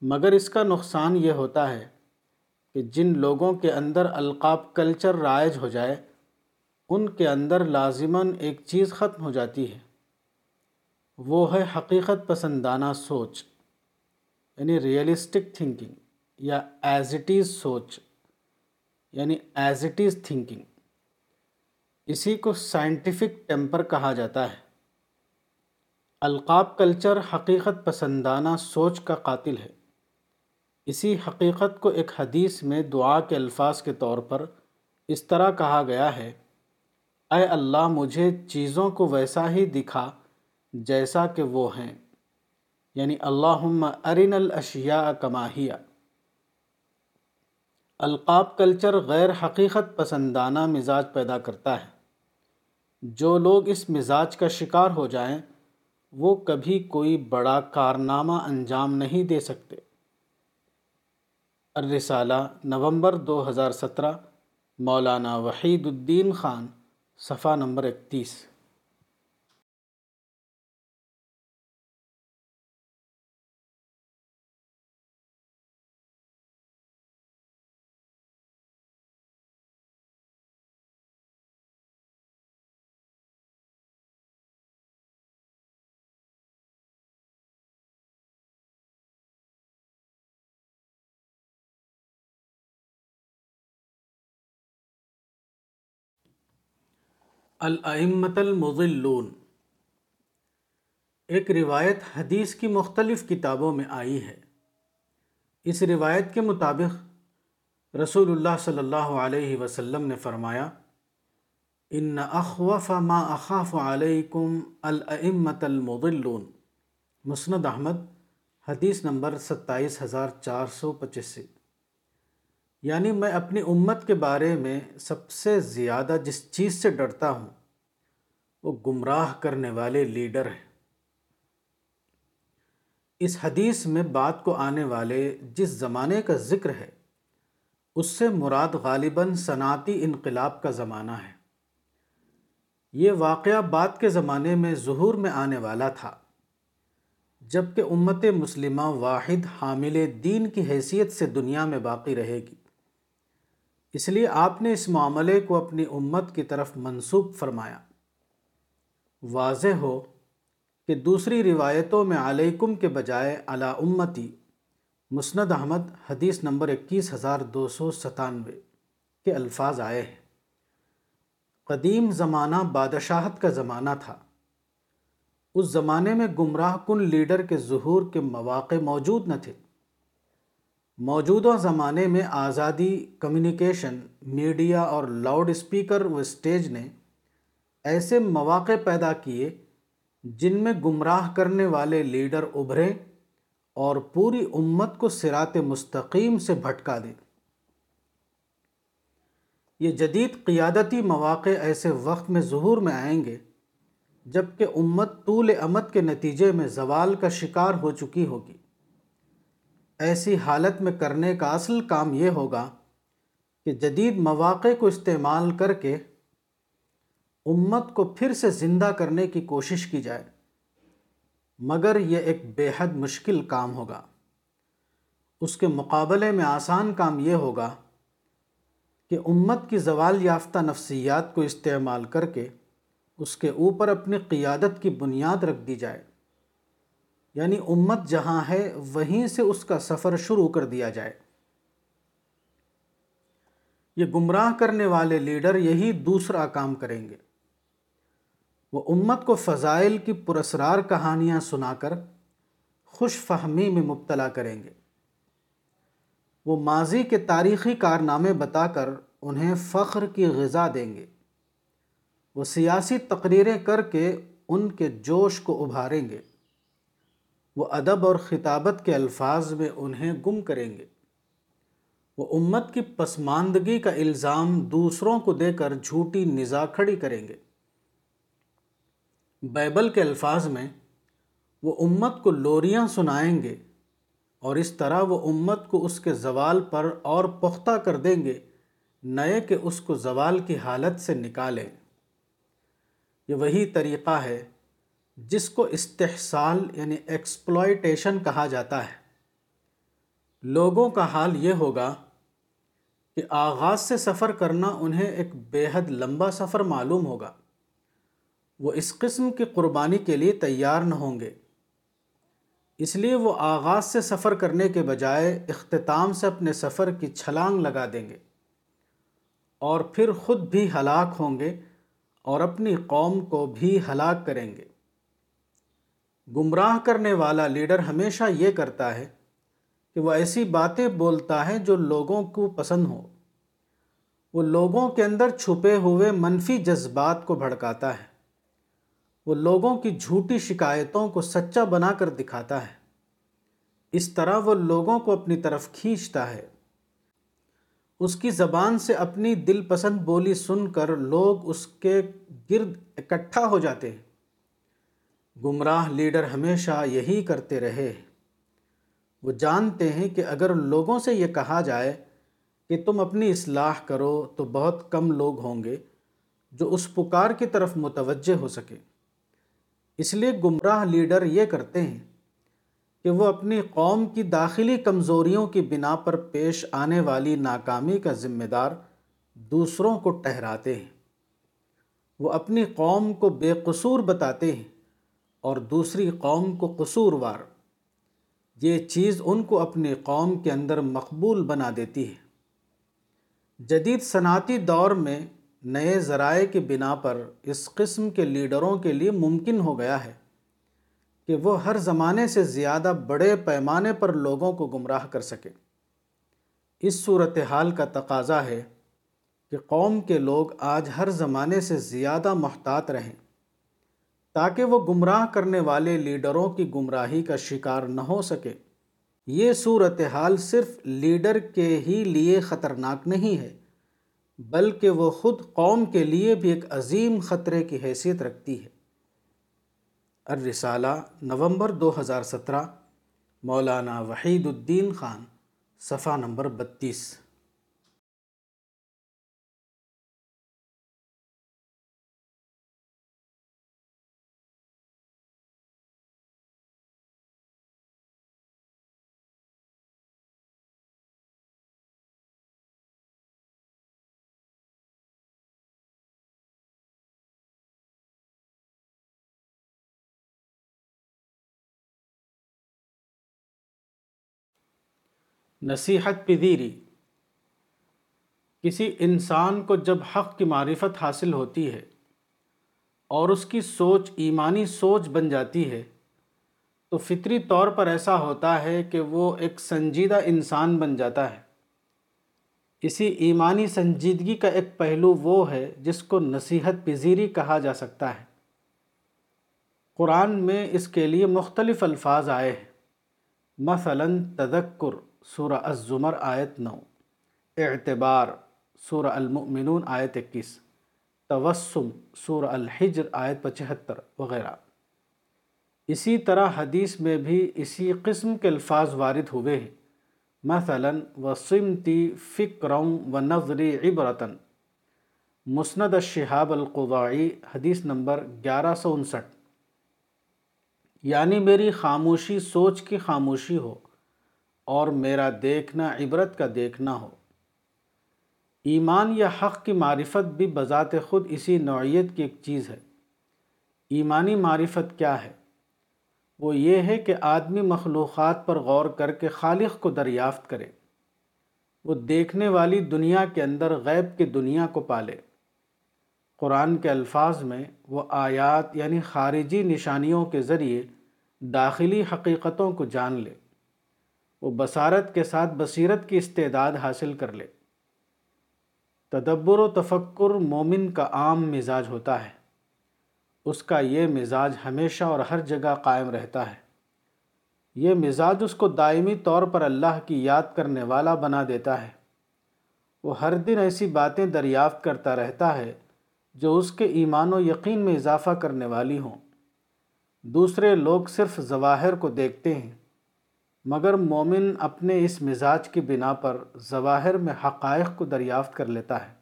مگر اس کا نقصان یہ ہوتا ہے کہ جن لوگوں کے اندر القاب کلچر رائج ہو جائے ان کے اندر لازماً ایک چیز ختم ہو جاتی ہے۔ وہ ہے حقیقت پسندانہ سوچ یعنی ریئلسٹک تھنکنگ یا ایز اٹ از سوچ یعنی ایز اٹ از تھنکنگ اسی کو سائنٹیفک ٹیمپر کہا جاتا ہے۔ القاب کلچر حقیقت پسندانہ سوچ کا قاتل ہے۔ اسی حقیقت کو ایک حدیث میں دعا کے الفاظ کے طور پر اس طرح کہا گیا ہے۔ اے اللہ، مجھے چیزوں کو ویسا ہی دکھا جیسا کہ وہ ہیں۔ یعنی اللہم ارن الاشیاء کماہیہ القاب کلچر غیر حقیقت پسندانہ مزاج پیدا کرتا ہے۔ جو لوگ اس مزاج کا شکار ہو جائیں، وہ کبھی کوئی بڑا کارنامہ انجام نہیں دے سکتے۔ الرسالہ نومبر دو ہزار سترہ، مولانا وحید الدین خان۔ صفحہ نمبر اکتیس۔ الائمت المضلون۔ ایک روایت حدیث کی مختلف کتابوں میں آئی ہے۔ اس روایت کے مطابق رسول اللہ صلی اللہ علیہ وسلم نے فرمایا، ان اخوف ما اخاف علیکم الائمت المضلون مسند احمد، حدیث نمبر ستائیس ہزار چار سو پچیسی یعنی میں اپنی امت کے بارے میں سب سے زیادہ جس چیز سے ڈرتا ہوں، وہ گمراہ کرنے والے لیڈر ہیں۔ اس حدیث میں بات کو آنے والے جس زمانے کا ذکر ہے، اس سے مراد غالباً صنعتی انقلاب کا زمانہ ہے۔ یہ واقعہ بعد کے زمانے میں ظہور میں آنے والا تھا، جبکہ امت مسلمہ واحد حامل دین کی حیثیت سے دنیا میں باقی رہے گی۔ اس لیے آپ نے اس معاملے کو اپنی امت کی طرف منسوب فرمایا۔ واضح ہو کہ دوسری روایتوں میں علیکم کے بجائے علا امتی، مسند احمد، حدیث نمبر اکیس ہزار دو سو ستانوے کے الفاظ آئے ہیں۔ قدیم زمانہ بادشاہت کا زمانہ تھا۔ اس زمانے میں گمراہ کن لیڈر کے ظہور کے مواقع موجود نہ تھے۔ موجودہ زمانے میں آزادی کمیونیکیشن میڈیا اور لاؤڈ اسپیکر و اسٹیج نے ایسے مواقع پیدا کیے جن میں گمراہ کرنے والے لیڈر ابھرے اور پوری امت کو سرات مستقیم سے بھٹکا دیں۔ یہ جدید قیادتی مواقع ایسے وقت میں ظہور میں آئیں گے جبکہ امت طول امت کے نتیجے میں زوال کا شکار ہو چکی ہوگی۔ ایسی حالت میں کرنے کا اصل کام یہ ہوگا کہ جدید مواقع کو استعمال کر کے امت کو پھر سے زندہ کرنے کی کوشش کی جائے۔ مگر یہ ایک بے حد مشکل کام ہوگا۔ اس کے مقابلے میں آسان کام یہ ہوگا کہ امت کی زوال یافتہ نفسیات کو استعمال کر کے اس کے اوپر اپنی قیادت کی بنیاد رکھ دی جائے۔ یعنی امت جہاں ہے، وہیں سے اس کا سفر شروع کر دیا جائے۔ یہ گمراہ کرنے والے لیڈر یہی دوسرا کام کریں گے۔ وہ امت کو فضائل کی پرسرار کہانیاں سنا کر خوش فہمی میں مبتلا کریں گے۔ وہ ماضی کے تاریخی کارنامے بتا کر انہیں فخر کی غذا دیں گے۔ وہ سیاسی تقریریں کر کے ان کے جوش کو ابھاریں گے۔ وہ ادب اور خطابت کے الفاظ میں انہیں گم کریں گے۔ وہ امت کی پسماندگی کا الزام دوسروں کو دے کر جھوٹی نزا کھڑی کریں گے۔ بائبل کے الفاظ میں وہ امت کو لوریاں سنائیں گے اور اس طرح وہ امت کو اس کے زوال پر اور پختہ کر دیں گے نئے کہ اس کو زوال کی حالت سے نکالیں۔ یہ وہی طریقہ ہے جس کو استحصال یعنی ایکسپلائٹیشن کہا جاتا ہے۔ لوگوں کا حال یہ ہوگا کہ آغاز سے سفر کرنا انہیں ایک بے حد لمبا سفر معلوم ہوگا۔ وہ اس قسم کی قربانی کے لیے تیار نہ ہوں گے۔ اس لیے وہ آغاز سے سفر کرنے کے بجائے اختتام سے اپنے سفر کی چھلانگ لگا دیں گے۔ اور پھر خود بھی ہلاک ہوں گے اور اپنی قوم کو بھی ہلاک کریں گے۔ گمراہ کرنے والا لیڈر ہمیشہ یہ کرتا ہے کہ وہ ایسی باتیں بولتا ہے جو لوگوں کو پسند ہو۔ وہ لوگوں کے اندر چھپے ہوئے منفی جذبات کو بھڑکاتا ہے۔ وہ لوگوں کی جھوٹی شکایتوں کو سچا بنا کر دکھاتا ہے۔ اس طرح وہ لوگوں کو اپنی طرف کھینچتا ہے۔ اس کی زبان سے اپنی دل پسند بولی سن کر لوگ اس کے گرد اکٹھا ہو جاتے ہیں۔ گمراہ لیڈر ہمیشہ یہی کرتے رہے۔ وہ جانتے ہیں کہ اگر لوگوں سے یہ کہا جائے کہ تم اپنی اصلاح کرو تو بہت کم لوگ ہوں گے جو اس پکار کی طرف متوجہ ہو سکے۔ اس لیے گمراہ لیڈر یہ کرتے ہیں کہ وہ اپنی قوم کی داخلی کمزوریوں کی بنا پر پیش آنے والی ناکامی کا ذمہ دار دوسروں کو ٹہراتے ہیں۔ وہ اپنی قوم کو بے قصور بتاتے ہیں۔ اور دوسری قوم کو قصوروار یہ چیز ان کو اپنی قوم کے اندر مقبول بنا دیتی ہے۔ جدید صنعتی دور میں نئے ذرائع کی بنا پر اس قسم کے لیڈروں کے لیے ممکن ہو گیا ہے کہ وہ ہر زمانے سے زیادہ بڑے پیمانے پر لوگوں کو گمراہ کر سکے۔ اس صورتحال کا تقاضا ہے کہ قوم کے لوگ آج ہر زمانے سے زیادہ محتاط رہیں۔ تاکہ وہ گمراہ کرنے والے لیڈروں کی گمراہی کا شکار نہ ہو سکے۔ یہ صورتحال صرف لیڈر کے ہی لیے خطرناک نہیں ہے، بلکہ وہ خود قوم کے لیے بھی ایک عظیم خطرے کی حیثیت رکھتی ہے۔ الرسالہ، نومبر دو ہزار سترہ، مولانا وحید الدین خان، صفحہ نمبر بتیس۔ نصیحت پذیری کسی انسان کو جب حق کی معرفت حاصل ہوتی ہے اور اس کی سوچ، ایمانی سوچ بن جاتی ہے، تو فطری طور پر ایسا ہوتا ہے کہ وہ ایک سنجیدہ انسان بن جاتا ہے۔ اسی ایمانی سنجیدگی کا ایک پہلو وہ ہے جس کو نصیحت پذیری کہا جا سکتا ہے۔ قرآن میں اس کے لیے مختلف الفاظ آئے ہیں۔ مثلاً تذکر۔ سورہ الزمر آیت نو۔ اعتبار، سورہ المؤمنون آیت اکیس۔ توسم، سورہ الحجر آیت پچہتر وغیرہ۔ اسی طرح حدیث میں بھی اسی قسم کے الفاظ وارد ہوئے ہیں۔ مثلا وسمتی فکرم و نظری عبرتاً۔ مسند الشہاب القضاعی حدیث نمبر گیارہ سو انسٹھ۔ یعنی میری خاموشی، سوچ کی خاموشی ہو۔ اور میرا دیکھنا، عبرت کا دیکھنا ہو۔ ایمان یا حق کی معرفت بھی بذات خود اسی نوعیت کی ایک چیز ہے۔ ایمانی معرفت کیا ہے؟ وہ یہ ہے کہ آدمی مخلوقات پر غور کر کے خالق کو دریافت کرے۔ وہ دیکھنے والی دنیا کے اندر غیب کی دنیا کو پالے۔ قرآن کے الفاظ میں وہ آیات یعنی خارجی نشانیوں کے ذریعے داخلی حقیقتوں کو جان لے۔ وہ بصارت کے ساتھ بصیرت کی استعداد حاصل کر لے۔ تدبر و تفکر مومن کا عام مزاج ہوتا ہے۔ اس کا یہ مزاج ہمیشہ اور ہر جگہ قائم رہتا ہے۔ یہ مزاج اس کو دائمی طور پر اللہ کی یاد کرنے والا بنا دیتا ہے۔ وہ ہر دن ایسی باتیں دریافت کرتا رہتا ہے جو اس کے ایمان و یقین میں اضافہ کرنے والی ہوں۔ دوسرے لوگ صرف ظواہر کو دیکھتے ہیں۔ مگر مومن اپنے اس مزاج کی بنا پر ظواہر میں حقائق کو دریافت کر لیتا ہے۔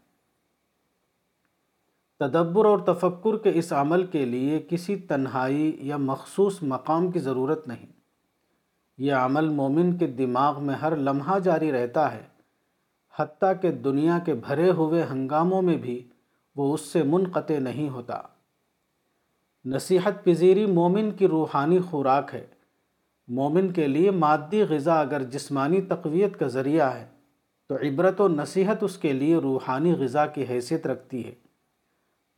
تدبر اور تفکر کے اس عمل کے لیے کسی تنہائی یا مخصوص مقام کی ضرورت نہیں۔ یہ عمل مومن کے دماغ میں ہر لمحہ جاری رہتا ہے، حتیٰ کہ دنیا کے بھرے ہوئے ہنگاموں میں بھی وہ اس سے منقطع نہیں ہوتا۔ نصیحت پذیری مومن کی روحانی خوراک ہے۔ مومن کے لیے مادی غذا اگر جسمانی تقویت کا ذریعہ ہے، تو عبرت و نصیحت اس کے لیے روحانی غذا کی حیثیت رکھتی ہے۔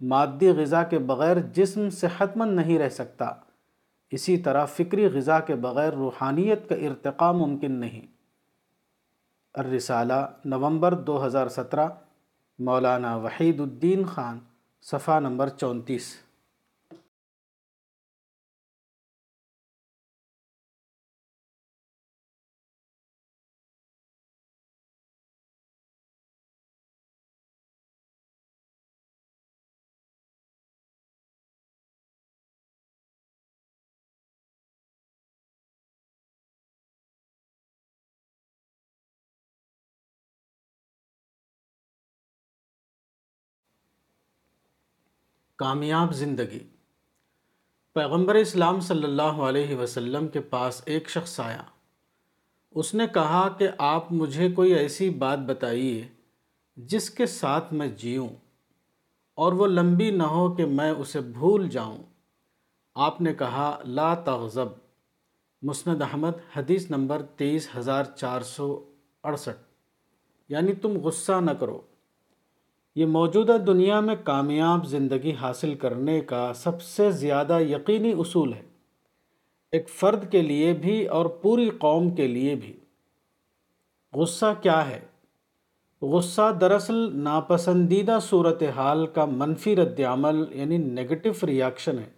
مادی غذا کے بغیر جسم صحت مند نہیں رہ سکتا۔ اسی طرح فکری غذا کے بغیر روحانیت کا ارتقاء ممکن نہیں۔ الرسالہ، نومبر دو ہزار سترہ، مولانا وحید الدین خان، صفحہ نمبر چونتیس۔ کامیاب زندگی۔ پیغمبر اسلام صلی اللہ علیہ وسلم کے پاس ایک شخص آیا۔ اس نے کہا کہ آپ مجھے کوئی ایسی بات بتائیے جس کے ساتھ میں جیوں اور وہ لمبی نہ ہو کہ میں اسے بھول جاؤں۔ آپ نے کہا، لا تغضب۔ مسند احمد، حدیث نمبر تیئیس ہزار چار سو اڑسٹھ۔ یعنی تم غصہ نہ کرو۔ یہ موجودہ دنیا میں کامیاب زندگی حاصل کرنے کا سب سے زیادہ یقینی اصول ہے۔ ایک فرد کے لیے بھی اور پوری قوم کے لیے بھی۔ غصہ کیا ہے؟ غصہ دراصل ناپسندیدہ صورتحال کا منفی رد عمل یعنی نگیٹو ریاکشن ہے۔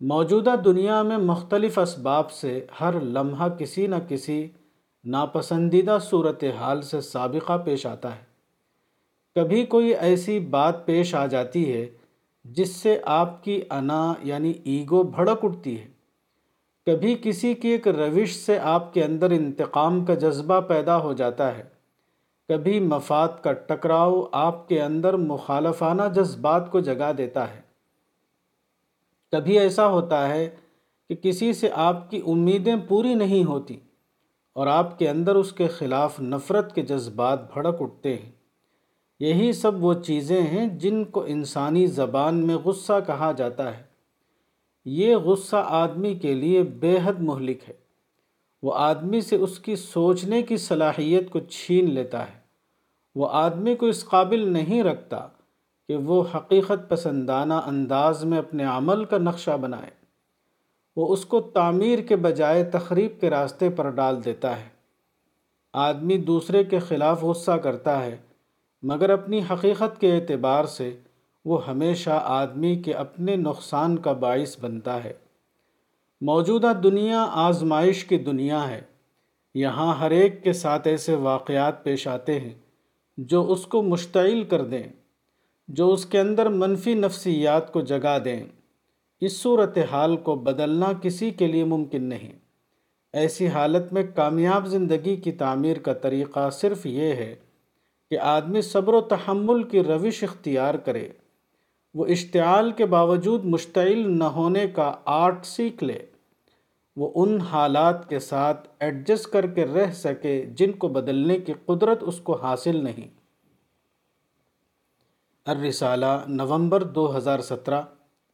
موجودہ دنیا میں مختلف اسباب سے ہر لمحہ کسی نہ کسی ناپسندیدہ صورتحال سے سابقہ پیش آتا ہے۔ کبھی کوئی ایسی بات پیش آ جاتی ہے جس سے آپ کی انا یعنی ایگو بھڑک اٹھتی ہے۔ کبھی کسی کی ایک روش سے آپ کے اندر انتقام کا جذبہ پیدا ہو جاتا ہے۔ کبھی مفاد کا ٹکراؤ آپ کے اندر مخالفانہ جذبات کو جگا دیتا ہے۔ کبھی ایسا ہوتا ہے کہ کسی سے آپ کی امیدیں پوری نہیں ہوتی اور آپ کے اندر اس کے خلاف نفرت کے جذبات بھڑک اٹھتے ہیں۔ یہی سب وہ چیزیں ہیں جن کو انسانی زبان میں غصہ کہا جاتا ہے۔ یہ غصہ آدمی کے لیے بے حد مہلک ہے۔ وہ آدمی سے اس کی سوچنے کی صلاحیت کو چھین لیتا ہے۔ وہ آدمی کو اس قابل نہیں رکھتا کہ وہ حقیقت پسندانہ انداز میں اپنے عمل کا نقشہ بنائے۔ وہ اس کو تعمیر کے بجائے تخریب کے راستے پر ڈال دیتا ہے۔ آدمی دوسرے کے خلاف غصہ کرتا ہے۔ مگر اپنی حقیقت کے اعتبار سے وہ ہمیشہ آدمی کے اپنے نقصان کا باعث بنتا ہے۔ موجودہ دنیا آزمائش کی دنیا ہے۔ یہاں ہر ایک کے ساتھ ایسے واقعات پیش آتے ہیں جو اس کو مشتعل کر دیں، جو اس کے اندر منفی نفسیات کو جگا دیں۔ اس صورتحال کو بدلنا کسی کے لیے ممکن نہیں۔ ایسی حالت میں کامیاب زندگی کی تعمیر کا طریقہ صرف یہ ہے کہ آدمی صبر و تحمل کی روش اختیار کرے، وہ اشتعال کے باوجود مشتعل نہ ہونے کا آرٹ سیکھ لے، وہ ان حالات کے ساتھ ایڈجسٹ کر کے رہ سکے جن کو بدلنے کی قدرت اس کو حاصل نہیں۔ الرسالہ نومبر دو ہزار سترہ،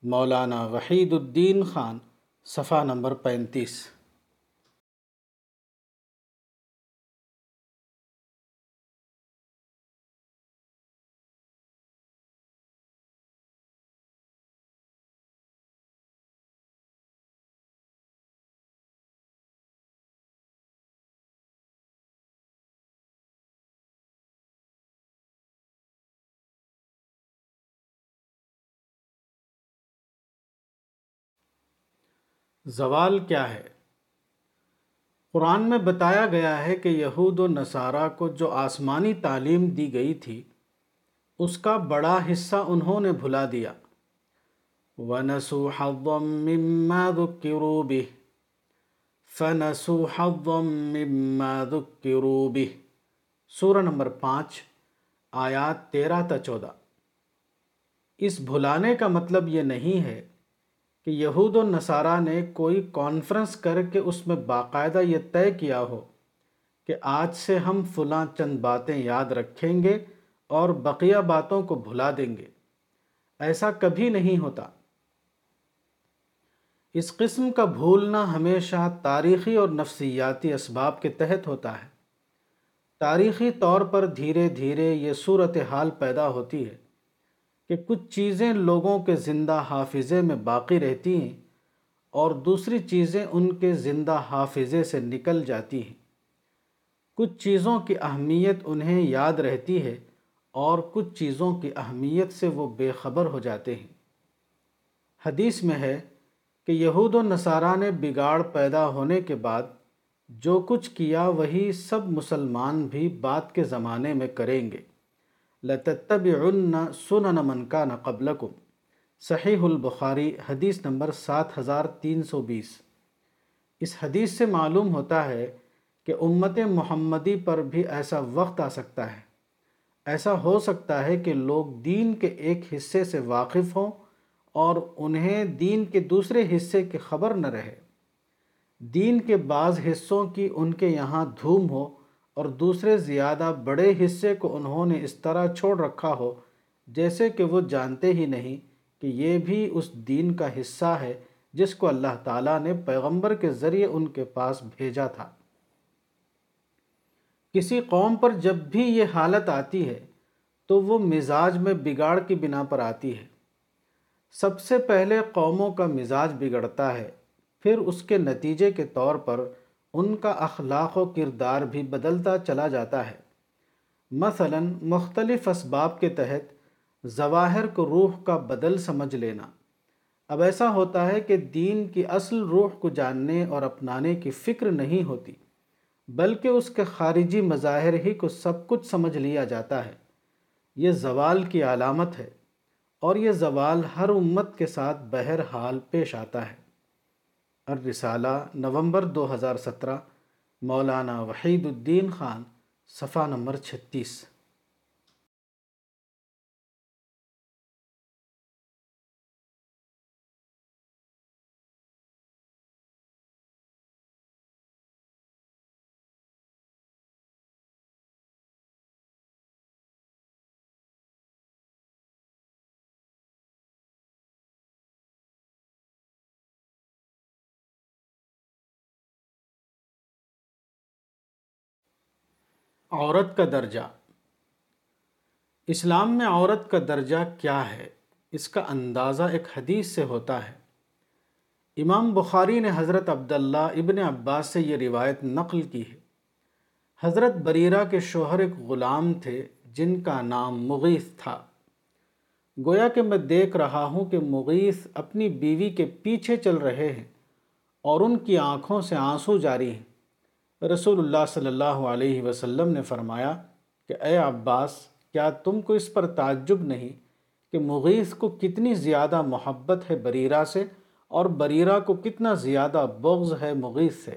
مولانا وحید الدین خان، صفحہ نمبر پینتیس۔ زوال کیا ہے؟ قرآن میں بتایا گیا ہے کہ یہود و نصارہ کو جو آسمانی تعلیم دی گئی تھی، اس کا بڑا حصہ انہوں نے بھلا دیا۔ وَنَسُوا حَظًّا مِّمَّا ذُكِّرُوا بِهِ، فَنَسُوا حَظًّا مِّمَّا ذُكِّرُوا بِهِ۔ سورہ نمبر پانچ، آیات تیرہ تا چودہ۔ اس بھلانے کا مطلب یہ نہیں ہے کہ یہود و نصارہ نے کوئی کانفرنس کر کے اس میں باقاعدہ یہ طے کیا ہو کہ آج سے ہم فلاں چند باتیں یاد رکھیں گے اور بقیہ باتوں کو بھلا دیں گے۔ ایسا کبھی نہیں ہوتا۔ اس قسم کا بھولنا ہمیشہ تاریخی اور نفسیاتی اسباب کے تحت ہوتا ہے۔ تاریخی طور پر دھیرے دھیرے یہ صورتحال پیدا ہوتی ہے۔ کہ کچھ چیزیں لوگوں کے زندہ حافظے میں باقی رہتی ہیں اور دوسری چیزیں ان کے زندہ حافظے سے نکل جاتی ہیں۔ کچھ چیزوں کی اہمیت انہیں یاد رہتی ہے اور کچھ چیزوں کی اہمیت سے وہ بے خبر ہو جاتے ہیں۔ حدیث میں ہے کہ یہود و نصارہ نے بگاڑ پیدا ہونے کے بعد جو کچھ کیا وہی سب مسلمان بھی بعد کے زمانے میں کریں گے۔ لتتبعن سنن من کان قبلکم۔ صحیح البخاری حدیث نمبر سات ہزار تین سو بیس۔ اس حدیث سے معلوم ہوتا ہے کہ امت محمدی پر بھی ایسا وقت آ سکتا ہے۔ ایسا ہو سکتا ہے کہ لوگ دین کے ایک حصے سے واقف ہوں اور انہیں دین کے دوسرے حصے کی خبر نہ رہے۔ دین کے بعض حصوں کی ان کے یہاں دھوم ہو اور دوسرے زیادہ بڑے حصے کو انہوں نے اس طرح چھوڑ رکھا ہو، جیسے کہ وہ جانتے ہی نہیں کہ یہ بھی اس دین کا حصہ ہے جس کو اللہ تعالیٰ نے پیغمبر کے ذریعے ان کے پاس بھیجا تھا۔ کسی قوم پر جب بھی یہ حالت آتی ہے تو وہ مزاج میں بگاڑ کی بنا پر آتی ہے۔ سب سے پہلے قوموں کا مزاج بگڑتا ہے، پھر اس کے نتیجے کے طور پر ان کا اخلاق و کردار بھی بدلتا چلا جاتا ہے۔ مثلا، مختلف اسباب کے تحت ظواہر کو روح کا بدل سمجھ لینا۔ اب ایسا ہوتا ہے کہ دین کی اصل روح کو جاننے اور اپنانے کی فکر نہیں ہوتی، بلکہ اس کے خارجی مظاہر ہی کو سب کچھ سمجھ لیا جاتا ہے۔ یہ زوال کی علامت ہے اور یہ زوال ہر امت کے ساتھ بہرحال پیش آتا ہے۔ الرسالہ نومبر دو ہزار سترہ مولانا وحید الدین خان صفحہ نمبر چھتیس۔ عورت کا درجہ۔ اسلام میں عورت کا درجہ کیا ہے؟ اس کا اندازہ ایک حدیث سے ہوتا ہے۔ امام بخاری نے حضرت عبداللہ ابن عباس سے یہ روایت نقل کی ہے۔ حضرت بریرہ کے شوہر ایک غلام تھے جن کا نام مغیث تھا۔ گویا کہ میں دیکھ رہا ہوں کہ مغیث اپنی بیوی کے پیچھے چل رہے ہیں اور ان کی آنکھوں سے آنسو جاری ہیں۔ رسول اللہ صلی اللہ علیہ وسلم نے فرمایا کہ اے عباس، کیا تم کو اس پر تعجب نہیں کہ مغیث کو کتنی زیادہ محبت ہے بریرہ سے اور بریرہ کو کتنا زیادہ بغض ہے مغیث سے؟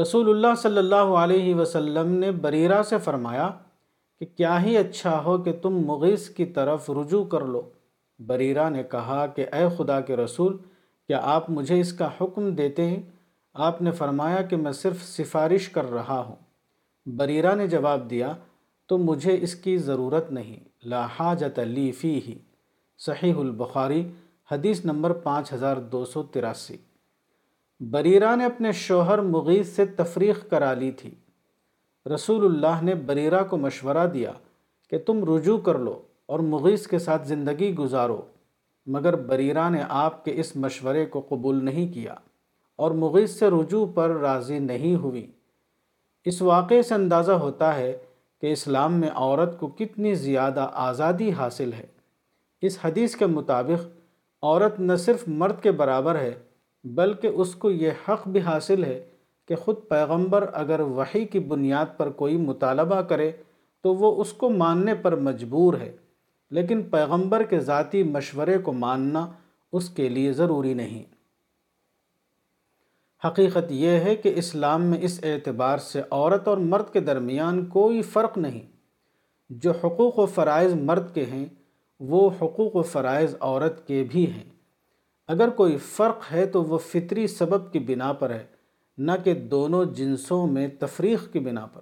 رسول اللہ صلی اللہ علیہ وسلم نے بریرہ سے فرمایا کہ کیا ہی اچھا ہو کہ تم مغیث کی طرف رجوع کر لو۔ بریرہ نے کہا کہ اے خدا کے رسول، کیا آپ مجھے اس کا حکم دیتے ہیں آپ نے فرمایا کہ میں صرف سفارش کر رہا ہوں۔ بریرہ نے جواب دیا، تو مجھے اس کی ضرورت نہیں۔ لا حاجت لی فی ہی صحیح البخاری، حدیث نمبر پانچ ہزار دو سو تراسی۔ بریرہ نے اپنے شوہر مغیث سے تفریق کرا لی تھی۔ رسول اللہ نے بریرہ کو مشورہ دیا کہ تم رجوع کر لو اور مغیث کے ساتھ زندگی گزارو، مگر بریرہ نے آپ کے اس مشورے کو قبول نہیں کیا۔ اور مغیث سے رجوع پر راضی نہیں ہوئی اس واقعے سے اندازہ ہوتا ہے کہ اسلام میں عورت کو کتنی زیادہ آزادی حاصل ہے۔ اس حدیث کے مطابق، عورت نہ صرف مرد کے برابر ہے، بلکہ اس کو یہ حق بھی حاصل ہے کہ خود پیغمبر اگر وحی کی بنیاد پر کوئی مطالبہ کرے تو وہ اس کو ماننے پر مجبور ہے۔ لیکن پیغمبر کے ذاتی مشورے کو ماننا اس کے لیے ضروری نہیں۔ حقیقت یہ ہے کہ اسلام میں اس اعتبار سے عورت اور مرد کے درمیان کوئی فرق نہیں۔ جو حقوق و فرائض مرد کے ہیں، وہ حقوق و فرائض عورت کے بھی ہیں۔ اگر کوئی فرق ہے تو وہ فطری سبب کی بنا پر ہے، نہ کہ دونوں جنسوں میں تفریق کی بنا پر۔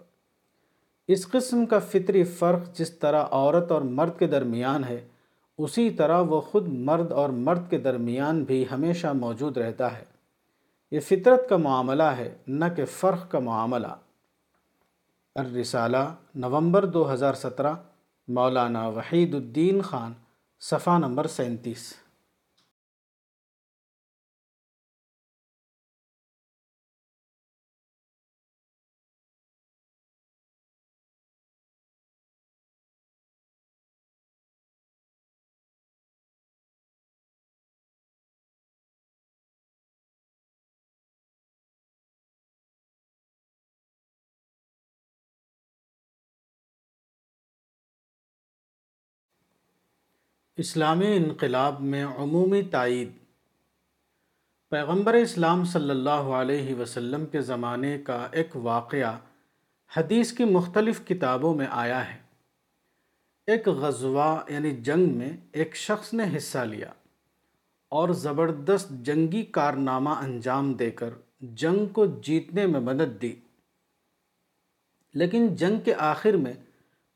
اس قسم کا فطری فرق جس طرح عورت اور مرد کے درمیان ہے، اسی طرح وہ خود مرد اور مرد کے درمیان بھی ہمیشہ موجود رہتا ہے۔ یہ فطرت کا معاملہ ہے، نہ کہ فرق کا معاملہ۔ الرسالہ، نومبر دو ہزار سترہ، مولانا وحید الدین خان، صفحہ نمبر سینتیس۔ اسلامی انقلاب میں عمومی تائید۔ پیغمبر اسلام صلی اللہ علیہ وسلم کے زمانے کا ایک واقعہ حدیث کی مختلف کتابوں میں آیا ہے۔ ایک غزوہ یعنی جنگ میں ایک شخص نے حصہ لیا اور زبردست جنگی کارنامہ انجام دے کر جنگ کو جیتنے میں مدد دی۔ لیکن جنگ کے آخر میں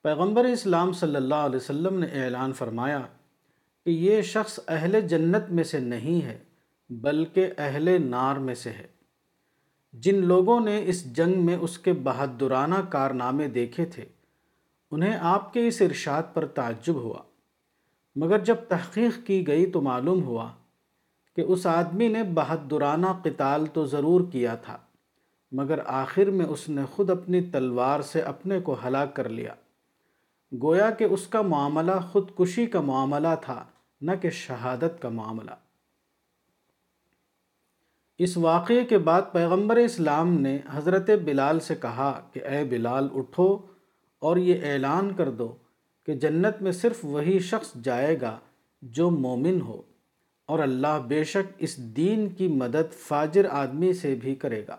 پیغمبر اسلام صلی اللہ علیہ وسلم نے اعلان فرمایا کہ یہ شخص اہل جنت میں سے نہیں ہے، بلکہ اہل نار میں سے ہے۔ جن لوگوں نے اس جنگ میں اس کے بہادرانہ کارنامے دیکھے تھے، انہیں آپ کے اس ارشاد پر تعجب ہوا۔ مگر جب تحقیق کی گئی تو معلوم ہوا کہ اس آدمی نے بہادرانہ قتال تو ضرور کیا تھا، مگر آخر میں اس نے خود اپنی تلوار سے اپنے کو ہلاک کر لیا۔ گویا کہ اس کا معاملہ خودکشی کا معاملہ تھا۔ نہ کہ شہادت کا معاملہ۔ اس واقعے کے بعد پیغمبر اسلام نے حضرت بلال سے کہا کہ اے بلال اٹھو اور یہ اعلان کر دو کہ جنت میں صرف وہی شخص جائے گا جو مومن ہو اور اللہ بے شک اس دین کی مدد فاجر آدمی سے بھی کرے گا۔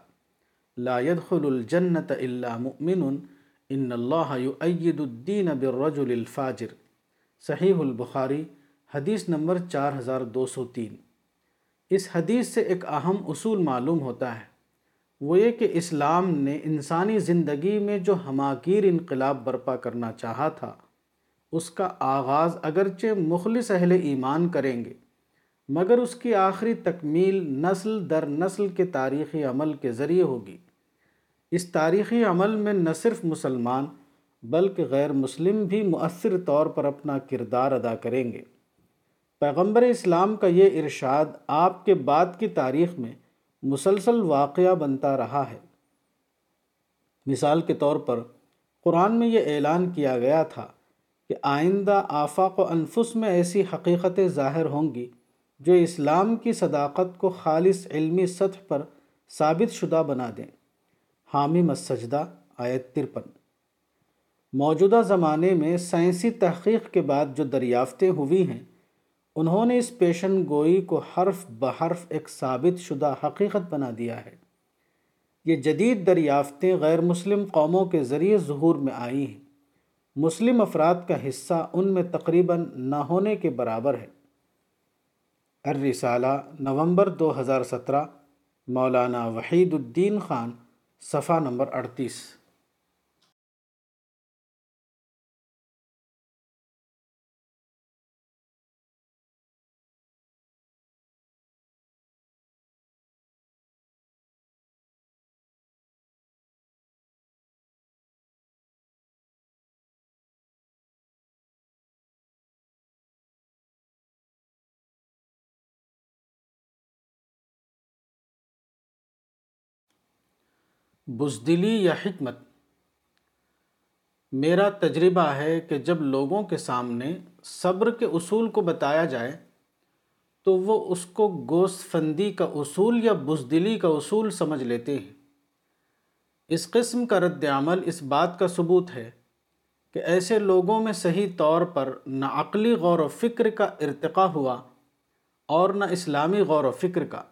لا يدخل الجنت الا مؤمن، ان اللہ یؤید الدین بالرجل الفاجر۔ صحیح البخاری حدیث نمبر چار ہزار دو سو تین۔ اس حدیث سے ایک اہم اصول معلوم ہوتا ہے۔ وہ یہ کہ اسلام نے انسانی زندگی میں جو ہماگیر انقلاب برپا کرنا چاہا تھا، اس کا آغاز اگرچہ مخلص اہل ایمان کریں گے، مگر اس کی آخری تکمیل نسل در نسل کے تاریخی عمل کے ذریعے ہوگی۔ اس تاریخی عمل میں نہ صرف مسلمان بلکہ غیر مسلم بھی مؤثر طور پر اپنا کردار ادا کریں گے۔ پیغمبر اسلام کا یہ ارشاد آپ کے بعد کی تاریخ میں مسلسل واقعہ بنتا رہا ہے۔ مثال کے طور پر قرآن میں یہ اعلان کیا گیا تھا کہ آئندہ آفاق و انفس میں ایسی حقیقتیں ظاہر ہوں گی جو اسلام کی صداقت کو خالص علمی سطح پر ثابت شدہ بنا دیں۔ حامی مسجدہ، آیت ترپن۔ موجودہ زمانے میں سائنسی تحقیق کے بعد جو دریافتیں ہوئی ہیں انہوں نے اس پیشن گوئی کو حرف بحرف ایک ثابت شدہ حقیقت بنا دیا ہے۔ یہ جدید دریافتیں غیر مسلم قوموں کے ذریعے ظہور میں آئی ہیں۔ مسلم افراد کا حصہ ان میں تقریباً نہ ہونے کے برابر ہے۔ الرسالہ، نومبر دو ہزار سترہ، مولانا وحید الدین خان، صفحہ نمبر اڑتیس۔ بزدلی یا حکمت۔ میرا تجربہ ہے کہ جب لوگوں کے سامنے صبر کے اصول کو بتایا جائے، تو وہ اس کو گوست فندی کا اصول یا بزدلی کا اصول سمجھ لیتے ہیں۔ اس قسم کا رد عمل اس بات کا ثبوت ہے کہ ایسے لوگوں میں صحیح طور پر نہ عقلی غور و فکر کا ارتقا ہوا اور نہ اسلامی غور و فکر کا۔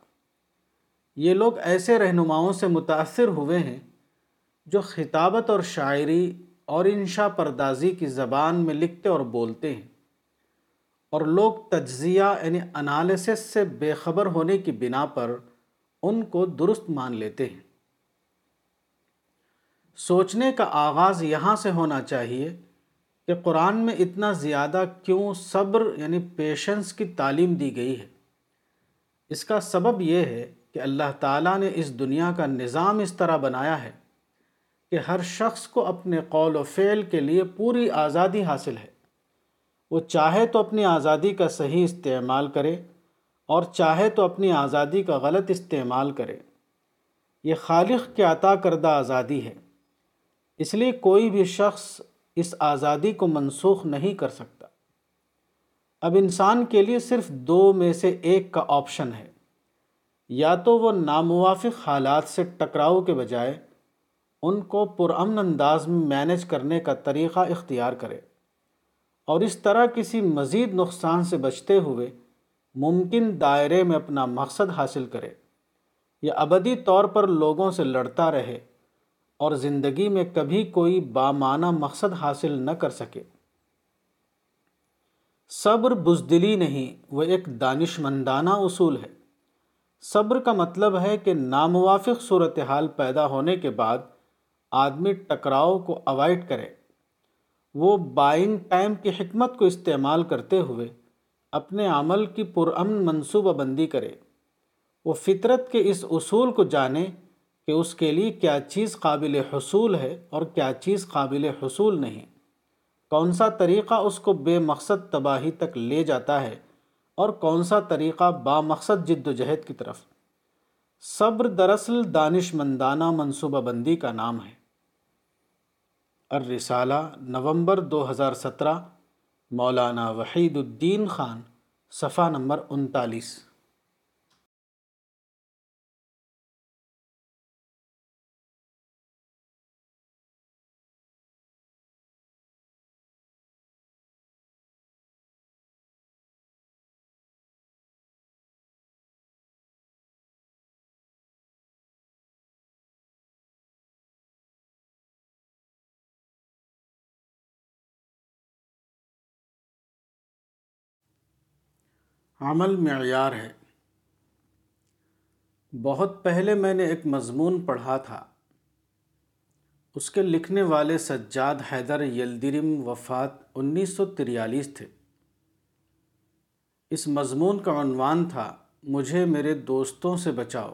یہ لوگ ایسے رہنماؤں سے متاثر ہوئے ہیں جو خطابت اور شاعری اور انشا پردازی کی زبان میں لکھتے اور بولتے ہیں اور لوگ تجزیہ یعنی انالیسس سے بے خبر ہونے کی بنا پر ان کو درست مان لیتے ہیں۔ سوچنے کا آغاز یہاں سے ہونا چاہیے کہ قرآن میں اتنا زیادہ کیوں صبر یعنی پیشنس کی تعلیم دی گئی ہے۔ اس کا سبب یہ ہے کہ اللہ تعالیٰ نے اس دنیا کا نظام اس طرح بنایا ہے کہ ہر شخص کو اپنے قول و فعل کے لیے پوری آزادی حاصل ہے۔ وہ چاہے تو اپنی آزادی کا صحیح استعمال کرے اور چاہے تو اپنی آزادی کا غلط استعمال کرے۔ یہ خالق کے عطا کردہ آزادی ہے۔ اس لیے کوئی بھی شخص اس آزادی کو منسوخ نہیں کر سکتا۔ اب انسان کے لیے صرف دو میں سے ایک کا آپشن ہے۔ یا تو وہ ناموافق حالات سے ٹکراؤ کے بجائے ان کو پرامن انداز میں مینج کرنے کا طریقہ اختیار کرے اور اس طرح کسی مزید نقصان سے بچتے ہوئے ممکن دائرے میں اپنا مقصد حاصل کرے یا ابدی طور پر لوگوں سے لڑتا رہے اور زندگی میں کبھی کوئی بامانہ مقصد حاصل نہ کر سکے۔ صبر بزدلی نہیں، وہ ایک دانش مندانہ اصول ہے۔ صبر کا مطلب ہے کہ ناموافق صورتحال پیدا ہونے کے بعد آدمی ٹکراؤ کو اوائڈ کرے۔ وہ بائنگ ٹائم کی حکمت کو استعمال کرتے ہوئے اپنے عمل کی پرامن منصوبہ بندی کرے۔ وہ فطرت کے اس اصول کو جانے کہ اس کے لیے کیا چیز قابل حصول ہے اور کیا چیز قابل حصول نہیں۔ کون سا طریقہ اس کو بے مقصد تباہی تک لے جاتا ہے؟ اور کون سا طریقہ با مقصد جد و جہد کی طرف؟ صبر دراصل دانش مندانہ منصوبہ بندی کا نام ہے۔ الرسالہ، نومبر دو ہزار سترہ، مولانا وحید الدین خان، صفحہ نمبر انتالیس۔ عمل معیار ہے۔ بہت پہلے میں نے ایک مضمون پڑھا تھا۔ اس کے لکھنے والے سجاد حیدر یلدرم وفات انیس سو تریالیس تھے۔ اس مضمون کا عنوان تھا، مجھے میرے دوستوں سے بچاؤ۔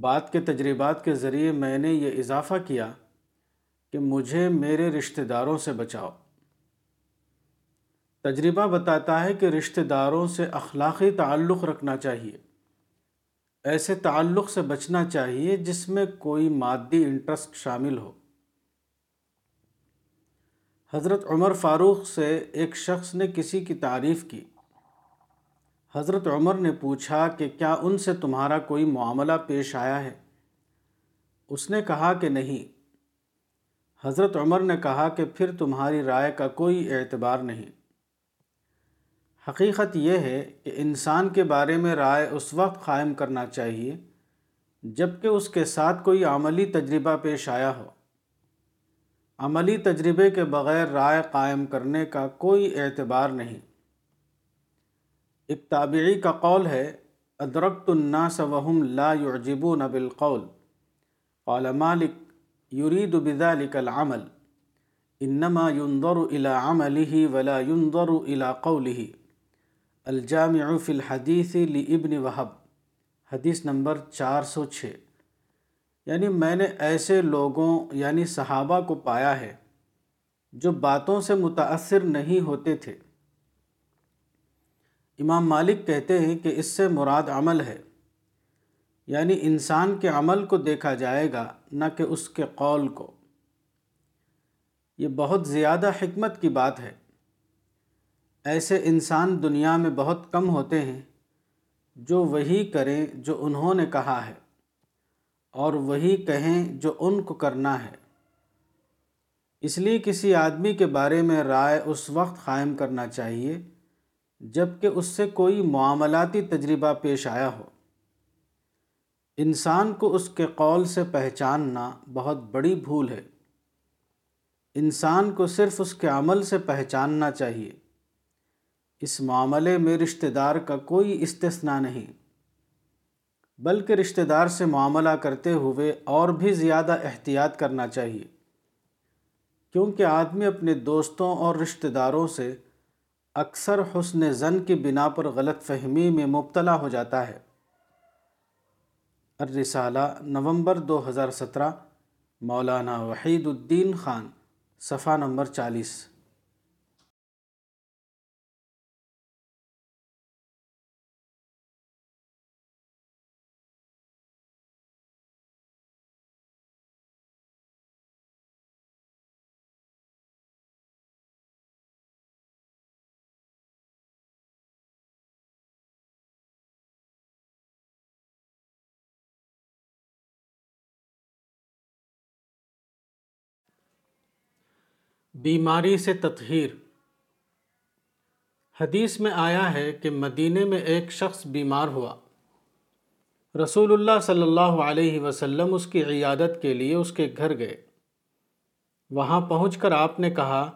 بات کے تجربات کے ذریعے میں نے یہ اضافہ کیا کہ مجھے میرے رشتہ داروں سے بچاؤ۔ تجربہ بتاتا ہے کہ رشتہ داروں سے اخلاقی تعلق رکھنا چاہیے۔ ایسے تعلق سے بچنا چاہیے جس میں کوئی مادی انٹرسٹ شامل ہو۔ حضرت عمر فاروق سے ایک شخص نے کسی کی تعریف کی۔ حضرت عمر نے پوچھا کہ کیا ان سے تمہارا کوئی معاملہ پیش آیا ہے؟ اس نے کہا کہ نہیں۔ حضرت عمر نے کہا کہ پھر تمہاری رائے کا کوئی اعتبار نہیں۔ حقیقت یہ ہے کہ انسان کے بارے میں رائے اس وقت قائم کرنا چاہیے جبکہ اس کے ساتھ کوئی عملی تجربہ پیش آیا ہو۔ عملی تجربے کے بغیر رائے قائم کرنے کا کوئی اعتبار نہیں۔ ایک تابعی کا قول ہے، ادرکت الناس وهم لا يعجبون بالقول۔ قال مالک، یرید بذلك العمل۔ انما ينظر الى عمله ولا ينظر الى قوله۔ الجامع فی الحدیث لابن وحب حدیث نمبر چار سو چھ۔ یعنی میں نے ایسے لوگوں یعنی صحابہ کو پایا ہے جو باتوں سے متاثر نہیں ہوتے تھے۔ امام مالک کہتے ہیں کہ اس سے مراد عمل ہے۔ یعنی انسان کے عمل کو دیکھا جائے گا، نہ کہ اس کے قول کو۔ یہ بہت زیادہ حکمت کی بات ہے۔ ایسے انسان دنیا میں بہت کم ہوتے ہیں جو وہی کریں جو انہوں نے کہا ہے اور وہی کہیں جو ان کو کرنا ہے۔ اس لیے کسی آدمی کے بارے میں رائے اس وقت قائم کرنا چاہیے جبکہ اس سے کوئی معاملاتی تجربہ پیش آیا ہو۔ انسان کو اس کے قول سے پہچاننا بہت بڑی بھول ہے۔ انسان کو صرف اس کے عمل سے پہچاننا چاہیے۔ اس معاملے میں رشتہ دار کا کوئی استثناء نہیں، بلکہ رشتہ دار سے معاملہ کرتے ہوئے اور بھی زیادہ احتیاط کرنا چاہیے۔ کیونکہ آدمی اپنے دوستوں اور رشتہ داروں سے اکثر حسن زن کی بنا پر غلط فہمی میں مبتلا ہو جاتا ہے۔ الرسالہ نومبر دو ہزار سترہ، مولانا وحید الدین خان، صفحہ نمبر چالیس۔ بیماری سے تطہیر۔ حدیث میں آیا ہے کہ مدینہ میں ایک شخص بیمار ہوا۔ رسول اللہ صلی اللہ علیہ وسلم اس کی عیادت کے لیے اس کے گھر گئے۔ وہاں پہنچ کر آپ نے کہا،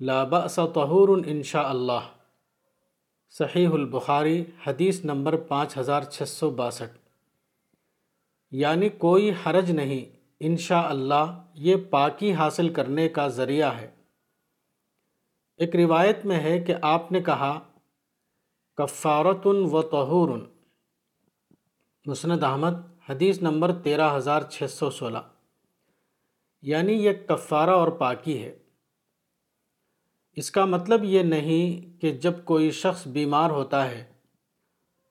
لا بأس طہور انشاء اللہ۔ صحیح البخاری، حدیث نمبر پانچ ہزار چھ سو باسٹھ۔ یعنی کوئی حرج نہیں۔ انشاء اللہ یہ پاکی حاصل کرنے کا ذریعہ ہے۔ ایک روایت میں ہے کہ آپ نے کہا کفارت و طہور مسند احمد، حدیث نمبر تیرہ ہزار چھ سو سولہ۔ یعنی یہ کفارہ اور پاکی ہے۔ اس کا مطلب یہ نہیں کہ جب کوئی شخص بیمار ہوتا ہے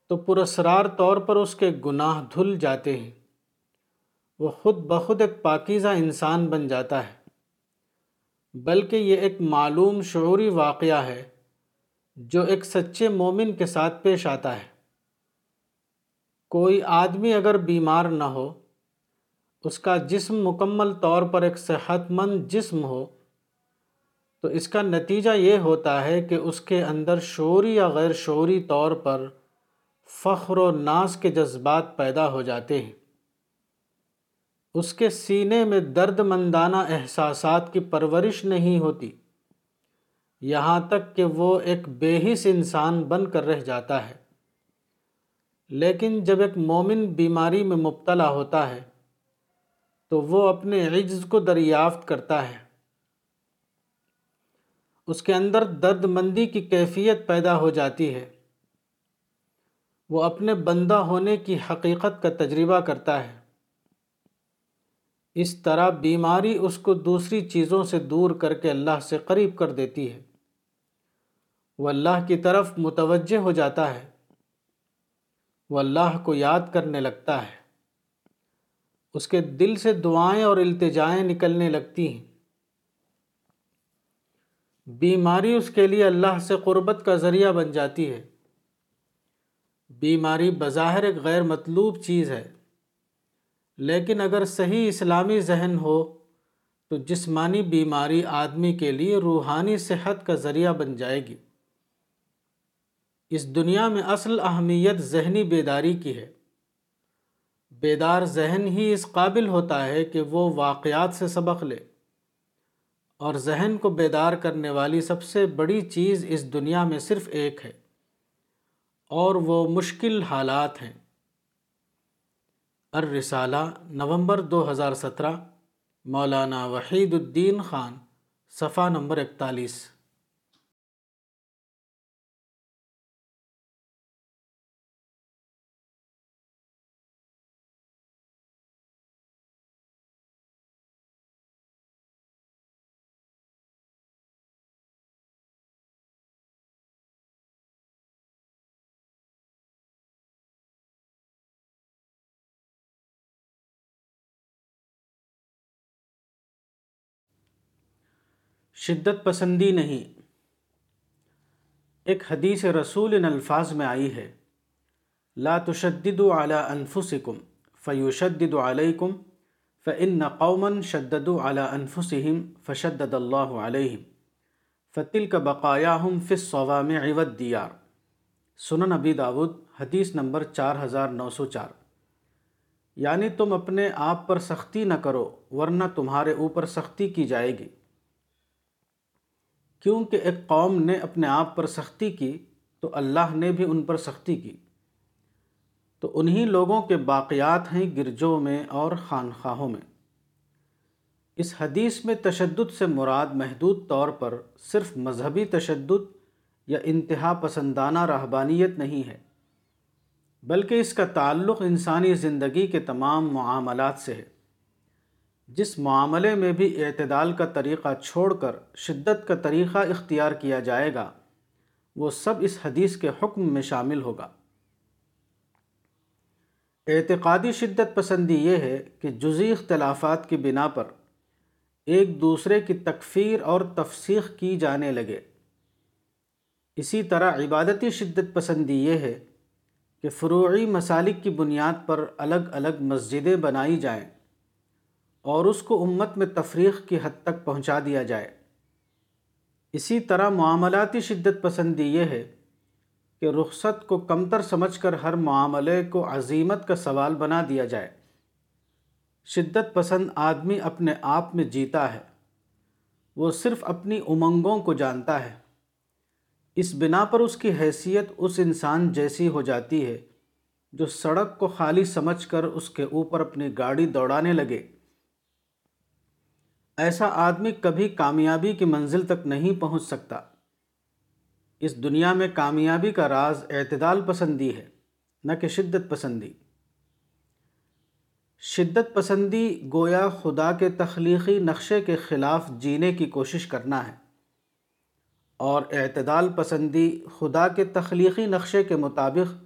تو پرسرار طور پر اس کے گناہ دھل جاتے ہیں۔ وہ خود بخود ایک پاکیزہ انسان بن جاتا ہے۔ بلکہ یہ ایک معلوم شعوری واقعہ ہے جو ایک سچے مومن کے ساتھ پیش آتا ہے۔ کوئی آدمی اگر بیمار نہ ہو، اس کا جسم مکمل طور پر ایک صحت مند جسم ہو، تو اس کا نتیجہ یہ ہوتا ہے کہ اس کے اندر شعوری یا غیر شعوری طور پر فخر و ناز کے جذبات پیدا ہو جاتے ہیں۔ اس کے سینے میں درد مندانہ احساسات کی پرورش نہیں ہوتی۔ یہاں تک کہ وہ ایک بے حس انسان بن کر رہ جاتا ہے۔ لیکن جب ایک مومن بیماری میں مبتلا ہوتا ہے، تو وہ اپنے عجز کو دریافت کرتا ہے۔ اس کے اندر درد مندی کی کیفیت پیدا ہو جاتی ہے۔ وہ اپنے بندہ ہونے کی حقیقت کا تجربہ کرتا ہے۔ اس طرح بیماری اس کو دوسری چیزوں سے دور کر کے اللہ سے قریب کر دیتی ہے۔ وہ اللہ کی طرف متوجہ ہو جاتا ہے۔ وہ اللہ کو یاد کرنے لگتا ہے۔ اس کے دل سے دعائیں اور التجائیں نکلنے لگتی ہیں۔ بیماری اس کے لیے اللہ سے قربت کا ذریعہ بن جاتی ہے۔ بیماری بظاہر ایک غیر مطلوب چیز ہے۔ لیکن اگر صحیح اسلامی ذہن ہو، تو جسمانی بیماری آدمی کے لیے روحانی صحت کا ذریعہ بن جائے گی۔ اس دنیا میں اصل اہمیت ذہنی بیداری کی ہے۔ بیدار ذہن ہی اس قابل ہوتا ہے کہ وہ واقعات سے سبق لے۔ اور ذہن کو بیدار کرنے والی سب سے بڑی چیز اس دنیا میں صرف ایک ہے، اور وہ مشکل حالات ہیں۔ الرسالہ نومبر دو ہزار سترہ مولانا وحید الدین خان صفحہ نمبر اکتالیس۔ شدت پسندی نہیں۔ ایک حدیث رسول ان الفاظ میں آئی ہے، لا تشددوا على انفسکم فیشدد علیکم فإن قوما شددوا على انفسهم فشدد اللہ علیہم، فتلک بقایاہم فی الصوامع والدیار سنن نبی داود، حدیث نمبر چار ہزار نو سو چار۔ یعنی تم اپنے آپ پر سختی نہ کرو، ورنہ تمہارے اوپر سختی کی جائے گی۔ کیونکہ ایک قوم نے اپنے آپ پر سختی کی، تو اللہ نے بھی ان پر سختی کی۔ تو انہی لوگوں کے باقیات ہیں گرجوں میں اور خانخواہوں میں۔ اس حدیث میں تشدد سے مراد محدود طور پر صرف مذہبی تشدد یا انتہا پسندانہ رہبانیت نہیں ہے، بلکہ اس کا تعلق انسانی زندگی کے تمام معاملات سے ہے۔ جس معاملے میں بھی اعتدال کا طریقہ چھوڑ کر شدت کا طریقہ اختیار کیا جائے گا، وہ سب اس حدیث کے حکم میں شامل ہوگا۔ اعتقادی شدت پسندی یہ ہے کہ جزی اختلافات کی بنا پر ایک دوسرے کی تکفیر اور تفسیخ کی جانے لگے۔ اسی طرح عبادتی شدت پسندی یہ ہے کہ فروعی مسالک کی بنیاد پر الگ الگ مسجدیں بنائی جائیں۔ اور اس کو امت میں تفریق کی حد تک پہنچا دیا جائے۔ اسی طرح معاملاتی شدت پسندی یہ ہے کہ رخصت کو کمتر سمجھ کر ہر معاملے کو عظیمت کا سوال بنا دیا جائے۔ شدت پسند آدمی اپنے آپ میں جیتا ہے، وہ صرف اپنی امنگوں کو جانتا ہے۔ اس بنا پر اس کی حیثیت اس انسان جیسی ہو جاتی ہے جو سڑک کو خالی سمجھ کر اس کے اوپر اپنی گاڑی دوڑانے لگے۔ ایسا آدمی کبھی کامیابی کی منزل تک نہیں پہنچ سکتا۔ اس دنیا میں کامیابی کا راز اعتدال پسندی ہے، نہ کہ شدت پسندی۔ شدت پسندی گویا خدا کے تخلیقی نقشے کے خلاف جینے کی کوشش کرنا ہے۔ اور اعتدال پسندی خدا کے تخلیقی نقشے کے مطابق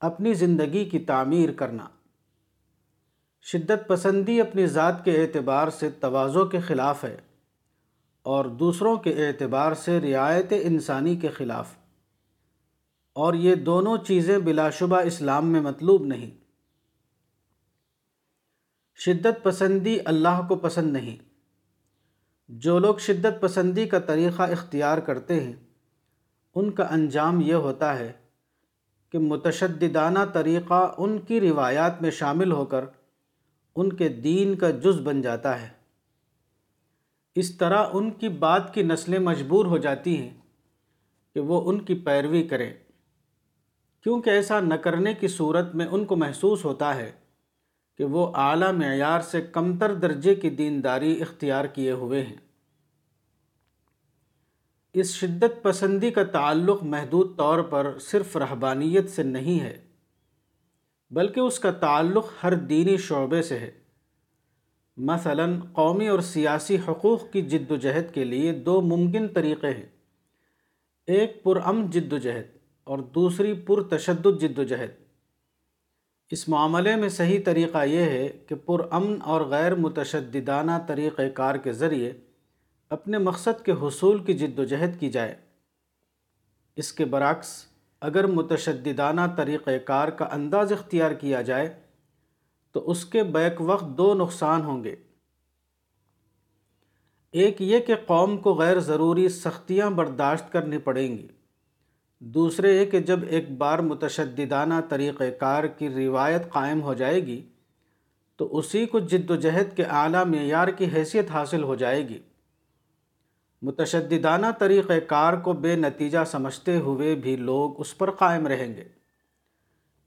اپنی زندگی کی تعمیر کرنا۔ شدت پسندی اپنی ذات کے اعتبار سے توازوں کے خلاف ہے اور دوسروں کے اعتبار سے رعایت انسانی کے خلاف۔ اور یہ دونوں چیزیں بلا شبہ اسلام میں مطلوب نہیں۔ شدت پسندی اللہ کو پسند نہیں۔ جو لوگ شدت پسندی کا طریقہ اختیار کرتے ہیں، ان کا انجام یہ ہوتا ہے کہ متشددانہ طریقہ ان کی روایات میں شامل ہو کر ان کے دین کا جز بن جاتا ہے۔ اس طرح ان کی بات کی نسلیں مجبور ہو جاتی ہیں کہ وہ ان کی پیروی کریں۔ کیونکہ ایسا نہ کرنے کی صورت میں ان کو محسوس ہوتا ہے کہ وہ اعلیٰ معیار سے کمتر درجے کی دینداری اختیار کیے ہوئے ہیں۔ اس شدت پسندی کا تعلق محدود طور پر صرف رہبانیت سے نہیں ہے۔ بلکہ اس کا تعلق ہر دینی شعبے سے ہے۔ مثلا قومی اور سیاسی حقوق کی جد و جہد کے لیے دو ممکن طریقے ہیں۔ ایک پرامن جد و جہد اور دوسری پر تشدد جد و جہد اس معاملے میں صحیح طریقہ یہ ہے کہ پرامن اور غیر متشددانہ طریقہ کار کے ذریعے اپنے مقصد کے حصول کی جد و جہد کی جائے۔ اس کے برعکس اگر متشددانہ طریقہ کار کا انداز اختیار کیا جائے، تو اس کے بیک وقت دو نقصان ہوں گے۔ ایک یہ کہ قوم کو غیر ضروری سختیاں برداشت کرنی پڑیں گی۔ دوسرے یہ کہ جب ایک بار متشددانہ طریقہ کار کی روایت قائم ہو جائے گی، تو اسی کو جد و جہد کے اعلیٰ معیار کی حیثیت حاصل ہو جائے گی۔ متشددانہ طریقہ کار کو بے نتیجہ سمجھتے ہوئے بھی لوگ اس پر قائم رہیں گے۔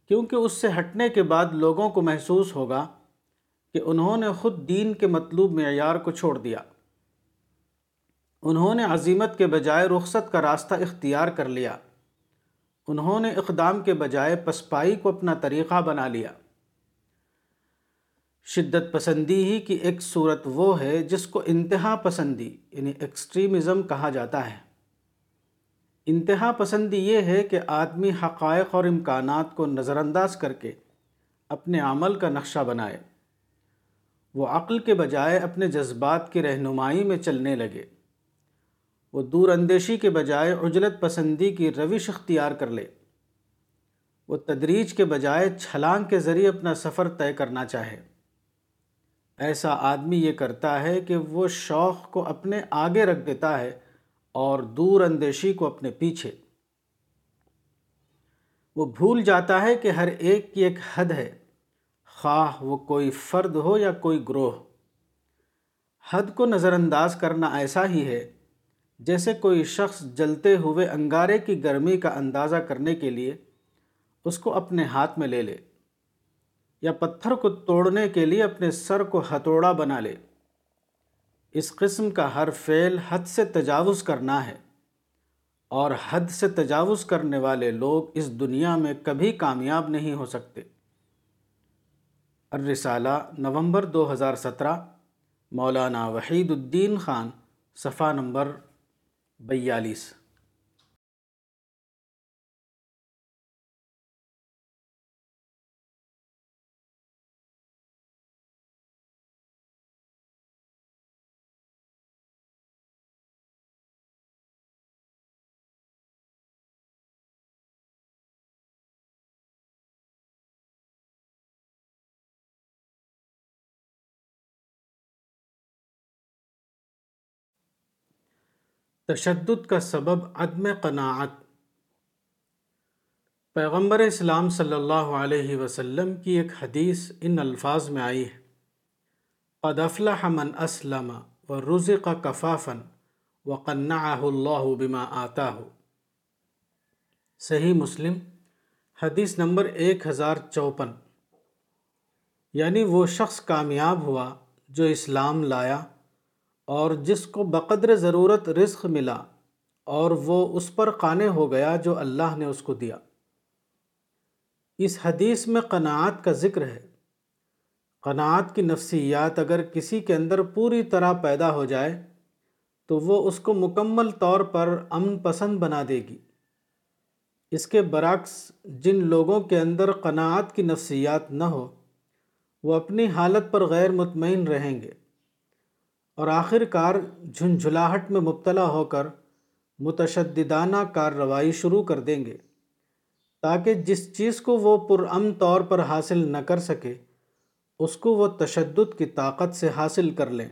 کیونکہ اس سے ہٹنے کے بعد لوگوں کو محسوس ہوگا کہ انہوں نے خود دین کے مطلوب معیار کو چھوڑ دیا۔ انہوں نے عظیمت کے بجائے رخصت کا راستہ اختیار کر لیا۔ انہوں نے اقدام کے بجائے پسپائی کو اپنا طریقہ بنا لیا۔ شدت پسندی ہی کی ایک صورت وہ ہے جس کو انتہا پسندی یعنی ایکسٹریمزم کہا جاتا ہے۔ انتہا پسندی یہ ہے کہ آدمی حقائق اور امکانات کو نظر انداز کر کے اپنے عمل کا نقشہ بنائے۔ وہ عقل کے بجائے اپنے جذبات کی رہنمائی میں چلنے لگے۔ وہ دور اندیشی کے بجائے عجلت پسندی کی روش اختیار کر لے۔ وہ تدریج کے بجائے چھلانگ کے ذریعے اپنا سفر طے کرنا چاہے۔ ایسا آدمی یہ کرتا ہے کہ وہ شوق کو اپنے آگے رکھ دیتا ہے اور دور اندیشی کو اپنے پیچھے۔ وہ بھول جاتا ہے کہ ہر ایک کی ایک حد ہے۔ خواہ وہ کوئی فرد ہو یا کوئی گروہ۔ حد کو نظر انداز کرنا ایسا ہی ہے جیسے کوئی شخص جلتے ہوئے انگارے کی گرمی کا اندازہ کرنے کے لیے اس کو اپنے ہاتھ میں لے لے۔ یا پتھر کو توڑنے کے لیے اپنے سر کو ہتھوڑا بنا لے۔ اس قسم کا ہر فعل حد سے تجاوز کرنا ہے۔ اور حد سے تجاوز کرنے والے لوگ اس دنیا میں کبھی کامیاب نہیں ہو سکتے۔ الرسالہ نومبر دو ہزار سترہ، مولانا وحید الدین خان، صفحہ نمبر بیالیس۔ تشدد کا سبب عدم قناعت۔ پیغمبر اسلام صلی اللہ علیہ وسلم کی ایک حدیث ان الفاظ میں آئی ہے۔ قد افلح من اسلم و رزق کفافن و اللہ بما آتا ہو صحیح مسلم، حدیث نمبر ایک ہزار چوپن۔ یعنی وہ شخص کامیاب ہوا جو اسلام لایا۔ اور جس کو بقدر ضرورت رزق ملا اور وہ اس پر قانے ہو گیا جو اللہ نے اس کو دیا۔ اس حدیث میں قناعت کا ذکر ہے۔ قناعت کی نفسیات اگر کسی کے اندر پوری طرح پیدا ہو جائے تو وہ اس کو مکمل طور پر امن پسند بنا دے گی۔ اس کے برعکس جن لوگوں کے اندر قناعت کی نفسیات نہ ہو، وہ اپنی حالت پر غیر مطمئن رہیں گے۔ اور آخر کار جھنجھلاہٹ میں مبتلا ہو کر متشددانہ کارروائی شروع کر دیں گے، تاکہ جس چیز کو وہ پرامن طور پر حاصل نہ کر سکے، اس کو وہ تشدد کی طاقت سے حاصل کر لیں۔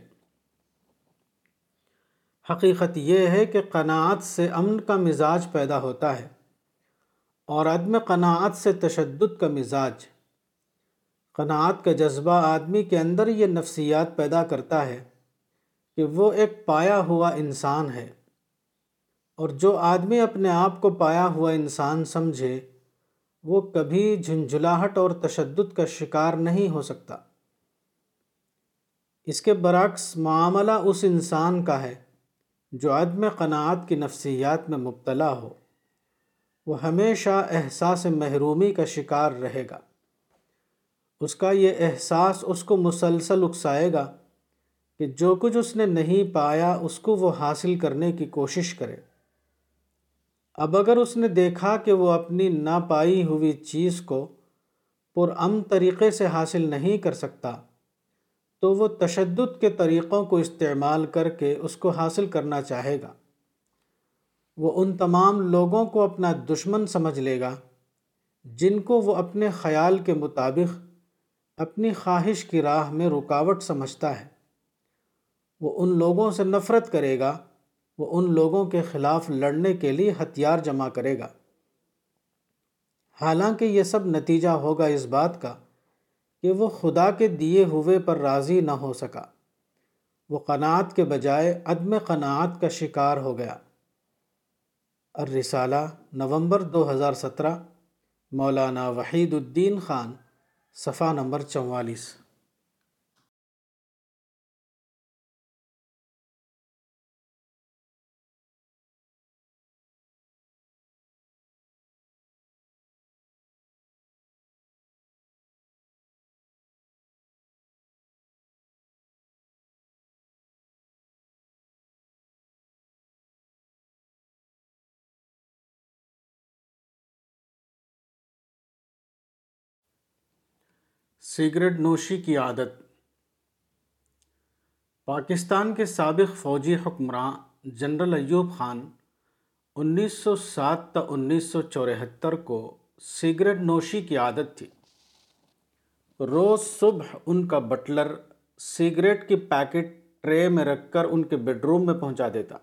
حقیقت یہ ہے کہ قناعت سے امن کا مزاج پیدا ہوتا ہے اور عدم قناعت سے تشدد کا مزاج۔ قناعت کا جذبہ آدمی کے اندر یہ نفسیات پیدا کرتا ہے۔ کہ وہ ایک پایا ہوا انسان ہے اور جو آدمی اپنے آپ کو پایا ہوا انسان سمجھے، وہ کبھی جھنجھلاہٹ اور تشدد کا شکار نہیں ہو سکتا۔ اس کے برعکس معاملہ اس انسان کا ہے جو عدم قناعت کی نفسیات میں مبتلا ہو۔ وہ ہمیشہ احساس محرومی کا شکار رہے گا۔ اس کا یہ احساس اس کو مسلسل اکسائے گا کہ جو کچھ اس نے نہیں پایا اس کو وہ حاصل کرنے کی کوشش کرے۔ اب اگر اس نے دیکھا کہ وہ اپنی نہ پائی ہوئی چیز کو پرام طریقے سے حاصل نہیں کر سکتا، تو وہ تشدد کے طریقوں کو استعمال کر کے اس کو حاصل کرنا چاہے گا۔ وہ ان تمام لوگوں کو اپنا دشمن سمجھ لے گا، جن کو وہ اپنے خیال کے مطابق اپنی خواہش کی راہ میں رکاوٹ سمجھتا ہے۔ وہ ان لوگوں سے نفرت کرے گا، وہ ان لوگوں کے خلاف لڑنے کے لیے ہتھیار جمع کرے گا۔ حالانکہ یہ سب نتیجہ ہوگا اس بات کا کہ وہ خدا کے دیے ہوئے پر راضی نہ ہو سکا۔ وہ قناعت کے بجائے عدم قناعت کا شکار ہو گیا۔ الرسالہ، نومبر دو ہزار سترہ، مولانا وحید الدین خان، صفحہ نمبر چوالیس۔ سگریٹ نوشی کی عادت۔ پاکستان کے سابق فوجی حکمراں جنرل ایوب خان انیس سو سات تا انیس سو چورہتر کو سگریٹ نوشی کی عادت تھی۔ روز صبح ان کا بٹلر سگریٹ کی پیکٹ ٹرے میں رکھ کر ان کے بیڈ روم میں پہنچا دیتا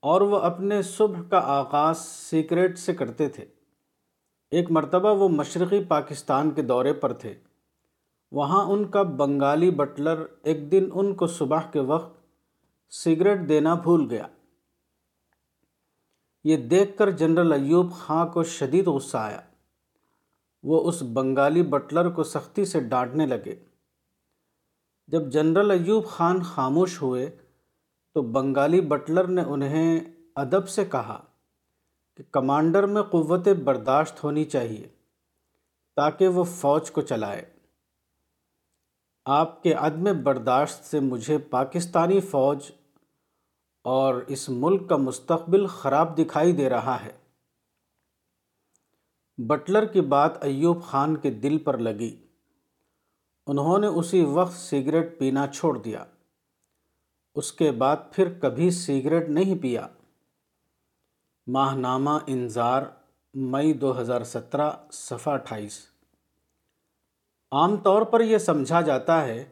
اور وہ اپنے صبح کا آغاز سگریٹ سے کرتے تھے۔ ایک مرتبہ وہ مشرقی پاکستان کے دورے پر تھے۔ وہاں ان کا بنگالی بٹلر ایک دن ان کو صبح کے وقت سگریٹ دینا بھول گیا۔ یہ دیکھ کر جنرل ایوب خاں کو شدید غصہ آیا۔ وہ اس بنگالی بٹلر کو سختی سے ڈانٹنے لگے۔ جب جنرل ایوب خان خاموش ہوئے تو بنگالی بٹلر نے انہیں ادب سے کہا کہ کمانڈر میں قوت برداشت ہونی چاہیے تاکہ وہ فوج کو چلائے۔ آپ کے عدم برداشت سے مجھے پاکستانی فوج اور اس ملک کا مستقبل خراب دکھائی دے رہا ہے۔ بٹلر کی بات ایوب خان کے دل پر لگی۔ انہوں نے اسی وقت سگریٹ پینا چھوڑ دیا۔ اس کے بعد پھر کبھی سگریٹ نہیں پیا۔ ماہ نامہ انظار مئی دو ہزار سترہ، صفحہ اٹھائیس۔ عام طور پر یہ سمجھا جاتا ہے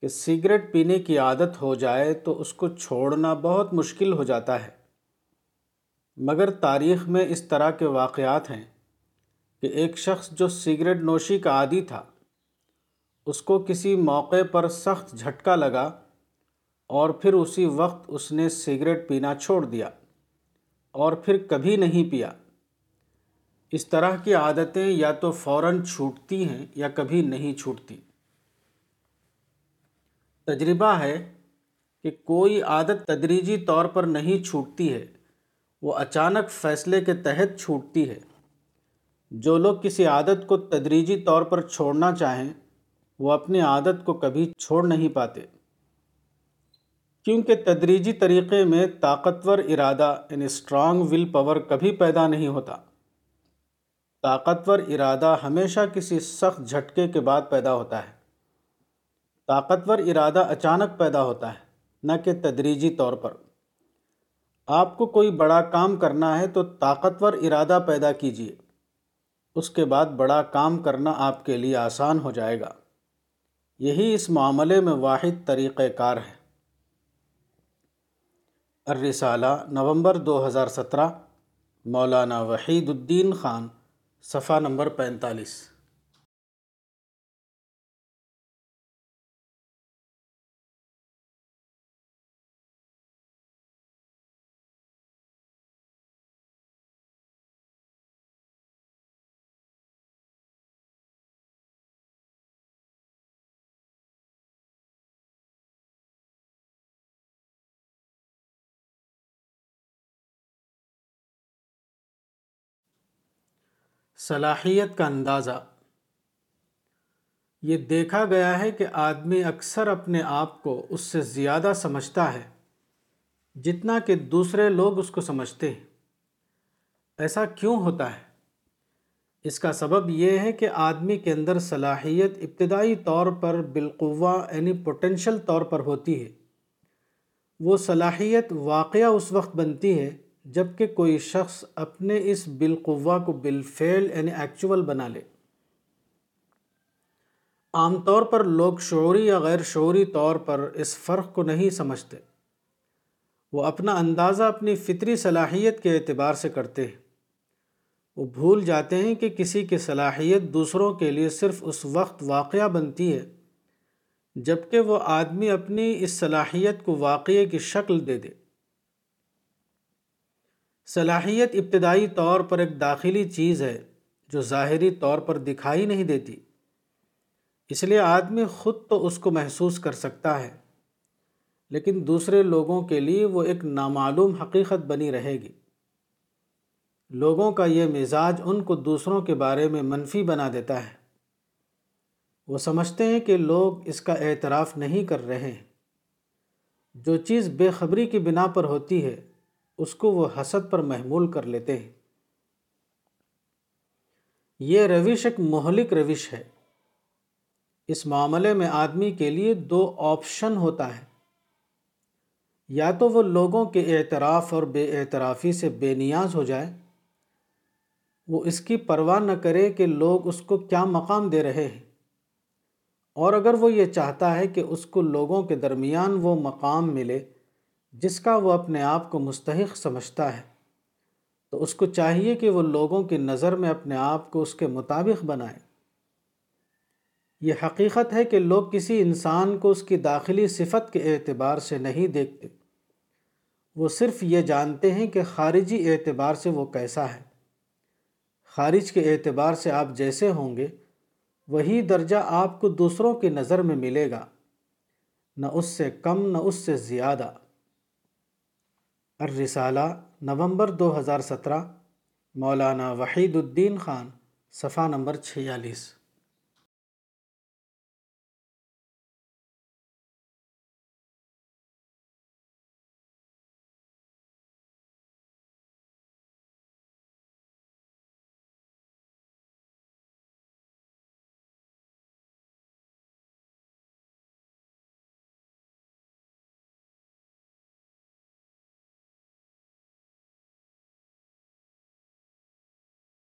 کہ سگریٹ پینے کی عادت ہو جائے تو اس کو چھوڑنا بہت مشکل ہو جاتا ہے۔ مگر تاریخ میں اس طرح کے واقعات ہیں کہ ایک شخص جو سگریٹ نوشی کا عادی تھا، اس کو کسی موقع پر سخت جھٹکا لگا اور پھر اسی وقت اس نے سگریٹ پینا چھوڑ دیا اور پھر کبھی نہیں پیا۔ اس طرح کی عادتیں یا تو فوراً چھوٹتی ہیں یا کبھی نہیں چھوٹتی۔ تجربہ ہے کہ کوئی عادت تدریجی طور پر نہیں چھوٹتی ہے، وہ اچانک فیصلے کے تحت چھوٹتی ہے۔ جو لوگ کسی عادت کو تدریجی طور پر چھوڑنا چاہیں، وہ اپنی عادت کو کبھی چھوڑ نہیں پاتے۔ کیونکہ تدریجی طریقے میں طاقتور ارادہ یعنی اسٹرانگ ول پاور کبھی پیدا نہیں ہوتا۔ طاقتور ارادہ ہمیشہ کسی سخت جھٹکے کے بعد پیدا ہوتا ہے۔ طاقتور ارادہ اچانک پیدا ہوتا ہے، نہ کہ تدریجی طور پر۔ آپ کو کوئی بڑا کام کرنا ہے تو طاقتور ارادہ پیدا کیجیے اس کے بعد بڑا کام کرنا آپ کے لیے آسان ہو جائے گا۔ یہی اس معاملے میں واحد طریقہ کار ہے۔ الرسالہ، نومبر دو ہزار سترہ، مولانا وحید الدین خان۔ صفحہ نمبر پینتالیس صلاحیت کا اندازہ۔ یہ دیکھا گیا ہے کہ آدمی اکثر اپنے آپ کو اس سے زیادہ سمجھتا ہے، جتنا کہ دوسرے لوگ اس کو سمجھتے ہیں۔ ایسا کیوں ہوتا ہے؟ اس کا سبب یہ ہے کہ آدمی کے اندر صلاحیت ابتدائی طور پر بالقوا یعنی پوٹینشل طور پر ہوتی ہے۔ وہ صلاحیت واقعہ اس وقت بنتی ہے جبکہ کوئی شخص اپنے اس بالقوا کو بالفعل یعنی ایکچول بنا لے۔ عام طور پر لوگ شعوری یا غیر شعوری طور پر اس فرق کو نہیں سمجھتے۔ وہ اپنا اندازہ اپنی فطری صلاحیت کے اعتبار سے کرتے ہیں۔ وہ بھول جاتے ہیں کہ کسی کی صلاحیت دوسروں کے لیے صرف اس وقت واقعہ بنتی ہے، جبکہ وہ آدمی اپنی اس صلاحیت کو واقعے کی شکل دے دے۔ صلاحیت ابتدائی طور پر ایک داخلی چیز ہے جو ظاہری طور پر دکھائی نہیں دیتی۔ اس لیے آدمی خود تو اس کو محسوس کر سکتا ہے، لیکن دوسرے لوگوں کے لیے وہ ایک نامعلوم حقیقت بنی رہے گی۔ لوگوں کا یہ مزاج ان کو دوسروں کے بارے میں منفی بنا دیتا ہے۔ وہ سمجھتے ہیں کہ لوگ اس کا اعتراف نہیں کر رہے ہیں۔ جو چیز بے خبری کی بنا پر ہوتی ہے اس کو وہ حسد پر محمول کر لیتے ہیں۔ یہ روش ایک مہلک روش ہے۔ اس معاملے میں آدمی کے لیے دو آپشن ہوتا ہے۔ یا تو وہ لوگوں کے اعتراف اور بے اعترافی سے بے نیاز ہو جائے۔ وہ اس کی پرواہ نہ کرے کہ لوگ اس کو کیا مقام دے رہے ہیں۔ اور اگر وہ یہ چاہتا ہے کہ اس کو لوگوں کے درمیان وہ مقام ملے۔ جس کا وہ اپنے آپ کو مستحق سمجھتا ہے، تو اس کو چاہیے کہ وہ لوگوں کی نظر میں اپنے آپ کو اس کے مطابق بنائے۔ یہ حقیقت ہے کہ لوگ کسی انسان کو اس کی داخلی صفت کے اعتبار سے نہیں دیکھتے۔ وہ صرف یہ جانتے ہیں کہ خارجی اعتبار سے وہ کیسا ہے۔ خارج کے اعتبار سے آپ جیسے ہوں گے، وہی درجہ آپ کو دوسروں کی نظر میں ملے گا۔ نہ اس سے کم، نہ اس سے زیادہ۔ الرسالہ نومبر دو ہزار سترہ مولانا وحید الدین خان صفحہ نمبر چھیالیس۔